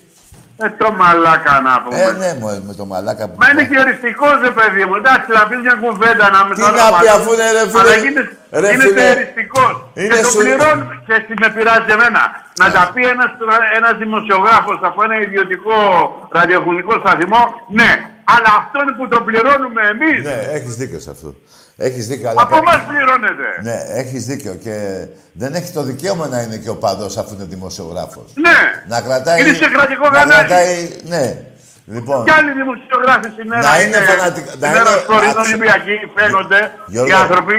Ε, το μαλάκα να πούμε. Ε, ναι, μωρέ, με το μαλάκα που... Μα είναι και εριστικός ρε παιδί μου. Εντάξει, να πεις μια κουβέντα να με Τι τώρα να πει, μαζί. αφού είναι, ρε, φίλε, Αλλά γίνεται, ρε, είναι φίλε, εριστικός. είναι και το σου- πληρώνεις. Και τι με πειράζει εμένα. Να τα πει ένας, ένας δημοσιογράφος από ένα ιδιωτικό ραδιοφωνικό σταθμό. Ναι. Αλλά αυτό είναι που το πληρώνουμε εμείς. Ναι, έχεις δίκιο σε αυτό. Έχεις δίκιο, αλλά... Από εμάς πληρώνεται. Ναι, έχεις δίκιο και δεν έχει το δικαίωμα να είναι και ο παδός αφού είναι δημοσιογράφος. Ναι. Να κρατάει... Είναι σε κρατικό να κανάλι. κρατάει... Ναι. Λοιπόν, Κι άλλοι δημοσιογράφοι στην Να ΕΡΑ είναι φανατικά- να Στην ΕΡΑ είναι- Σπορ, είναι άκουσε. Ολυμπιακοί, φαίνονται Γιώργο. οι άνθρωποι.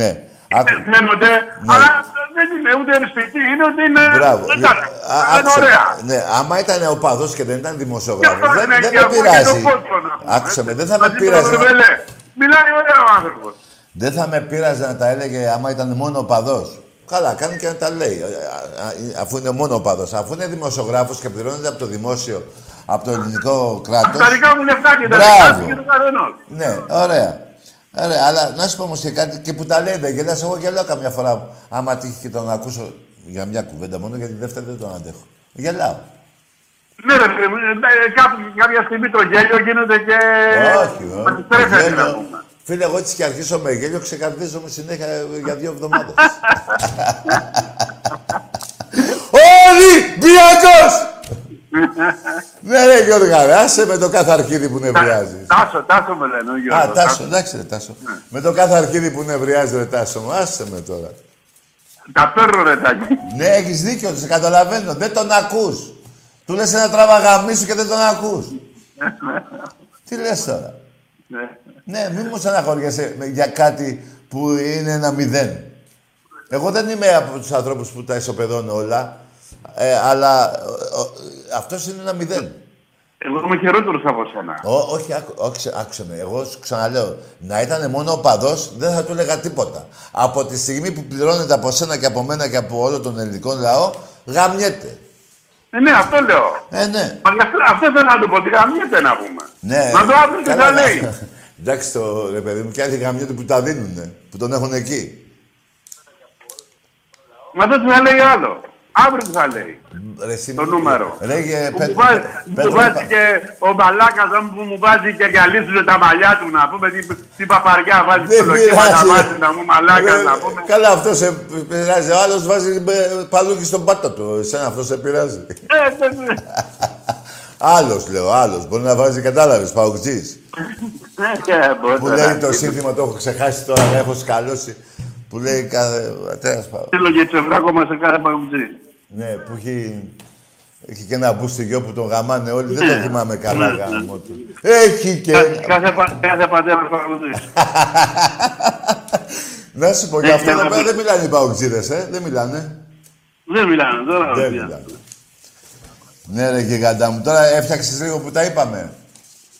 ναι. Άκου. Φαίνονται, Ναι. αλλά δεν είναι ούτε εριστικοί, είναι ότι είναι... Μπράβο. Εντάξει, Α, είναι άκουσε. ωραία. Ναι, άμα ήταν ο παδός και δεν ήταν δημοσιογράφος, Γι' αυτό δεν, είναι δεν και με από εκεί πειράζει. το πόντο να πούμε, Άκουσε με, έτσι. δεν θα με Μαζί με τον πειράζει. Να- Ρεβελέ. Μιλάει ωραία ο άνθρωπος. Δεν θα με πείραζε να τα έλεγε άμα ήταν μόνο ο παδός. Καλά, κάνει και να τα λέει. Α, α, α, Αφού είναι μόνο ο παδός. Αφού είναι δημοσιογράφος και πληρώνεται από το δημόσιο, από το ελληνικό κράτος. Τα δικά μου λεφτά και τα Μπράβο. δικά σου και του καθενός. Ναι, ωραία. Ωραία, αλλά να σου πω όμως και κάτι και που τα λέει δεν γελάς. Εγώ γελάω καμιά φορά άμα τύχει και τον ακούσω για μια κουβέντα μόνο, γιατί δεύτερη δεν τον αντέχω. Γελάω. Ναι, ρε, φίλε μου, ε, ε, κάποιο- κάποια στιγμή το γέλιο γίνεται και... Όχι, όχι. Μας τρέφεται, Γέλιο. να πούμε. Φίλε, εγώ έτσι και αρχίσω με γέλιο, ξεκαρδίζομαι συνέχεια για δύο εβδομάδες. Ολυμπιακός! ναι, ρε Γιώργα, ρε, άσε με το κάθε αρχίδι που νευριάζεις. Τάσο, τάσο με λένε ο Γιώργος. Α, Τάσο, εντάξει ρε Τάσο. Με το κάθε αρχίδι που νευριάζει ρε Τάσο μου, άσε με τώρα. Τα παίρνω ρε Τάκη. Ναι, έχεις δίκιο, σε καταλαβαίνω. Δεν τον ακούς. Του λες ένα τραβαγαμί σου και δεν τον ακούς. Τι λες τώρα; Ναι. Ναι, μην μου στεναχωριέσαι με- για κάτι που είναι ένα μηδέν. Εγώ δεν είμαι από τους ανθρώπους που τα ισοπεδώνω όλα, ε, αλλά ε, ο- αυτός είναι ένα μηδέν. Εγώ είμαι χειρότερος από σένα. Ω, όχι, άκου, όχι, άκουσε με. Εγώ σου ξαναλέω, να ήταν μόνο ο παδός, δεν θα του έλεγα τίποτα. Από τη στιγμή που πληρώνεται από σένα και από μένα και από όλο τον ελληνικό λαό, γαμιέται. Ε, ναι, αυτό λέω. Ε, ναι. Μα γι' αυτό, αυτό θέλω να του πω, τι γαμιέται να πούμε. Ναι. Να το αύριο τι Καλά, θα ναι. λέει. Εντάξει το ρε παιδί μου, και άλλοι γαμιέται που τα δίνουνε, που τον έχουν εκεί. Μα δεν θα λέει άλλο. Αύριο τι θα λέει. Ρε, εσύ, Το νούμερο. Ρε, γε, Που Πέτρο, μου βάζει, Πέτρο, μου βάζει και ο Μπαλάκας που μου βάζει και γυαλίζουν τα μαλλιά του να πούμε τι, τι παπαριά βάζει Δεν στο λογίμα να πειράζει. βάζει να μου μαλάκα Ρε, να πούμε. Καλά, αυτός σε πειράζει. Ο άλλος βάζει ε, παλούκι στον πάτο του. Εσένα αυτό σε πειράζει. Ε, δεν- δεν- άλλος λέω, άλλος. Μπορεί να βάζει, κατάλαβες, παουτζή. Ε, ε, μπορεί Που να- λέει το σύνθημα, το έχω ξεχάσει τώρα, να έχω σκαλώσει. Που λέει κάθε. Τέλος πάντων. Στείλω και τσεφράκο μας σε κάθε παγκοτζή. Ναι, που έχει. Έχει και ένα μπούστιγιο που τον γαμάνε όλοι. Δεν Ναι. το θυμάμαι καλά γάμο του. Έχει και. Κάθε, πα- κάθε πατέρα παγκοτζή. Να σου πω, γι' αυτό εδώ πέρα δεν μιλάνε οι παουτζίδες, ε. Δεν μιλάνε. Δεν μιλάνε τώρα. Δεν παιδιά. μιλάνε. Ναι, ρε γιγαντά μου. Τώρα έφτιαξες λίγο που τα είπαμε.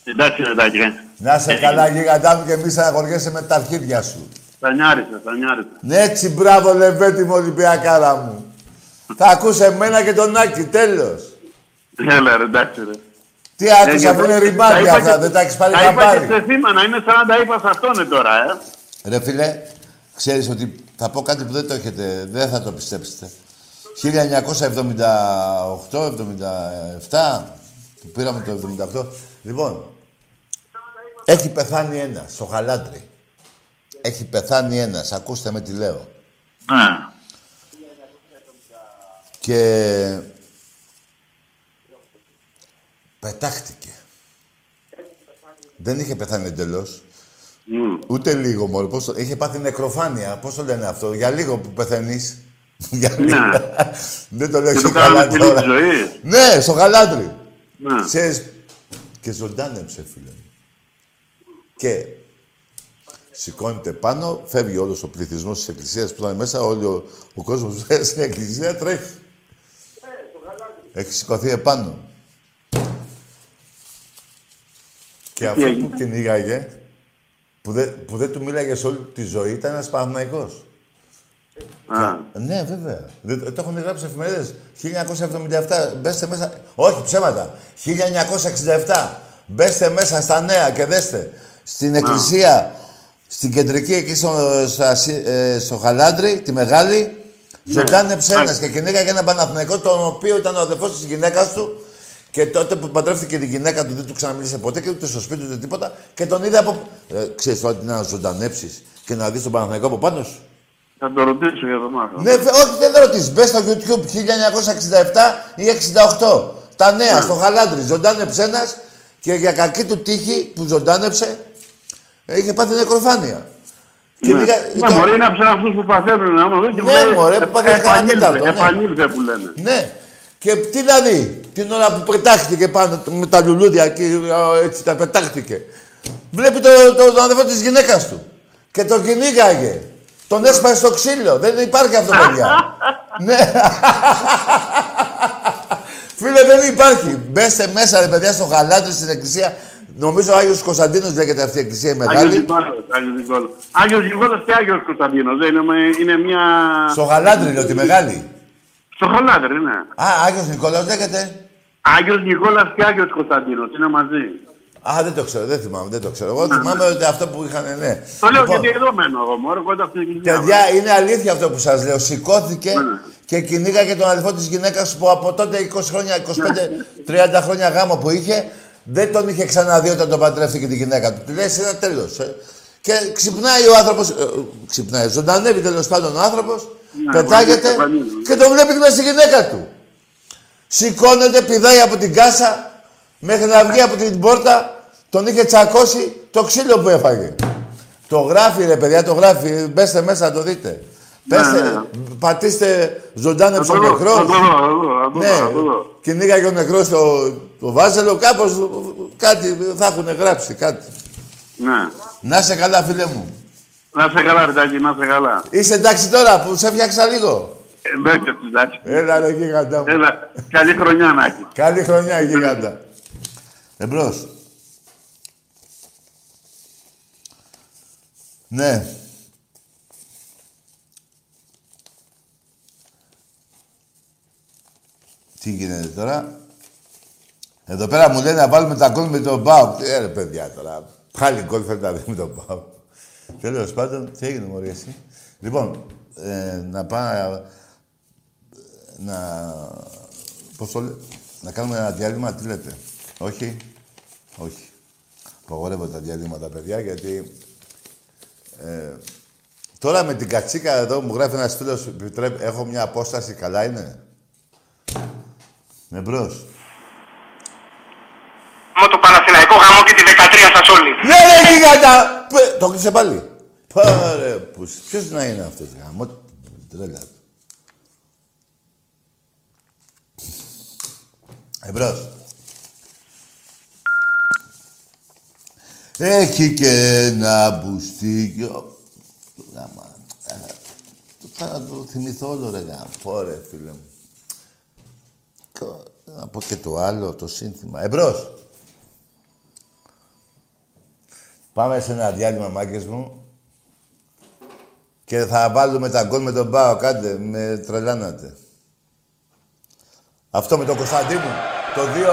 Εντάξει, ρετάκι. Να είσαι καλά, γιγαντά μου, και μη στεναχωριέσαι με τα αρχίδια σου. Θα νιάρισε, θα νιάρισε. Ναι, έτσι, μπράβο, Λεβέτη μου, Ολυμπιακάρα μου. Θα ακούς εμένα και τον Άκη, τέλος. Έλα ρε, εντάξει ρε. Τι άκουσα, Ε, αφού είναι τα ρημάδια είπα αυτά, και- δεν τα έχεις πάρει Τα είπα και χαμπάρι. σε θύμα, να είναι σαν να τα είπα σε αυτόν ε, τώρα, ε. Ρε φίλε, ξέρεις ότι θα πω κάτι που δεν το έχετε, δεν θα το πιστέψετε. 1978-77, που πήραμε το 78. Λοιπόν, έχει πεθάνει ένας στο Χαλάντρι. Έχει πεθάνει ένας, ακούστε με τι λέω. Ναι. Και πετάχτηκε. Δεν είχε πεθάνει εντελώς. Ούτε λίγο μόνο. Πώς το... Είχε πάθει νεκροφάνεια. Πώς το λένε αυτό, για λίγο που πεθαίνεις. για λίγο. Δεν το λέω Και στο το κάναμε γαλάτρι. πολύ τώρα. τη ζωή. Ναι, στο γαλάτρι. Ναι. Ξέρεις, και ζωντάνεψε, φίλε μου. Και σηκώνεται πάνω, φεύγει όλος ο πληθυσμός της εκκλησίας που ήταν μέσα, όλο ο, ο κόσμος που ήταν στην εκκλησία τρέχει. Έχει σηκωθεί επάνω. Και αυτό που κυνήγαγε, που δεν, που δεν του μίλαγε σε όλη τη ζωή, ήταν ένας Παναθηναϊκός. Α. Ναι, βέβαια. Δεν- το έχουν γράψει εφημερίδες. 1977. Μπέστε μέσα. Όχι, ψέματα. 1967. Μπέστε μέσα στα νέα και δέστε. Στην εκκλησία, στην κεντρική εκεί στο, στα Σι- ε, στο Χαλάντρι, τη μεγάλη, ζωντάνεψε Ναι. ένας και κυνήγαγε ένα Παναθηναϊκό, τον οποίο ήταν ο αδερφός της γυναίκας του και τότε που παντρεύτηκε τη γυναίκα του δεν του ξαναμίλησε ποτέ και ούτε στο σπίτι του ούτε τίποτα και τον είδε από... Ε, ξέρεις τώρα τι να ζωντανέψεις και να δεις τον Παναθηναϊκό από πάνω σου. Θα το ρωτήσω για το μάθημα. Ναι, βε- όχι, δεν ρωτήσεις. Μπες στο YouTube 1967 ή 68. Τα νέα, στο Χαλάντρι. Ζωντάνεψε ένας και για κακή του τύχη που ζωντάνεψε είχε πάθει νεκροφάνεια. Και Ναι. λίγα- Ναι, το- μπορεί να ψάχνουν αυτούς που παθαίνουν άμα δεν και Ναι, λέει, μωρέ, που πάθανε κανένα επανήλθε, τέταρτο, ναι. επανήλθε που λένε. Ναι. Και τι να δει, την ώρα που πετάχτηκε πάνω με τα λουλούδια εκεί, α, έτσι τα πετάχτηκε. Βλέπει το, το, τον αδερφό της γυναίκας του. Και τον κυνήγαγε. Τον έσπασε στο ξύλο. Δεν υπάρχει αυτό, παιδιά. ναι. Φίλε, δεν υπάρχει. Μπέστε μέσα, ρε παιδιά, στο γαλάτρι στην εκκλησία. Νομίζω ο Άγιος Κωνσταντίνος λέγεται αυτή η εκκλησία η Άγιος μεγάλη. Νικόλαος, Άγιος Νικόλαος. Άγιος Νικόλαος και Άγιος Κωνσταντίνος. Δεν είναι, με- είναι μια... Στο γαλάτρι, λέω, τη μεγάλη. Στο Χαλάδρι, ναι. Α, Άγιος Νικόλαος λέγεται. Άγιος Νικόλαος και Άγιος Κωνσταντίνος. Είναι μαζί. Α, δεν το ξέρω, δεν θυμάμαι, δεν το ξέρω. Εγώ θυμάμαι ότι αυτό που είχαν, ναι. Το λέω Λοιπόν, γιατί εδώ μένω εγώ, μωρέ, κοντά στην εκκλησία. Παιδιά, είναι αλήθεια αυτό που σας λέω. Σηκώθηκε Ναι. και κυνήγαγε τον αδελφό της γυναίκας που από τότε 20 χρόνια, 25-30 χρόνια γάμο που είχε, δεν τον είχε ξαναδεί όταν τον παντρεύτηκε τη γυναίκα του. Του λέει, ένα τέλος. Ε. Και ξυπνάει ο άνθρωπος, ε, ε, ξυπνάει, ζωντανεύει τέλος πάντων ο άνθρωπος, Ναι, πετάγεται μπορεί να το και τον βλέπει και μέσα στη γυναίκα του. Σηκώνεται, πηδάει από την κάσα μέχρι να βγει από την πόρτα. Τον είχε τσακώσει το ξύλο που έφαγε. Το γράφει ρε παιδιά, το γράφει. Μπέστε μέσα να το δείτε. Πέστε, ναι. πατήστε ζωντάνεψε ο Θα το δω, νεκρός. θα το δω, θα το δω, θα το δω, Ναι, θα το δω. κυνήγαγε ο νεκρός το, το βάζελο, κάπως κάτι θα έχουν γράψει, κάτι. Ναι. Να σε καλά, φίλε μου. Να σε καλά, Ρετάκη, να σε καλά. Είσαι εντάξει τώρα που σε φτιάξα λίγο. Εντάξει, εντάξει. Έλα ρε γίγαντα μου. Έλα, καλή χρονιά να έχει. Καλή χρονιά γίγαντα. Εμπρός. Ναι. Τι γίνεται τώρα; Εδώ πέρα μου λένε να βάλουμε τα γκολ με τον Μπάουκ. Ε, ρε παιδιά τώρα. Πάλι γκολ θέλει να δει με τον Μπάουκ. Τέλος πάντων, τι έγινε μωρή εσύ; Λοιπόν, ε, να πάμε να... Πώς το λέ... Να κάνουμε ένα διάλειμμα, τι λέτε; Όχι; Όχι. Απαγορεύω τα διαλύματα, παιδιά, γιατί... Ε, τώρα με την κατσίκα εδώ μου γράφει ένας φίλος, έχω μια απόσταση, καλά είναι; Με μπρος. Με το Παναθηναϊκό γάμο και τη 13 σας όλοι. Ναι, ρε, γίγαντα! Το κλείσε πάλι. Πάρε, ποιος να είναι αυτός, γάμο. Τρέλα. Εμπρός. Έχει και ένα μπουστίκιο. Γάμα. Θα το θυμηθώ όλο ρε γάμο. ρε φίλε μου. Να πω και το άλλο, το σύνθημα. Εμπρός. Πάμε σε ένα διάλειμμα, μάγκες μου. Και θα βάλουμε τα γκολ με τον Πάο. Κάντε, με τρελάνατε. Αυτό με τον Κωνσταντίνο. Το δύο...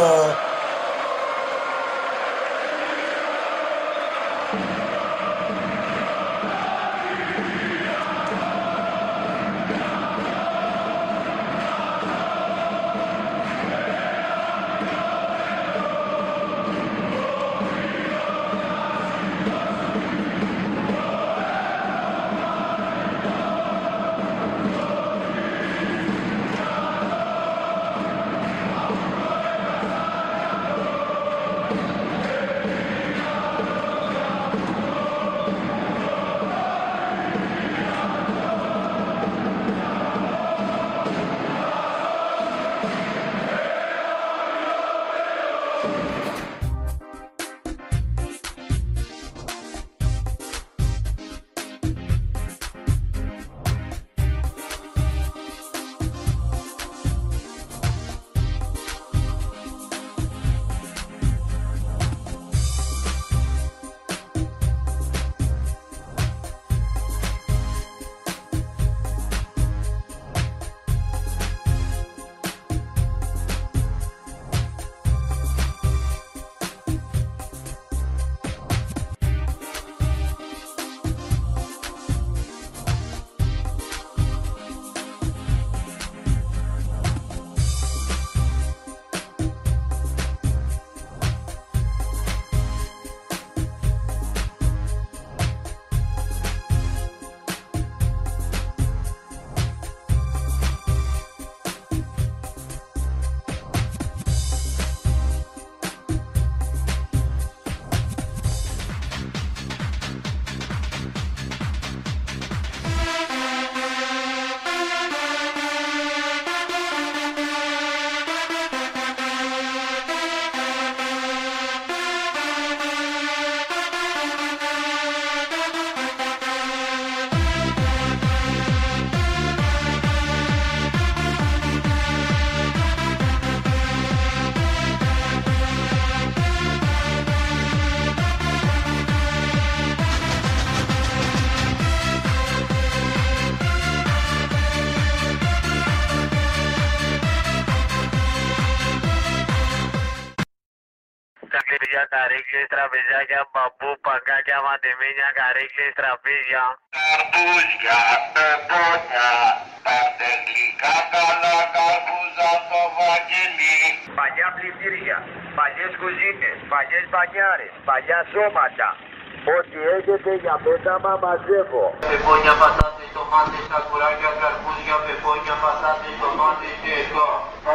Ό,τι έχετε για πέταμα μαζεύω. Πεπόνια, πατάτες, τομάτες, σακουράκια, καρπούζια, πεπόνια, πατάτες, τομάτες και εδώ.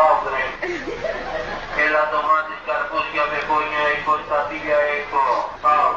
Αύρε. Έλα τομάτες, καρπούζια, πεπόνια, έχω, στατήλια έχω. Πάω.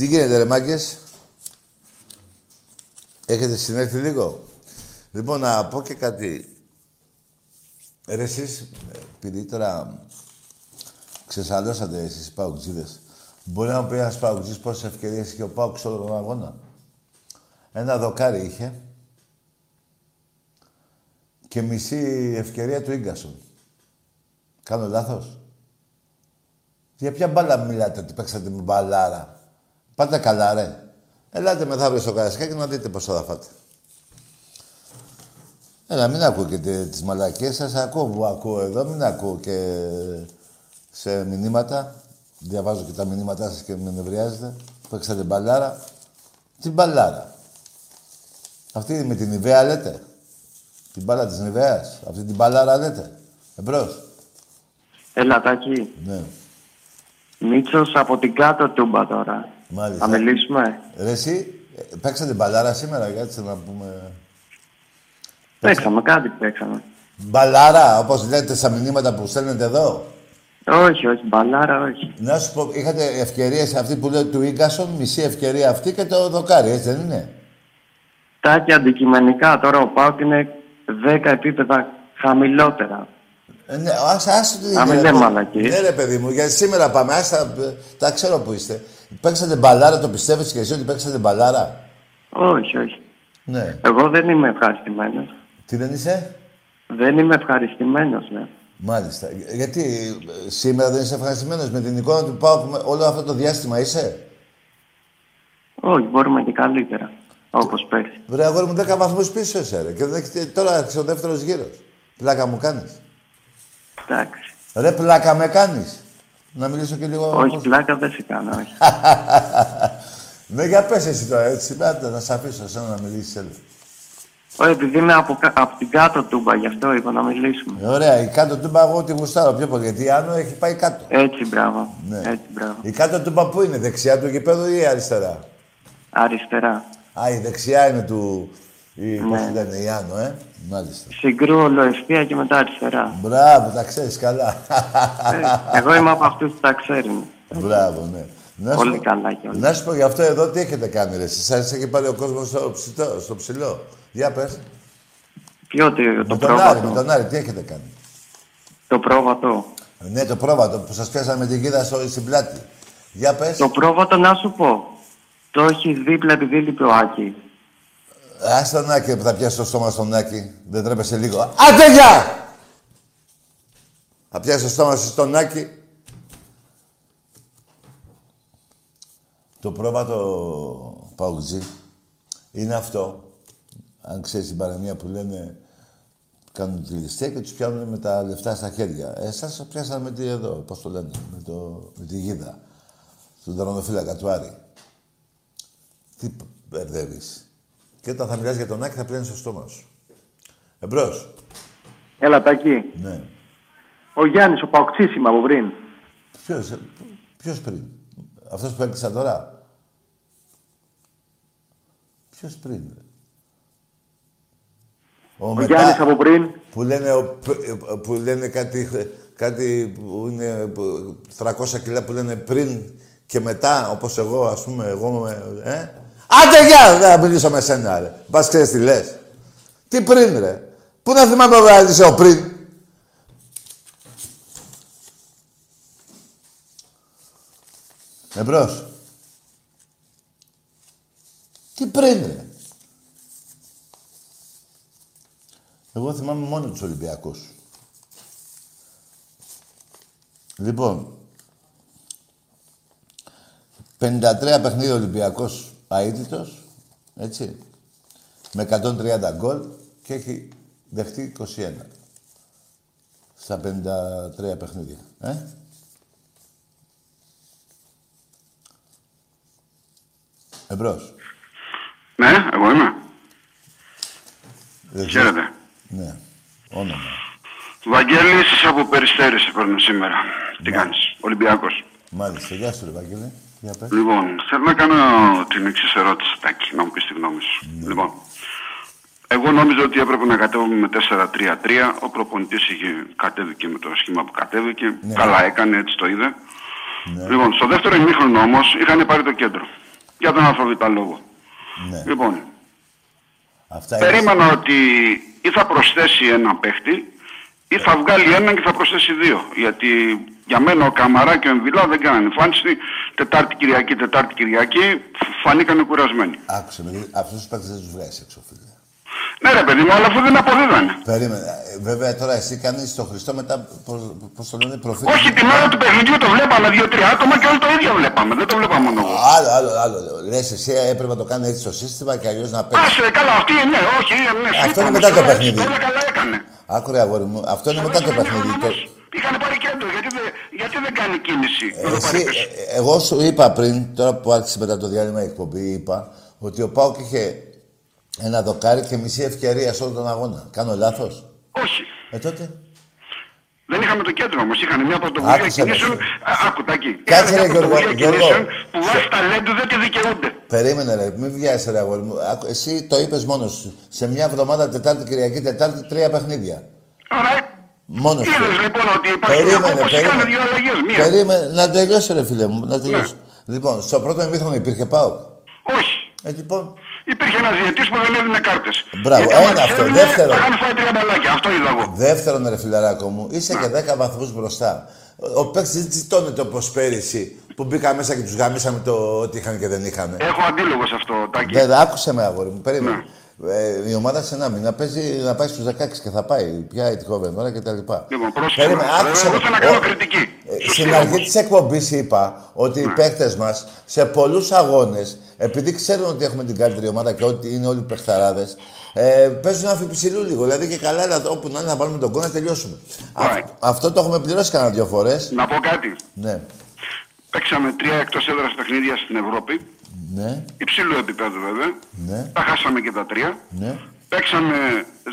Τι γίνεται ρε μάγκες. Έχετε συνέρθει λίγο; Λοιπόν, να πω και κάτι. Ρε εσείς, επειδή τώρα ξεσαλώσατε εσείς οι παουτζίδες, μπορεί να μου πει ένας παουτζής πόσες ευκαιρίες είχε ο Πάουκ σε όλο τον αγώνα; Ένα δοκάρι είχε και μισή ευκαιρία του Ίγκασον. Κάνω λάθος; Για ποια μπάλα μιλάτε ότι παίξατε με μπαλάρα; Πάτε καλά, ρε. Ελάτε μεθαύριο στο Καρασκάκι να δείτε πόσο θα φάτε. Έλα, μην ακούω και τις μαλακίες σας. Ακούω που ακούω εδώ, μην ακούω και σε μηνύματα. Διαβάζω και τα μηνύματά σας και με νευριάζετε. Παίξατε μπαλάρα. Τι μπαλάρα. Αυτή με την Ιβαία λέτε. Την μπάλα της Νιβαίας. Αυτή την μπαλάρα λέτε. Εμπρός. Έλα, Τάκη. Ναι. Μίτσος από την κάτω τούμπα τώρα. Μάλιστα. Θα μιλήσουμε. Ρε εσύ, ε, παίξατε μπαλάρα σήμερα, κάτσε να πούμε... Παίξαμε, κάτι παίξαμε. Μπαλάρα, όπως λέτε στα μηνύματα που στέλνετε εδώ; Όχι, όχι, μπαλάρα, όχι. Να σου πω, είχατε ευκαιρίες αυτή που λέει του Ίγκασον, μισή ευκαιρία αυτή και το δοκάρι, έτσι δεν είναι; Τάκη αντικειμενικά τώρα ο Πάουκ είναι 10 επίπεδα χαμηλότερα. Ε, ναι, ας, ας, Να μην λέμε μαλακίες. Ναι ρε παιδί μου, γιατί σήμερα πάμε, ας, τα, τα ξέρω που είστε. Παίξατε μπαλάρα, το πιστεύεις και εσύ ότι παίξατε μπαλάρα; Όχι, όχι. Ναι. Εγώ δεν είμαι ευχαριστημένος. Τι δεν είσαι; Δεν είμαι ευχαριστημένος, ναι. Μάλιστα. Γιατί ε, σήμερα δεν είσαι ευχαριστημένος με την εικόνα του Πάουκ με όλο αυτό το διάστημα είσαι; Όχι, μπορούμε και καλύτερα. Όπως πέρσι. Βρε αγόρι μου 10 βαθμούς πίσω είσαι ρε. Και δεν έχεις- τώρα άρχισε ο δεύτερος γύρος. Πλάκα μου κάνεις. Εντάξει. Ρε πλάκα με κάνεις. Να μιλήσω και λίγο... Όχι, πλάκα δεν σε κάνω, όχι. ναι, για πες εσύ τώρα έτσι. Άντε, να σε αφήσω εσένα να μιλήσεις έλα. Όχι, επειδή είμαι από, κα- από την κάτω τούμπα, γι' αυτό είπα να μιλήσουμε. Ε, Ωραία, η κάτω τούμπα εγώ τη γουστάρω πιο πολύ. Γιατί η Άνω έχει πάει κάτω. Έτσι, μπράβο. Ναι. Έτσι, μπράβο. Η κάτω τούμπα πού είναι, δεξιά του γηπέδου ή αριστερά; Αριστερά. Α, η δεξιά είναι του. Η, Ναι. Πώς τη λένε, η Άνω, ε; Μάλιστα. Συγκρού ολοευθεία και μετά αριστερά. Μπράβο, τα ξέρεις καλά. Ε, Εγώ είμαι από αυτούς που τα ξέρουν. Μπράβο, ναι. Να σου Πολύ πω- καλά κιόλας. Να σου πω γι' αυτό εδώ τι έχετε κάνει, ρε. Εσείς σας έχει πάρει ο κόσμος στο, ψητό, στο ψηλό. Για πες. Ποιο το, Με το τον Άρη, με πρόβατο. τον Άρη, τι έχετε κάνει. Το πρόβατο. Ναι, το πρόβατο που σας πιάσανε με την κίδα στο, στην πλάτη. Για πες. Το πρόβατο να σου πω. Το έχει δίπλα επειδή λείπει ο Άκη. Ας τον Άκη που θα πιάσεις το στόμα στον Άκη. Δεν τρέπεσαι λίγο. Άντε γεια! Θα πιάσεις το στόμα σου στον Άκη. Το πρόβατο παουτζή είναι αυτό. Αν ξέρεις την παραμία που λένε κάνουν τη ληστεία και τους πιάνουν με τα λεφτά στα χέρια. Εσάς σας πιάσανε με τη εδώ, πώς το λένε, με, το, με τη γίδα. Στον τερματοφύλακα του Άρη. Τι μπερδεύεις. Και όταν θα μιλάς για τον Άκη θα πλένεις το στόμα σου. Εμπρός. Έλα, Τάκη. Ναι. Ο Γιάννης, ο Παοξής είμαι από πριν. Ποιος, ε, ποιος πριν; Αυτός που έκλεισα τώρα; Ποιος πριν. ρε; Ο Γιάννης από πριν. Που λένε, ο- ε, που λένε κάτι, κάτι που είναι που- 300 κιλά που λένε πριν και μετά, όπως εγώ, ας πούμε, εγώ με, ε. Άντε γεια! Δεν θα μιλήσω με σένα, ρε. Πας ξέρεις τι λες. Τι πριν, ρε. Πού να θυμάμαι εγώ είσαι ο πριν. Εμπρός. Τι πριν, ρε. Εγώ θυμάμαι μόνο τους Ολυμπιακούς. Λοιπόν, 53 παιχνίδια Ολυμπιακός αίτητος, έτσι, με 130 γκολ και έχει δεχτεί 21 στα 53 παιχνίδια. Ε; Εμπρός. Ναι, εγώ είμαι. Δεν ξέρω. Χαίρετε. Ναι. Όνομα. Βαγγέλης από Περιστέρη σε παίρνω σήμερα. Τι κάνεις, Ολυμπιακός. Μάλιστα. Γεια σου, ρε Βαγγέλη. Για πες. Λοιπόν, θέλω να κάνω την εξής ερώτηση, Τάκη, να μου πεις τη γνώμη σου. Λοιπόν, εγώ νόμιζα ότι έπρεπε να κατέβουμε με 4-3-3. Ο προπονητής είχε κατέβηκε με το σχήμα που κατέβηκε. Καλά έκανε, έτσι το είδε. Ναι. Λοιπόν, στο δεύτερο ημίχρονο όμως είχαν πάρει το κέντρο. Για τον αλφαβήτα λόγο. Ναι. Λοιπόν, Αυτά είναι. περίμενα ότι ή θα προσθέσει ένα παίχτη ή θα βγάλει έναν και θα προσθέσει δύο. Γιατί για μένα ο Καμαρά και ο Εμβιλά δεν κάνανε εμφάνιση. Τετάρτη Κυριακή, Τετάρτη Κυριακή φανήκανε κουρασμένοι. Άκουσε με, αυτούς τους παίκτες δεν τους βγάζεις έξω, φίλε. Ναι, ρε παιδί μου, αλλά αφού δεν αποδίδανε. Περίμενε. Ε, Βέβαια τώρα εσύ κάνεις το Χριστό μετά, πώς, πώς το λένε, προφίλ. Όχι, την ώρα του παιχνιδιού το βλέπαμε δύο-τρία άτομα και όλοι το ίδιο βλέπαμε. Δεν το βλέπαμε μόνο εγώ. Άλλο, άλλο, άλλο. Λες εσύ έπρεπε να το κάνει έτσι το σύστημα και αλλιώς να παίξεις. Άσε, καλά, αυτή είναι, όχι, ναι, Αυτό είναι είπαμε, μετά το τώρα έτσι, παιχνίδι. Όλα καλά έκανε. Άκουρε αγόρι μου, αυτό είναι μετά το παιχνίδι. Το- Είχαν πάρει κέντρο, γιατί, δεν, γιατί δεν κάνει κίνηση. να το Εσύ, πάρει πίσω. ε, εγώ σου είπα πριν, τώρα που άρχισε μετά το διάλειμμα η εκπομπή, είπα ότι ο Πάουκ είχε ένα δοκάρι και μισή ευκαιρία σε όλο τον αγώνα. Κάνω λάθος; Όχι. Ε, τότε; Δεν είχαμε το κέντρο όμως. Είχαν μια πρωτοβουλία Άκουσε με, κινήσεων. εσύ. Α, Άκου τα εκεί. Κάτσε, Είχαν ρε, μια Γιώργο, πρωτοβουλία Γιώργο. κινήσεων που βάσει ταλέντου δεν τη δικαιούνται. Περίμενε, ρε, μην βιάζεσαι, ρε αγόρι μου. Άκου, Εσύ το είπες μόνος σου. Σε μια εβδομάδα, Τετάρτη, Κυριακή, Τετάρτη, τρία παιχνίδια. Ωραία. Μόνος σου. Είδες λοιπόν ότι υπάρχει Περίμενε, όπως είχαν περίμενε. δύο αλλαγές. Μία. Περίμενε, να τελειώσει, ρε φίλε μου, να τελειώσει. Λοιπόν, στο πρώτο ημίχρονο υπήρχε Πάουκ. Όχι. Ε, λοιπόν. Υπήρχε ένας διαιτή που δεν έδινε κάρτες. Μπράβο, ένα αυτό. Δεύτερο. Θα φάει τρία μπαλάκια. Αυτό είδα εγώ. Δεύτερον, ρε φιλαράκο μου, είσαι και 10 βαθμούς μπροστά. Ο παίκτης δεν τσιτώνεται όπως πέρυσι που μπήκα μέσα και τους γαμίσαμε το ότι είχαν και δεν είχαν. Έχω αντίλογο σε αυτό, Τάκη. Δεν, άκουσε με αγόρι μου, περίμενε. Ε, η ομάδα σε ένα μήνα παίζει να πάει στους 16 και θα πάει. Πια η τυχοβενόρα και τα λοιπά. Λοιπόν, πρόσεξε. Περίμενε, να- άκουσε Εγώ με. θέλω να κάνω Ο- κριτική. Ε, Σου Στην στείλω. αρχή της εκπομπής είπα ότι οι παίχτε μας σε πολλούς αγώνες, επειδή ξέρουν ότι έχουμε την καλύτερη ομάδα και ότι είναι όλοι παιχταράδες, ε, παίζουν αμφιψηλού λίγο. Δηλαδή και καλά, αλλά όπου να είναι να βάλουμε τον κόμμα να τελειώσουμε. Α- αυτό το έχουμε πληρώσει κανένα δύο φορές. Να πω κάτι. Ναι, Παίξαμε τρία εκτός έδρας παιχνίδια στην Ευρώπη. ναι, Υψηλού επίπεδου βέβαια. ναι, Τα χάσαμε και τα τρία. ναι. Παίξαμε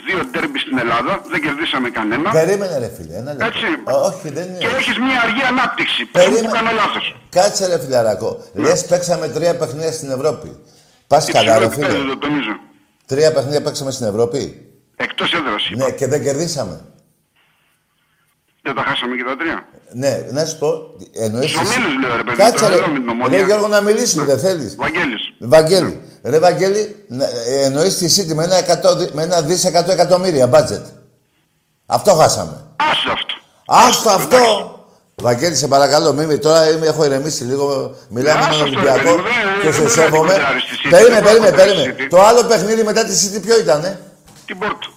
δύο ντέρμπι στην Ελλάδα. Δεν κερδίσαμε κανένα. Περίμενε, ρε φίλε. Ένα λεπτό. Έτσι. Ό, όχι, δεν είναι. Και έχεις μια αργή ανάπτυξη. Περίμενε. Περίμενε. Που κάνω λάθος. Κάτσε, ρε φιλαράκο. Λες, παίξαμε τρία παιχνίδια στην Ευρώπη. Πας καλά, ρε φίλε. το τονίζω. Τρία παιχνίδια παίξαμε στην Ευρώπη. Εκτός έδρας. Ναι, και δεν κερδίσαμε. Δεν τα χάσαμε και τα τρία. Ναι, να σου πω. Εννοείς Στους εσύ- ομίλους, λέω, ρε παιδί, Κάτσε, τώρα ρε. λέω με την Ομόνια. Ρε Γιώργο, να μιλήσουμε, δεν θέλεις. Βαγγέλης. Βαγγέλη. Ρε Βαγγέλη, να- ε, εννοείς τη City με ένα, εκατό, δι- με ένα δις εκατό εκατομμύρια budget. Αυτό χάσαμε. Άσε αυτό. Άστο αυτό. Βαγγέλη, σε παρακαλώ, μη, τώρα είμαι, έχω ηρεμήσει λίγο. Μιλάμε με Άστο τον αυτό, Ολυμπιακό ρε παιδί μου, και δεν- σε δεν σέβομαι. πρέπει να την στη City, Περίμενε, δεν περίμενε, πρέπει να την περίμενε. City. Το άλλο παιχνίδι μετά τη City ποιο ήτανε; Την Πόρτο.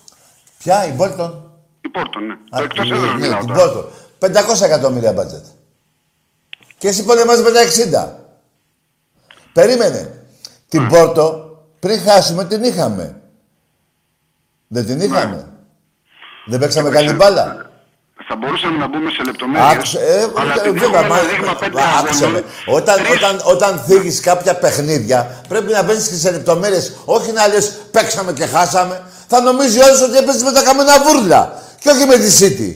Ποια, η Bolton; Η Πόρτο, ναι. Α, Το εκτός ναι, έδρας ναι, μιλάω την τώρα. Porto. 500 εκατομμύρια budget. Και εσύ πολεμάς με τα 60. Περίμενε. Την Πόρτο πριν χάσουμε την είχαμε. Δεν την είχαμε. Δεν παίξαμε καλή μπάλα. Θα μπορούσαμε να μπούμε σε λεπτομέρειες. Άκουσε, ε, αλλά ε, επειδή βέβαια, έχουμε μα- ένα δείγμα πέντε άκουσε αγώνων, με. Όταν, όταν, όταν θίγεις κάποια παιχνίδια, πρέπει να μπαίνεις και σε λεπτομέρειες. Όχι να λες παίξαμε και χάσαμε. Θα νομίζει όλος ότι έπαιζε με τα καμένα βούρλα. Και όχι με τη City.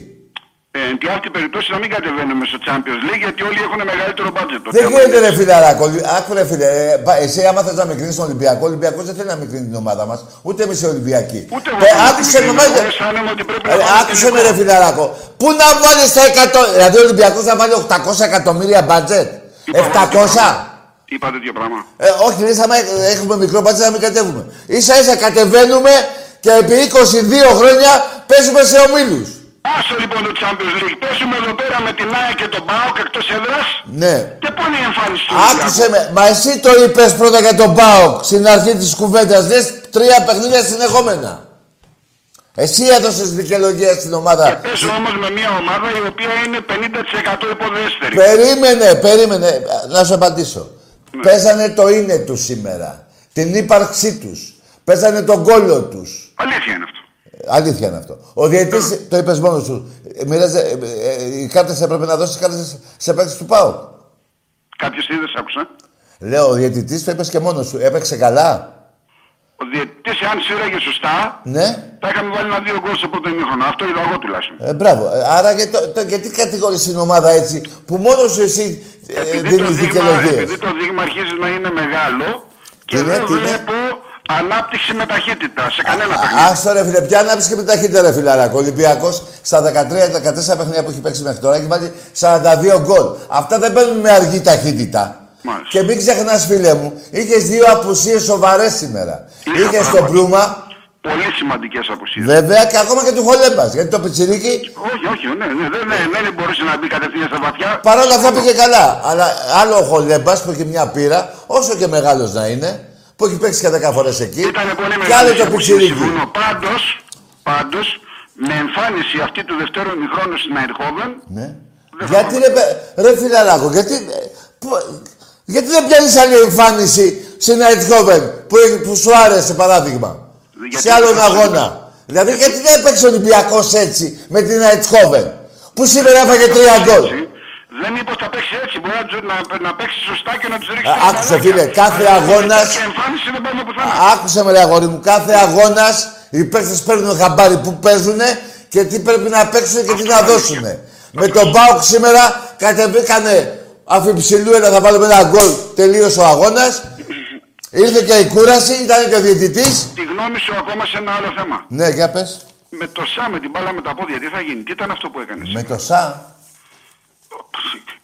Ε, εν τη αυτή περιπτώσει να μην κατεβαίνουμε στο Champions League γιατί όλοι έχουν μεγαλύτερο budget. Το Δεν θέμα γίνεται είναι- ρε φιλαράκο. Άκου ρε φίλε. ε, πα- Εσύ άμα θες να μικρύνεις τον Ολυμπιακό, ο Ολυμπιακός δεν θέλει να μικρύνει την ομάδα μας. Ούτε εμείς οι Ολυμπιακοί. Ούτε εγώ Ε, θέλω να άκουσε με την μάγε. Εγώ αισθάνομαι ότι πρέπει να Ε, πάμε Άκουσε με τελικό. ρε φιλαράκο. Πού να βάλεις τα 100... Δηλαδή ο Ολυμπιακός θα βάλει 800 εκατομμύρια μπάτζετ. 700. Είπα τέτοιο πράγμα. Ε, όχι, λες άμα έχουμε μικρό μπάτζετ να μην κατέβουμε. Ίσα ίσα κατεβαίνουμε και επί 22 χρόνια παίζουμε σε ομίλους. Άσο λοιπόν το Champions League. Πέσουμε εδώ πέρα με την ΑΕΚ και τον ΠΑΟΚ εκτός έδρας; Ναι. Και πού είναι η εμφάνιση του Άκουσε με. Μα εσύ το είπες πρώτα για τον ΠΑΟΚ στην αρχή της κουβέντας. Λες τρία παιχνίδια συνεχόμενα. Εσύ έδωσες δικαιολογία στην ομάδα. Παίζω όμως με μια ομάδα η οποία είναι 50% υποδέστερη. Περίμενε, περίμενε. Να σου απαντήσω. Παίζανε το είναι τους σήμερα. Την ύπαρξή τους. Παίζανε τον κόλλο τους. Αλήθεια είναι αυτό. Αλήθεια είναι αυτό. Ο διαιτητής, το είπες μόνος σου, ε, μοίραζε, ε, ε, οι κάρτες έπρεπε να δώσεις κάρτες σε παίκτες του ΠΑΟΚ. Κάποιος είδες, άκουσα. Λέω, ο διαιτητής το είπες και μόνος σου. Έπαιξε καλά. Ο διαιτητής, αν σύραγε σωστά, Ναι. θα είχαμε βάλει ένα δύο γκολ στο πρώτο ημίχρονο. Αυτό είδα εγώ τουλάχιστον. Ε, μπράβο. Ε, Άρα γιατί, το, το, γιατί κατηγορείς την ομάδα έτσι που μόνος σου εσύ ε, Επειδή το, δίνεις δείγμα, δικαιολογίες; επειδή το δείγμα αρχίζει να είναι μεγάλο και Τι είναι, δεν τι είναι; βλέπω ανάπτυξη με ταχύτητα σε κανένα παιχνίδι. Άστο ρε φίλε, ποια ανάπτυξη και με ταχύτητα ρε φιλαράκο. Ο Ολυμπιακός στα 13-14 παιχνίδια που έχει παίξει μέχρι τώρα έχει βάλει 42 γκολ. Αυτά δεν παίρνουν με αργή ταχύτητα. Μάλιστα. Και μην ξεχνάς, φίλε μου, είχες δύο απουσίες σοβαρές σήμερα. Είχα Είχες τον πράγματι. Πλούμα, Πολύ σημαντικές απουσίες. βέβαια, και ακόμα και του Χολέμπας. Γιατί το πιτσιρίκι Όχι, όχι, ναι, ναι, δεν, δεν, δεν μπορούσε να μπει κατευθείαν στα βαθιά. παρόλα αυτά πήγε καλά. Αλλά άλλο ο Χολέμπας που έχει μια πείρα, όσο και μεγάλος να είναι, που έχει παίξει και 10 φορές εκεί. Ήταν πολύ Και μεγάλη άλλο το απουσία, πιτσιρίκι. συμφωνώ. Πάντως, πάντως, με εμφάνιση αυτή του δευτέρου ημιχρόνου στην Αϊντχόβεν, Ναι. Γιατί ρε, παι- ρε φιλαράκο, γιατί, ε, που- γιατί δεν πιάνεις άλλη εμφάνιση στην Αιτχόβεν που, που σου άρεσε παράδειγμα; Γιατί σε άλλον δεν αγώνα. Δηλαδή γιατί δεν έπαιξε ο Ολυμπιακός έτσι με την Αιτχόβεν που σήμερα έφαγε τρία γκολ; Δεν είπε ότι θα παίξει έτσι. Μπορεί να, τους- να, να παίξει σωστά και να τους ρίξει. Α, τα άκουσε, μπαλάκια. φίλε, κάθε Αλλά αγώνας- τέτοια εμφάνιση δεν πάμε πουθενά. Άκουσε με ρε αγόρι μου, κάθε αγώνας οι παίκτες παίρνουν χαμπάρι που παίζουν και τι πρέπει να παίξουν και τι να δώσουν. Με τον Μπάουκ σήμερα κατεβήκανε αφιψηλού ένα θα βάλουμε ένα γκολ, τελείωσε ο αγώνας. Ήρθε και η κούραση, ήταν και ο διαιτητής. Τη γνώμη σου ακόμα σε ένα άλλο θέμα. Ναι, για πες. Με το Σα με την μπάλα με τα πόδια, τι θα γίνει, τι ήταν αυτό που έκανες; Με το ΣΑ.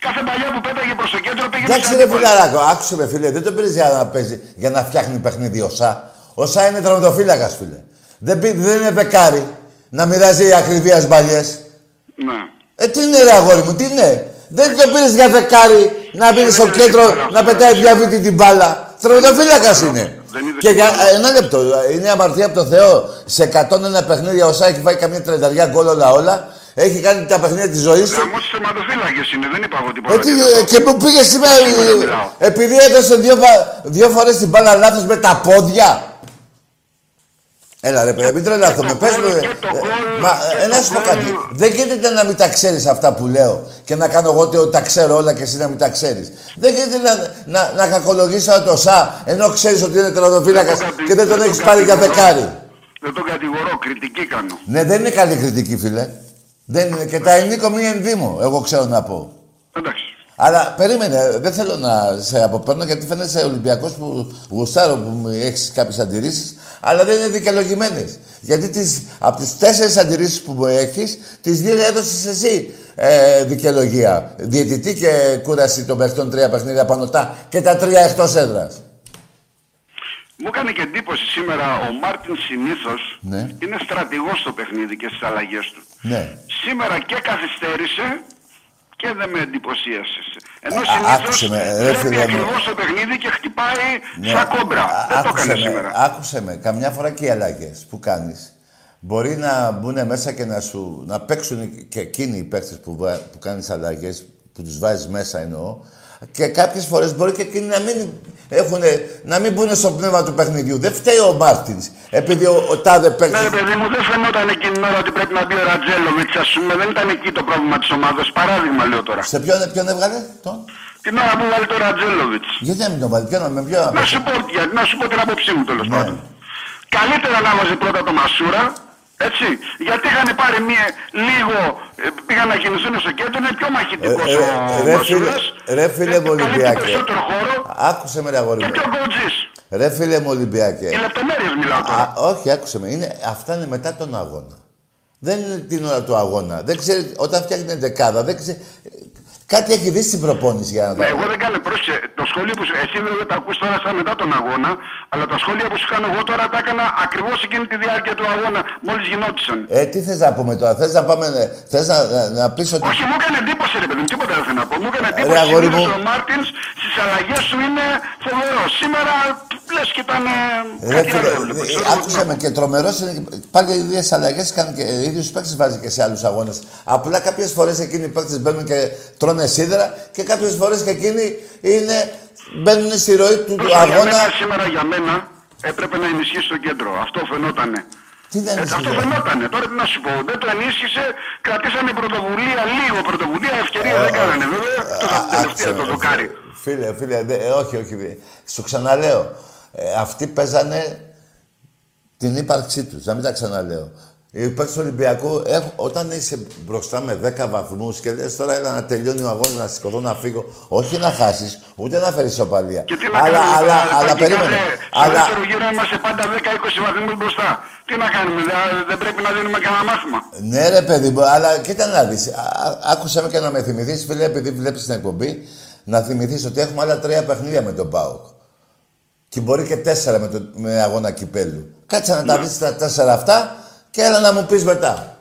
Κάθε παλιά που πέταγε προς το κέντρο πήγε Εντάξει ρε φιλαράκο, άκουσε με φίλε, δεν το πήρες για να παίζει, για να φτιάχνει παιχνίδι ο ΣΑ. Ο ΣΑ είναι τραυματοφύλακας φίλε. Δεν, πει- δεν είναι πεκάρι να μοιράζει ακριβίας μπαλιές. Ναι. Ε, τι είναι ρε αγόρι μου, τι είναι; Δεν το πήρες για δεκάρι να μπει στο κέντρο να πετάει διαβήτη την μπάλα. Τραυματοφύλακας είναι. Και για ε, ένα λεπτό, είναι αμαρτία από το Θεό. Σε 101 παιχνίδια ο ΣΑ έχει φάει καμία τρενταριά γκολ όλα όλα. Έχει κάνει τα παιχνίδια της ζωής του. Γαμώ θεματοφύλακες είναι, δεν είπα εγώ τίποτα. Ε, τι, τέτοιο. ε, και που πήγε σήμερα, Σίγουρα ε, μιλάω. επειδή έδωσε δύο, βα- δύο φορές την μπάλα λάθος με τα πόδια. Έλα ρε παιδί, μην τρελαθούμε. Πες μου, ε, ε, μα ε, να σου πω κάτι. Δεν γίνεται να μην τα ξέρεις αυτά που λέω και να κάνω εγώ ότι τα ξέρω όλα και εσύ να μην τα ξέρεις. Δεν γίνεται να, να, να κακολογήσω το ΣΑ ενώ ξέρεις ότι είναι τερατοφύλακας και δεν τον έχεις πάρει για δεκάρι. Δεν τον κατηγορώ, κριτική κάνω. Ναι, δεν είναι καλή κριτική, φίλε. Δεν είναι. Και τα ενίκο μη ενδύμω, εγώ ξέρω να πω. Εντάξει. Αλλά περίμενε, δεν θέλω να σε αποπέρνω γιατί φαίνεσαι Ολυμπιακός που γουστάρω που έχεις κάποιες αντιρρήσεις, αλλά δεν είναι δικαιολογημένες. Γιατί τις, από τις τέσσερις αντιρρήσεις που μου έχεις, τις δύο έδωσες εσύ ε, δικαιολογία. Διαιτητή και κούραση των παιχτών τρία παιχνίδια πάνω τα και τα τρία εκτός έδρας. Μου έκανε και εντύπωση σήμερα ο Μάρτιν συνήθως Ναι, είναι στρατηγός στο παιχνίδι και στις αλλαγές του. ναι. Σήμερα και καθυστέρησε και δεν με εντυπωσίασες. Ενώ Α, συνήθως άκουσε με, ρε φίλε βλέπει μου. ακριβώς το παιχνίδι και χτυπάει Ναι. σαν κόμπρα. Α- δεν το άκουσε έκανε με, σήμερα. Άκουσε με, καμιά φορά και οι αλλαγές που κάνεις μπορεί να μπουν μέσα και να σου να παίξουν και εκείνοι οι παίχτε που, βα- που κάνεις αλλαγές, που τους βάζεις μέσα εννοώ. Και κάποιες φορές μπορεί και εκείνοι να μην, έχουνε, να μην μπουν στο πνεύμα του παιχνιδιού. Δεν φταίει ο Μάρτινς. Επειδή ο, ο τάδε παίκτη. Ναι, ρε παιδί μου, δεν φαινόταν εκείνη την ώρα ότι πρέπει να μπει ο Ρατζέλοβιτς, ας πούμε. Δεν ήταν εκεί το πρόβλημα της ομάδας. Παράδειγμα, λέω τώρα. Σε ποιον, ποιον έβγαλε τον; Την ώρα που βάλει το Ρατζέλοβιτς. Γιατί να μην τον βάλει, ποιον, με ποιον. Να σου πω, για- να σου πω την άποψή μου Ναι. τέλο πάντων. Καλύτερα να βάζει πρώτα το Μασούρα, έτσι. Γιατί είχαν πάρει μία, λίγο, ε, πήγαν να κινηθούν στο κέντρο, είναι πιο μαχητικός Ε, ο ε, ρε φίλε, Μασούρας. ρε φίλε μου Καλύπτει Ολυμπιακέ. περισσότερο χώρο Άκουσε με ρε αγόρι και μου. πιο γκοτζής. Ρε φίλε μου Ολυμπιακέ. Οι λεπτομέρειες μιλάω τώρα. Α, όχι, άκουσε με. Είναι, αυτά είναι μετά τον αγώνα. Δεν είναι την ώρα του αγώνα. Δεν ξέρει, όταν φτιάχνει δεκάδα, δεν ξέρει. Κάτι έχει δει στην προπόνηση για να το Ναι, εγώ δεν κάνω πρόσεχε. Το σχόλιο που σου, εσύ δεν τα ακούς τώρα σαν μετά τον αγώνα, αλλά τα σχόλια που σου κάνω εγώ τώρα τα έκανα ακριβώς εκείνη τη διάρκεια του αγώνα, μόλις γινόντουσαν. Ε, τι θες να πούμε τώρα, θες να πάμε. Θες να, να, να πεις ότι. Όχι, μου έκανε εντύπωση ρε παιδί μου, τίποτα δεν θέλω να πω. Μου έκανε Ρε, εντύπωση αγόρι συνήθως μου. ο Μάρτινς στις αλλαγές σου είναι φοβερό. Σήμερα λες και ήταν ε, Ρε κάτι φίλε, άλλο έβλεπα. ε, ξέρω. άκουσε με και τρομερός είναι. και- Πάλι οι ίδιες αλλαγές κάνει και οι ίδιους παίκτες βάζει και σε άλλους αγώνες. Απλά κάποιες φορές εκείνοι οι παίκτες μπαίνουν και τρώνε σίδερα και κάποιες φορές και εκείνοι είναι, μπαίνουν στη ροή του, του Για αγώνα. μένα, σήμερα για μένα έπρεπε να ενισχύσει το κέντρο. Αυτό φαινότανε. Τι δεν Ε, ενισχύει, αυτό ρε. φαινότανε. Τώρα τι να σου πω. Δεν το ενίσχυσε. Κρατήσανε πρωτοβουλία, λίγο πρωτοβουλία. Ευκαιρία δεν κάνανε βέβαια. Το τελευταίο το δοκάρι. Φίλε, φίλε, δε, ε, όχι, όχι. δε. Σου ξαναλέω. Ε, αυτοί παίζανε την ύπαρξή τους, να μην τα ξαναλέω. Οι παίκτες του Ολυμπιακού, έχουν- όταν είσαι μπροστά με 10 βαθμούς και λες τώρα έλα να τελειώνει ο αγώνας, να σηκωθώ να φύγω. Όχι να χάσεις, ούτε να φέρεις σοπαλία. Και τι να Αλλά, κάνουμε, αλλά, θα- αλλά θα περίμενε. κοιτάτε, Στο Αλλά, δεύτερο γύρο είμαστε πάντα 10-20 βαθμούς μπροστά. Τι να κάνουμε, δε- δεν πρέπει να δίνουμε κανένα μάθημα. ναι ρε παιδί μου, αλλά κοίτα να δεις. Α- α- Άκουσα με και να με θυμηθείς, φίλε, επειδή βλέπεις την εκπομπή, να θυμηθείς ότι έχουμε άλλα τρία παιχνίδια με τον ΠΑΟΚ. Και μπορεί και τέσσερα με, το, με αγώνα κυπέλου. Κάτσε να τα Ναι. δεις τα τέσσερα αυτά και έλα να μου πεις μετά.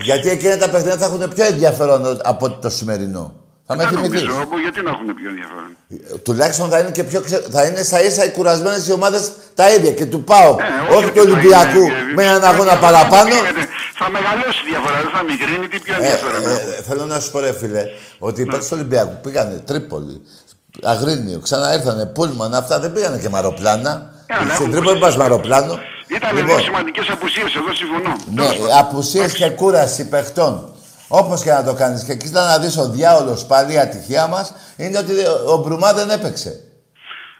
Γιατί εκείνα τα παιχνίδια θα έχουν πιο ενδιαφέρον από το σημερινό. Θα με Δεν θυμηθείς. νομίζω, όπου, γιατί να έχουν πιο ενδιαφέρον. Τουλάχιστον θα είναι και πιο ξε... θα είναι στα ίσα οι κουρασμένες οι ομάδες τα ίδια και του ΠΑΟΚ. όχι ότι του θα Ολυμπιακού είναι, με έναν ε, αγώνα ε, παραπάνω. ε, Θα μεγαλώσει η διαφορά, δεν θα μικρύνει, τι πιο Ε, ενδιαφέρον. ε, θέλω να σου πω, ρε φίλε, ότι οι παίκτες του Ολυμπιακού πήγανε Τρίπολη, Αγρίνιο, ξαναήρθανε Πούλμαν, αυτά δεν πήγανε και με αεροπλάνα. αλλά Στην έχουν Τρίπολη πας με αεροπλάνο. Ήταν Λοιπόν, δύο σημαντικές απουσίες, εδώ συμφωνώ. ναι, απουσίες και κούραση παιχτών. Όπως και να το κάνεις. Και κοίτα να δεις ο διάολος πάλι η ατυχία μας είναι ότι ο Μπρουμά δεν έπαιξε.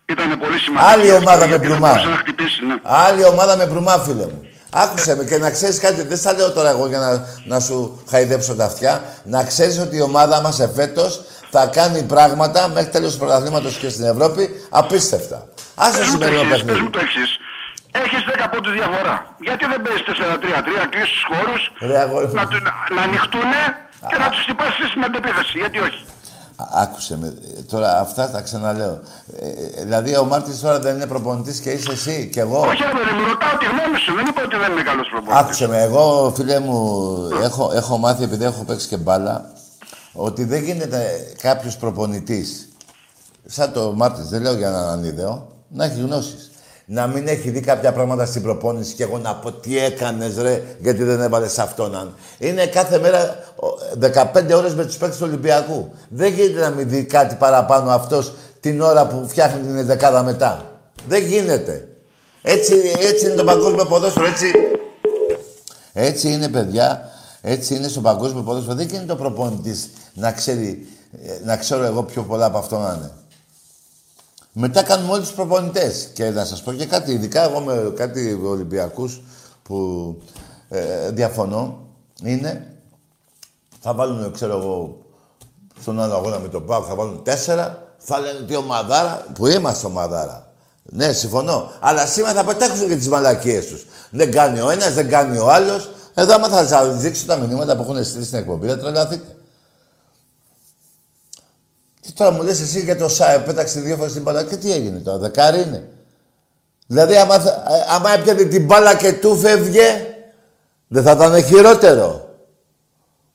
Ήταν πολύ σημαντικό. Άλλη ομάδα με γιατί δεν Μπρουμά. μπορούσε να χτυπήσει, ναι. Άλλη ομάδα με Μπρουμά, φίλε μου. Άκουσε με και να ξέρεις κάτι, δεν στα λέω τώρα εγώ για να, να σου χαϊδέψω τα αυτιά. Να ξέρεις ότι η ομάδα μας εφέτος θα κάνει πράγματα μέχρι τέλος του πρωταθλήματος και στην Ευρώπη απίστευτα. Άσε Πες μου το σημερινό εξής, Πες παιχνίδι. μου το εξής. Έχεις 10 πόντους διαφορά. Γιατί δεν παίζεις 4-3-3, κλείσεις τους χώρους, Ρε, αγόρι μου. να, του- να, να ανοιχτούν και να τους χτυπάσεις στην αντεπίθεση. Γιατί όχι; Α- Άκουσε με. Ε, Τώρα αυτά τα ξαναλέω. Ε, ε, δηλαδή ο Μάρτιν τώρα δεν είναι προπονητής και είσαι εσύ και εγώ. Όχι, ρε παιδί μου, ρωτάω τη γνώμη σου. Δεν είπα ότι δεν είναι καλός προπονητής. Άκουσε με, εγώ φίλε μου έχω, έχω μάθει επειδή έχω παίξει και μπάλα ότι δεν γίνεται κάποιος προπονητής σαν το Μάρτιν, δεν λέω για έναν ανίδεο, να έχει γνώσεις. Να μην έχει δει κάποια πράγματα στην προπόνηση και εγώ να πω τι έκανες ρε, γιατί δεν έβαλες αυτόν. αν». Είναι κάθε μέρα ο, 15 ώρες με τους παίκτες του Ολυμπιακού. Δεν γίνεται να μην δει κάτι παραπάνω αυτός την ώρα που φτιάχνει την δεκάδα μετά. Δεν γίνεται. Έτσι, έτσι είναι το παγκόσμιο ποδόσφαιρο. Έτσι, έτσι είναι, παιδιά. Έτσι είναι στο παγκόσμιο ποδόσφαιρο. Δεν γίνεται ο προπονητής να ξέρει, ε, να ξέρω εγώ πιο πολλά από αυτό να είναι. Μετά κάνουμε όλοι τους προπονητές. Και να σας πω και κάτι, ειδικά εγώ με κάτι Ολυμπιακούς που ε, διαφωνώ, είναι θα βάλουν, ξέρω εγώ, στον άλλο αγώνα με τον Πάο, θα βάλουν τέσσερα, θα λένε τι ομαδάρα, που είμαστε ομαδάρα. Ναι, συμφωνώ. Αλλά σήμερα θα πετάξουν και τις μαλακίες τους. Δεν κάνει ο ένας, δεν κάνει ο άλλος. Εδώ, άμα θα σα δείξω τα μηνύματα που έχουν στείλει στην εκπομπή, θα τρελαθείτε. Και τώρα μου λες εσύ για το ΣΑΕ, πέταξε δύο φορές την μπάλα και τι έγινε τώρα, δεκάρι είναι. Δηλαδή άμα, θα- ε, άμα έπιανε την μπάλα και του φεύγε, δεν θα ήταν χειρότερο.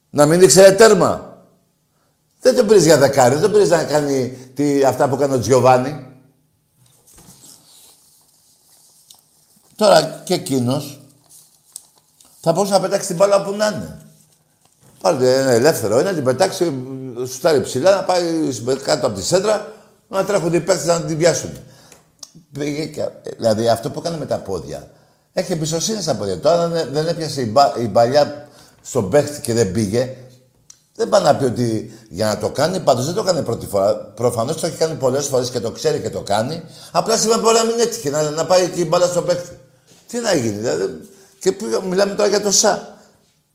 Να μην ήξερε τέρμα. Δεν τον πήρες για δεκάρι, δεν τον πήρες να κάνει τι, αυτά που κάνει ο Τζιωβάνι. Τώρα και εκείνος θα μπορούσε να πετάξει την μπάλα όπου να είναι. Πάρτε ένα ελεύθερο, ένα την πετάξει, σου στάρει ψηλά, να πάει κάτω από τη σέντρα, να τρέχουν οι παίκτες να την πιάσουν. Πήγε και, δηλαδή αυτό που έκανε με τα πόδια, έχει εμπιστοσύνη στα πόδια. Τώρα δεν, δεν έπιασε η, μπα, η παλιά στον παίχτη και δεν πήγε, δεν πάει να πει ότι για να το κάνει, πάντως δεν το έκανε πρώτη φορά. Προφανώς το έχει κάνει πολλές φορές και το ξέρει και το κάνει. Απλά σήμερα μπορεί να μην έτυχε, να, να πάει και η μπάλα στον παίχτη. Τι να γίνει, δηλαδή. Και πήγα- μιλάμε τώρα για το ΣΑ.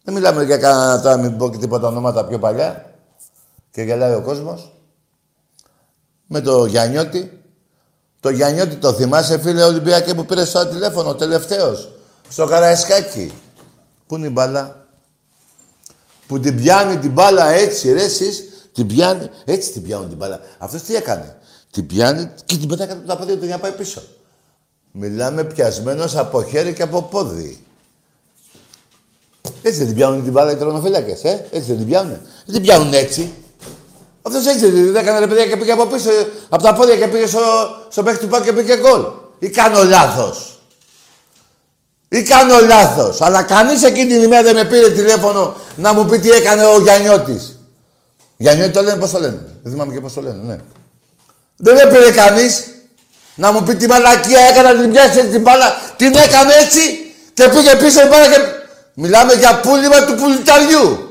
Δεν μιλάμε για κανένα τώρα, μην πω και τίποτα ονόματα πιο παλιά. Και γελάει ο κόσμος. Με το Γιαννιώτη. Το Γιαννιώτη το θυμάσαι, φίλε Ολυμπιακέ, που πήρες στο τηλέφωνο, τελευταίος. Στο Καραϊσκάκι. Πού είναι η μπάλα; Που την πιάνει την μπάλα έτσι, ρε εσείς. Την πιάνει, έτσι την πιάνουν την μπάλα. Αυτός τι έκανε; Την πιάνει και την πετάει κάτω από τα πόδια του για να πάει πίσω. Μιλάμε πιασμένος από χέρι και από πόδι. Έτσι δεν την πιάνουν την μπάλα οι τρονοφύλακες, ε. Έτσι δεν την πιάνουν. Δεν την πιάνουν έτσι. Αυτός έτσι δεν έκανε ρε παιδιά και πήγε από πίσω, από τα πόδια και πήγε στο, στο παίκτη του Πάκου και πήγε γκολ. Ή κάνω λάθος. Ή κάνω λάθος. Αλλά κανείς εκείνη την ημέρα δεν με πήρε τηλέφωνο να μου πει τι έκανε ο Γιαννιώτης. Γιαννιώτη το λένε, πώς το λένε. Δεν θυμάμαι και πώς το λένε, ναι. Δεν με πήρε κανείς να μου πει τι μαλακία έκανα, την πιάσει έτσι την μπάλα. Την έκανε έτσι και πήγε πίσω η μπάλα και... Μιλάμε για πούλημα του πουλιταριού.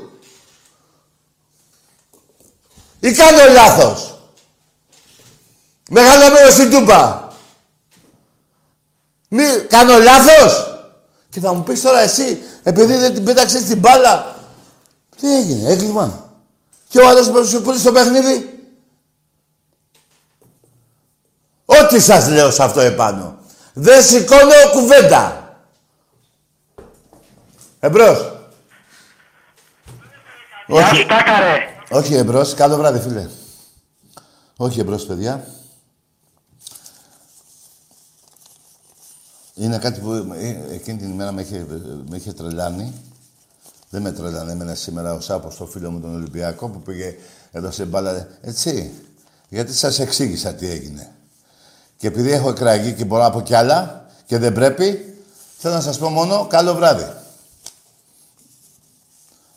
Ή κάνω λάθος. Μεγάλο μέρος στην Τούμπα. Μη, κάνω λάθος. Και θα μου πεις τώρα εσύ, επειδή δεν την πέταξες την μπάλα. Τι έγινε, έγκλημα. Και ο άλλος που σου πούλησε στο παιχνίδι. Ό,τι σας λέω σε αυτό επάνω. Δεν σηκώνω κουβέντα. Εμπρός. Γεια σου, Τάκαρε. Όχι εμπρός. Καλό βράδυ, φίλε. Όχι εμπρός, παιδιά. Είναι κάτι που ε, εκείνη την ημέρα με είχε, με είχε τρελάνει. Δεν με τρελάνε εμένα σήμερα ο Σάπος, το φίλο μου τον Ολυμπιακό, που πήγε εδώ σε μπάλα. Έτσι. Γιατί σας εξήγησα τι έγινε. Και επειδή έχω εκραγεί και μπορώ να πω κι άλλα και δεν πρέπει, θέλω να σας πω μόνο καλό βράδυ.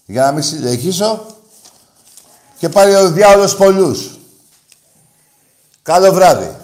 Για να μην συνεχίσω και πάλι ο διάολος πολλούς. Καλό βράδυ.